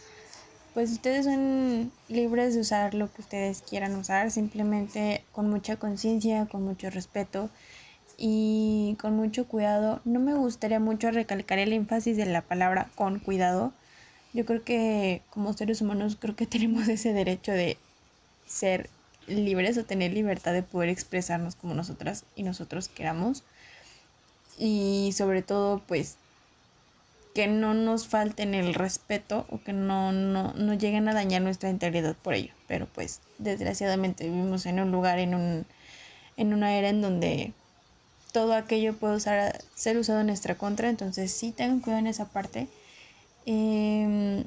pues ustedes son libres de usar lo que ustedes quieran usar, simplemente con mucha conciencia, con mucho respeto y con mucho cuidado. No me gustaría mucho recalcar el énfasis de la palabra con cuidado. Yo creo que como seres humanos creo que tenemos ese derecho de ser libres o tener libertad de poder expresarnos como nosotras y nosotros queramos y sobre todo pues que no nos falten el respeto o que no, no, lleguen a dañar nuestra integridad por ello. Pero pues desgraciadamente vivimos en un lugar, en, un, en una era en donde todo aquello puede usar, ser usado en nuestra contra, entonces sí tengan cuidado en esa parte. Em,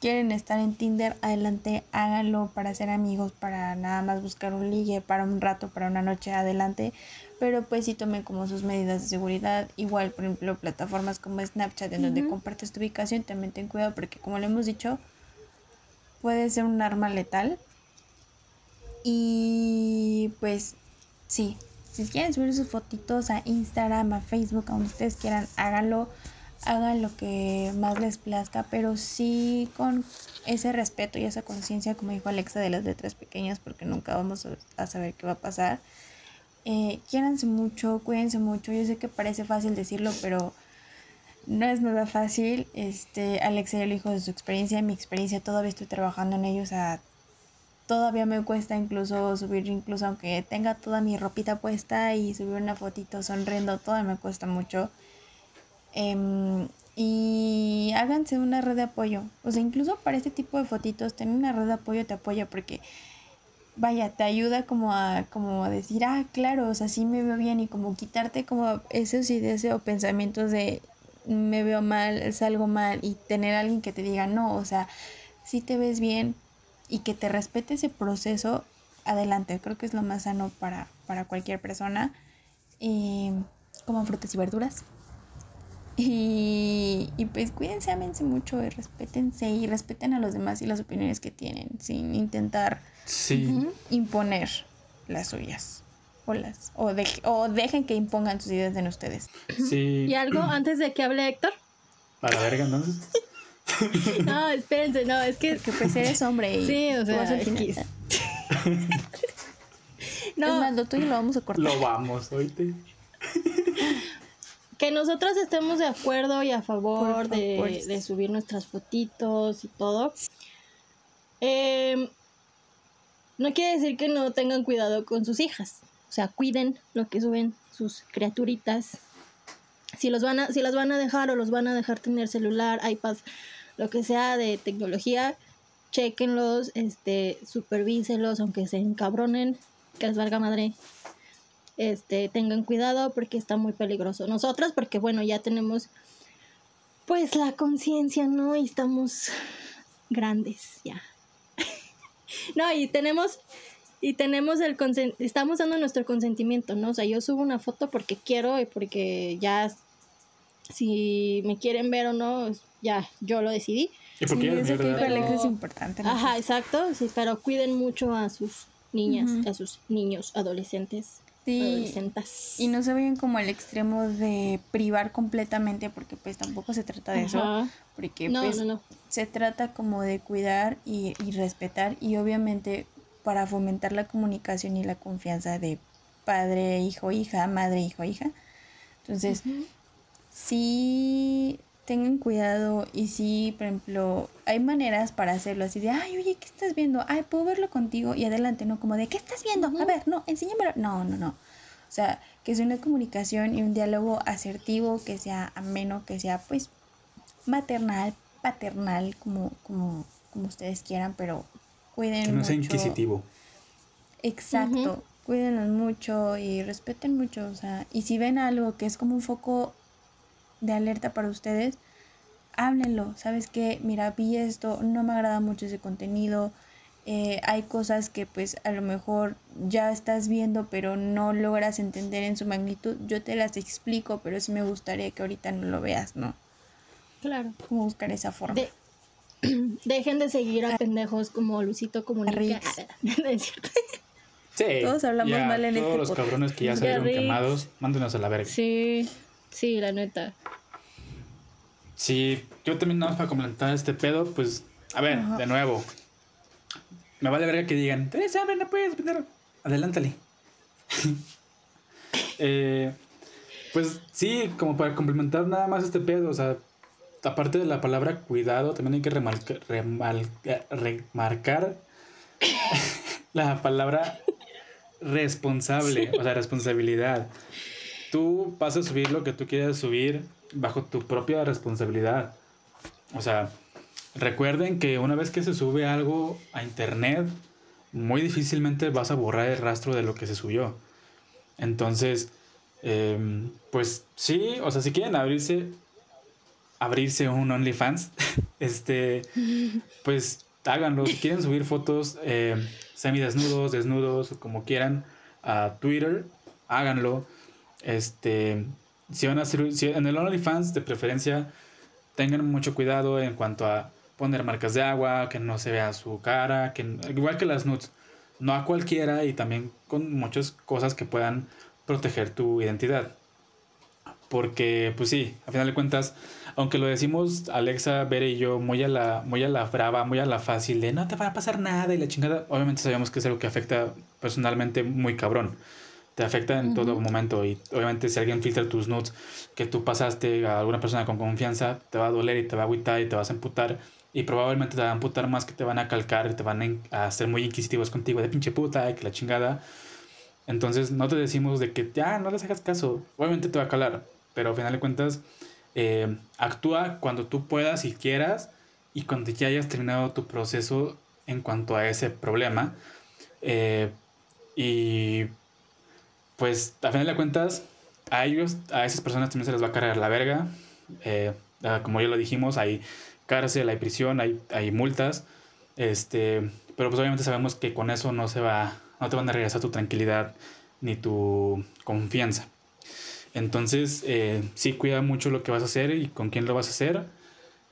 quieren estar en Tinder, adelante, háganlo para ser amigos, para nada más buscar un ligue, para un rato, para una noche, adelante. Pero pues sí tomen como sus medidas de seguridad. Igual, por ejemplo, plataformas como Snapchat, en donde compartes tu ubicación, también ten cuidado porque como lo hemos dicho, puede ser un arma letal. Y pues sí, si quieren subir sus fotitos a Instagram, a Facebook, a donde ustedes quieran, háganlo. Hagan lo que más les plazca, pero sí con ese respeto y esa conciencia, como dijo Alexa, de las letras pequeñas, porque nunca vamos a, a saber qué va a pasar. Eh, mucho, cuídense mucho. Yo sé que parece fácil decirlo, pero no es nada fácil. Este, Alexa ya lo dijo de su experiencia, mi experiencia, todavía estoy trabajando en ello, o sea, todavía me cuesta incluso subir, incluso aunque tenga toda mi ropita puesta y subir una fotito sonriendo, todavía me cuesta mucho. Em, y háganse una red de apoyo. O sea, incluso para este tipo de fotitos, tener una red de apoyo te apoya porque vaya, te ayuda como a, como a decir, ah, claro, o sea, sí me veo bien y como quitarte como esos ideas o pensamientos de me veo mal, salgo mal y tener a alguien que te diga, no, o sea, si te ves bien y que te respete ese proceso, adelante, creo que es lo más sano para, para cualquier persona. Y coman frutas y verduras. Y, y pues cuídense, amense mucho y respétense y respeten a los demás y las opiniones que tienen sin intentar imponer las suyas o las o, o dejen que impongan sus ideas en ustedes. Sí. ¿Y algo antes de que hable Héctor? Para verga entonces. no, espérense, no, es que Porque pues eres hombre y Sí, o sea, no. Es más, lo lo vamos a cortar. Lo vamos, oíste que nosotros estemos de acuerdo y a favor de, subir nuestras fotitos y todo. Em, no quiere decir que no tengan cuidado con sus hijas. O sea, cuiden lo que suben sus criaturitas. Si, los van a, si las van a dejar o los van a dejar tener celular, iPad, lo que sea de tecnología, chequenlos, este, supervísenlos, aunque se encabronen, que les valga madre este, tengan cuidado porque está muy peligroso. Nosotras, porque bueno, ya tenemos pues la conciencia, ¿no? Y estamos grandes ya. no, y tenemos y tenemos el estamos dando nuestro consentimiento, ¿no? O sea, yo subo una foto porque quiero y porque ya si me quieren ver o no, ya yo lo decidí. ¿Y por qué? es importante. Ajá, exacto, sí, pero cuiden mucho a sus niñas, a sus niños, adolescentes. Y no se vayan como al extremo de privar completamente, porque pues tampoco se trata de eso. Porque pues se trata como de cuidar y, respetar y obviamente para fomentar la comunicación y la confianza de padre, hijo, hija, madre, hijo, hija. Entonces, sí tengan cuidado y sí, por ejemplo, hay maneras para hacerlo así de, ay, oye, ¿qué estás viendo? Ay, puedo verlo contigo y adelante, no como de, ¿qué estás viendo? A ver, no, enséñamelo. No, no, no. O sea, que sea una comunicación y un diálogo asertivo, que sea ameno, que sea pues maternal, paternal, como, como, como ustedes quieran, pero cuiden Que no sea inquisitivo. Exacto. Cuídenlos mucho y respeten mucho. O sea, y si ven algo que es como un foco de alerta para ustedes, háblenlo. ¿Sabes qué? Mira, vi esto, no me agrada mucho ese contenido. Eh, hay cosas que pues a lo mejor ya estás viendo pero no logras entender en su magnitud. Yo te las explico, pero sí me gustaría que ahorita no lo veas, ¿no? Claro. Como buscar esa forma. dejen de seguir a pendejos como Lucito Comunica. Sí, todos hablamos mal en todos los cabrones que ya salieron quemados, mándenos a la verga. Sí, sí, la neta. Sí, yo también nada más para comentar este pedo, pues, a ver, de nuevo. Me vale verga que digan, Teresa, ver, no puedes vender. Adelántale. eh, pues sí, como para complementar nada más este pedo, o sea, aparte de la palabra cuidado, también hay que remarcar, remarcar la palabra responsable, o sea, responsabilidad. Tú vas a subir lo que tú quieras subir bajo tu propia responsabilidad. O sea, recuerden que una vez que se sube algo a internet, muy difícilmente vas a borrar el rastro de lo que se subió. Entonces, em, pues sí, o sea, si quieren abrirse, abrirse un OnlyFans, este, pues háganlo. Si quieren subir fotos eh, semidesnudos, desnudos, como quieran, a Twitter, háganlo. Este, si van a hacer, si en el OnlyFans, de preferencia, tengan mucho cuidado en cuanto a poner marcas de agua, que no se vea su cara, que igual que las nudes, no a cualquiera y también con muchas cosas que puedan proteger tu identidad. Porque, pues sí, a final de cuentas, aunque lo decimos Alexa, Bere y yo muy a la, muy a la brava, muy a la fácil de no te va a pasar nada y la chingada, obviamente sabemos que es algo que afecta personalmente muy cabrón. Te afecta en todo momento y obviamente si alguien filtra tus nudes que tú pasaste a alguna persona con confianza, te va a doler y te va a agüitar y te vas a emputar y probablemente te van a amputar más que te van a calcar y te van a ser muy inquisitivos contigo de pinche puta y que la chingada. Entonces no te decimos de que ya no les hagas caso. Obviamente te va a calar, pero al final de cuentas eh, actúa cuando tú puedas y quieras y cuando ya hayas terminado tu proceso en cuanto a ese problema. Eh, y pues a final de cuentas, a ellos, a esas personas también se les va a cargar la verga. Eh, ah, como ya lo dijimos, hay cárcel, hay prisión, hay, hay multas. Este, pero pues obviamente sabemos que con eso no se va, no te van a regresar tu tranquilidad ni tu confianza. Entonces, eh, sí cuida mucho lo que vas a hacer y con quién lo vas a hacer.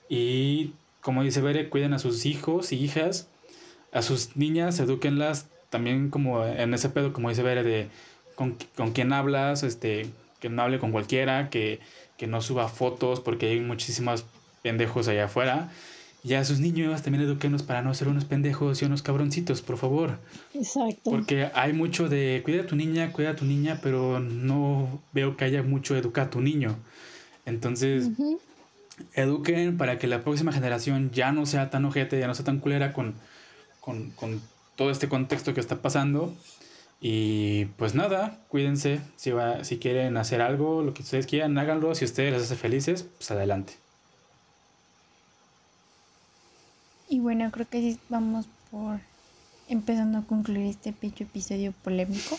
Y como dice Bere, cuiden a sus hijos y hijas, a sus niñas, edúquenlas también como en ese pedo, como dice Bere, de con, con quién hablas, este, que no hable con cualquiera, que, que no suba fotos, porque hay muchísimos pendejos allá afuera. Y a sus niños también eduquenos para no ser unos pendejos y unos cabroncitos, por favor. Exacto. Porque hay mucho de cuida a tu niña, cuida a tu niña, pero no veo que haya mucho educa a tu niño. Entonces, eduquen para que la próxima generación ya no sea tan ojete, ya no sea tan culera con, con, con todo este contexto que está pasando. Y pues nada, cuídense. Si, va, si quieren hacer algo, lo que ustedes quieran, háganlo. Si ustedes les hace felices, pues adelante. Y bueno, creo que sí vamos por empezando a concluir este pecho episodio polémico.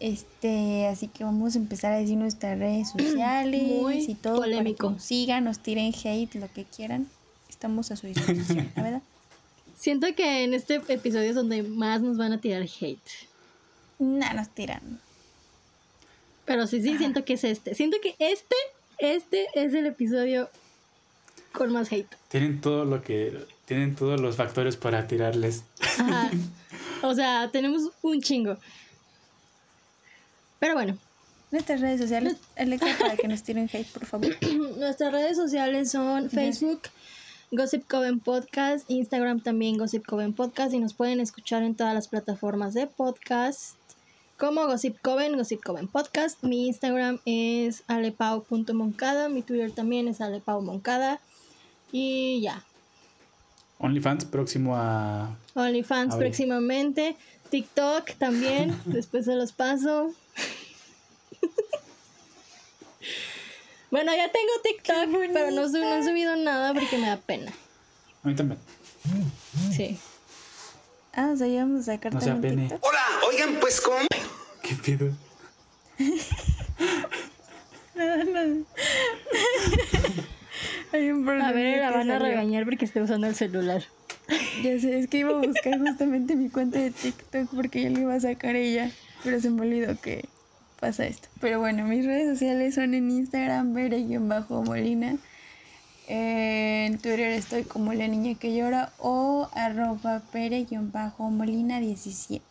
Este, así que vamos a empezar a decir nuestras redes sociales Muy y todo. polémico. Para que nos sigan, nos tiren hate, lo que quieran. Estamos a su disposición, la verdad. Siento que en este episodio es donde más nos van a tirar hate. Nada, nos tiran. Pero sí, sí, siento que es este. Siento que este, este es el episodio con más hate. Tienen todo lo que. Tienen todos los factores para tirarles. Ajá. O sea, tenemos un chingo. Pero bueno, Nuestras redes sociales, Alexa, para que nos tiren hate, por favor. nuestras redes sociales son Facebook, Gossip Coven Podcast, Instagram también Gossip Coven Podcast y nos pueden escuchar en todas las plataformas de podcast como Gossip Coven, Gossip Coven Podcast. Mi Instagram es alepau.moncada, mi Twitter también es alepaumoncada y ya. OnlyFans próximo a. OnlyFans A próximamente, TikTok también, después se los paso. Bueno, ya tengo TikTok, pero no, sub- no he subido nada porque me da pena. A mí también. Sí. Ah, o sea, ya vamos a sacar No sea también pene. TikTok. Hola, oigan, pues ¿cómo? ¿Qué pido? Hay un A problema ver, la van a regañar porque esté usando el celular. Ya sé, es que iba a buscar justamente mi cuenta de TikTok porque ya le iba a sacar ella, pero se me olvidó que pasa esto. Pero bueno, mis redes sociales son en Instagram, bere-molina. En Twitter estoy como la niña que llora o arroba pere-molina17.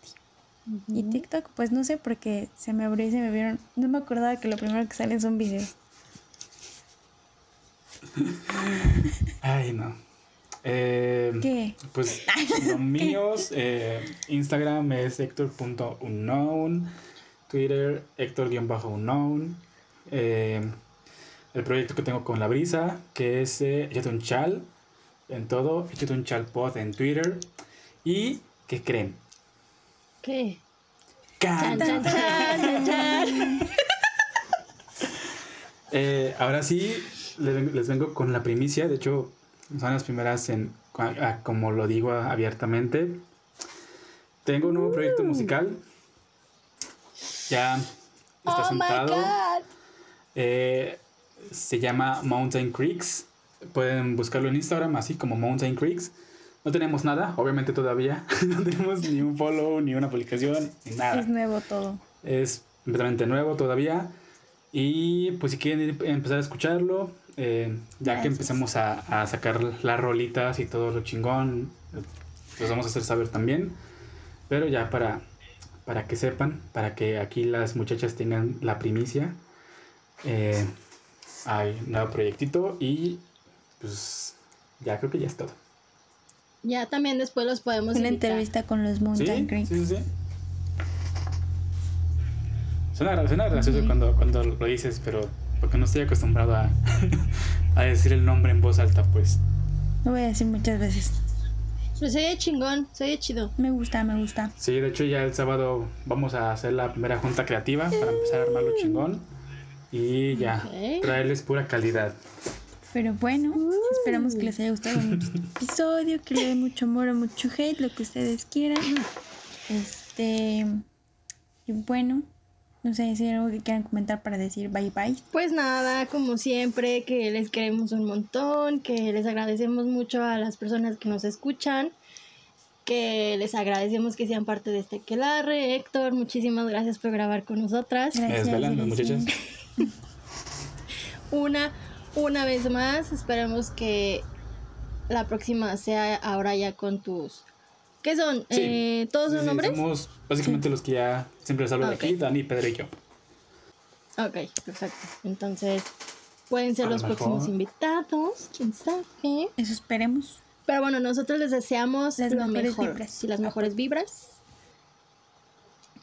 Y TikTok, pues no sé porque se me abrió y se me vieron. No me acordaba que lo primero que salen son videos. Ay, no. Eh, ¿Qué? Pues los míos, eh, Instagram es Héctor.unknown, Twitter Héctor-unknown, eh, el proyecto que tengo con la brisa, que es eh, Échate un chal en todo, Échate un chal pod en Twitter, y ¿qué creen? ¿Qué? ¡Can! Chan, chan, chan, chan, chan. Eh, ahora sí, les vengo, les vengo con la primicia. De hecho, son las primeras en, a- a- como lo digo abiertamente. Tengo un nuevo proyecto musical. Ya está Oh sentado. Eh, se llama Mountain Creeks. Pueden buscarlo en Instagram, así como Mountain Creeks. No tenemos nada, obviamente todavía. no tenemos ni un follow, ni una publicación, ni nada. Es nuevo todo. Es completamente nuevo todavía. Y pues si quieren ir- empezar a escucharlo, eh, ya que empecemos a, a sacar las rolitas y todo lo chingón, los vamos a hacer saber también. Pero ya para, para que sepan, para que aquí las muchachas tengan la primicia, eh, hay un nuevo proyectito y pues ya creo que ya es todo. Ya también después los podemos Una invitar. entrevista con los. Mountain Creek. Sí, sí, sí. Suena, gra- suena gracioso cuando, cuando lo dices, pero porque no estoy acostumbrado a, a decir el nombre en voz alta, pues. Lo voy a decir muchas veces. Pues soy de chingón, soy de chido. Me gusta, me gusta. Sí, de hecho ya el sábado vamos a hacer la primera junta creativa para empezar a armarlo chingón y ya, traerles pura calidad. Pero bueno, esperamos que les haya gustado mucho este episodio, que le dé mucho amor o mucho hate, lo que ustedes quieran. Este. Y bueno, no sé si hay algo que quieran comentar para decir bye bye. Pues nada, como siempre, que les queremos un montón, que les agradecemos mucho a las personas que nos escuchan, que les agradecemos que sean parte de este quelarre. Héctor, muchísimas gracias por grabar con nosotras. Gracias, gracias. muchachas. Una, una vez más, esperemos que la próxima sea ahora ya con tus... ¿Qué son? Sí. Eh, ¿Todos sí, nombres? Somos básicamente los que ya siempre les hablo de aquí, Dani, Pedro y yo. Ok, perfecto. Entonces, pueden ser A los próximos invitados, quién sabe. Eso esperemos. Pero bueno, nosotros les deseamos Las lo mejores mejor vibras. y las mejores vibras.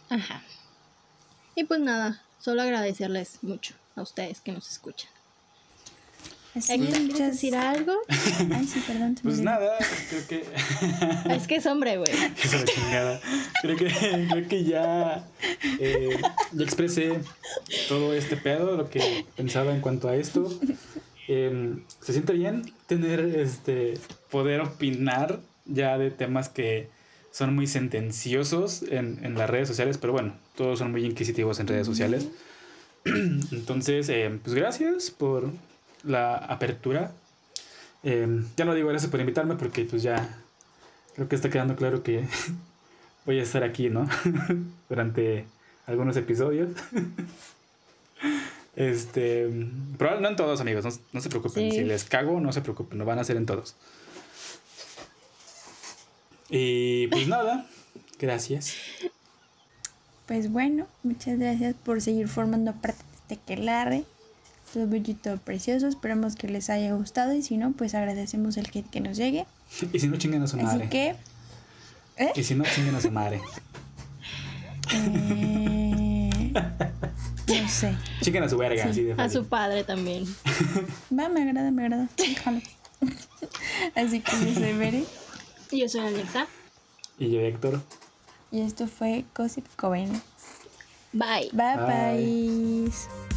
Ajá. Y pues nada, solo agradecerles mucho a ustedes que nos escuchan. Así, ¿quieres decir algo? Ay, sí, perdón. Pues nada, creo que. es que es hombre, güey. Chingada. Creo que, creo que ya, eh, ya expresé todo este pedo, lo que pensaba en cuanto a esto. Em, se siente bien tener este poder opinar ya de temas que son muy sentenciosos en, en las redes sociales, pero bueno, todos son muy inquisitivos en redes sociales. Entonces, em, pues gracias por la apertura. Em, ya no digo gracias por invitarme porque pues ya creo que está quedando claro que voy a estar aquí, ¿no? Durante algunos episodios. Este, probablemente no en todos, amigos, no, no se preocupen. Sí. Si les cago, no se preocupen, lo van a hacer en todos. Y pues nada, gracias. Pues bueno, muchas gracias por seguir formando parte de este quelarre. Todo todo precioso. Esperamos que les haya gustado. Y si no, pues agradecemos el hate que nos llegue. Y si no, chinguen a su madre. Así que. ¿Eh? Y si no, chinguen a su madre. Eh, no sé. Chinguen a su verga, así de A fácil. su padre también. Va, me agrada, me agrada. Déjalo. Así que yo soy Bere. Y yo soy Alexa. Y yo, Héctor. Y esto fue Gossip Coven. Bye. Bye Bye. bye.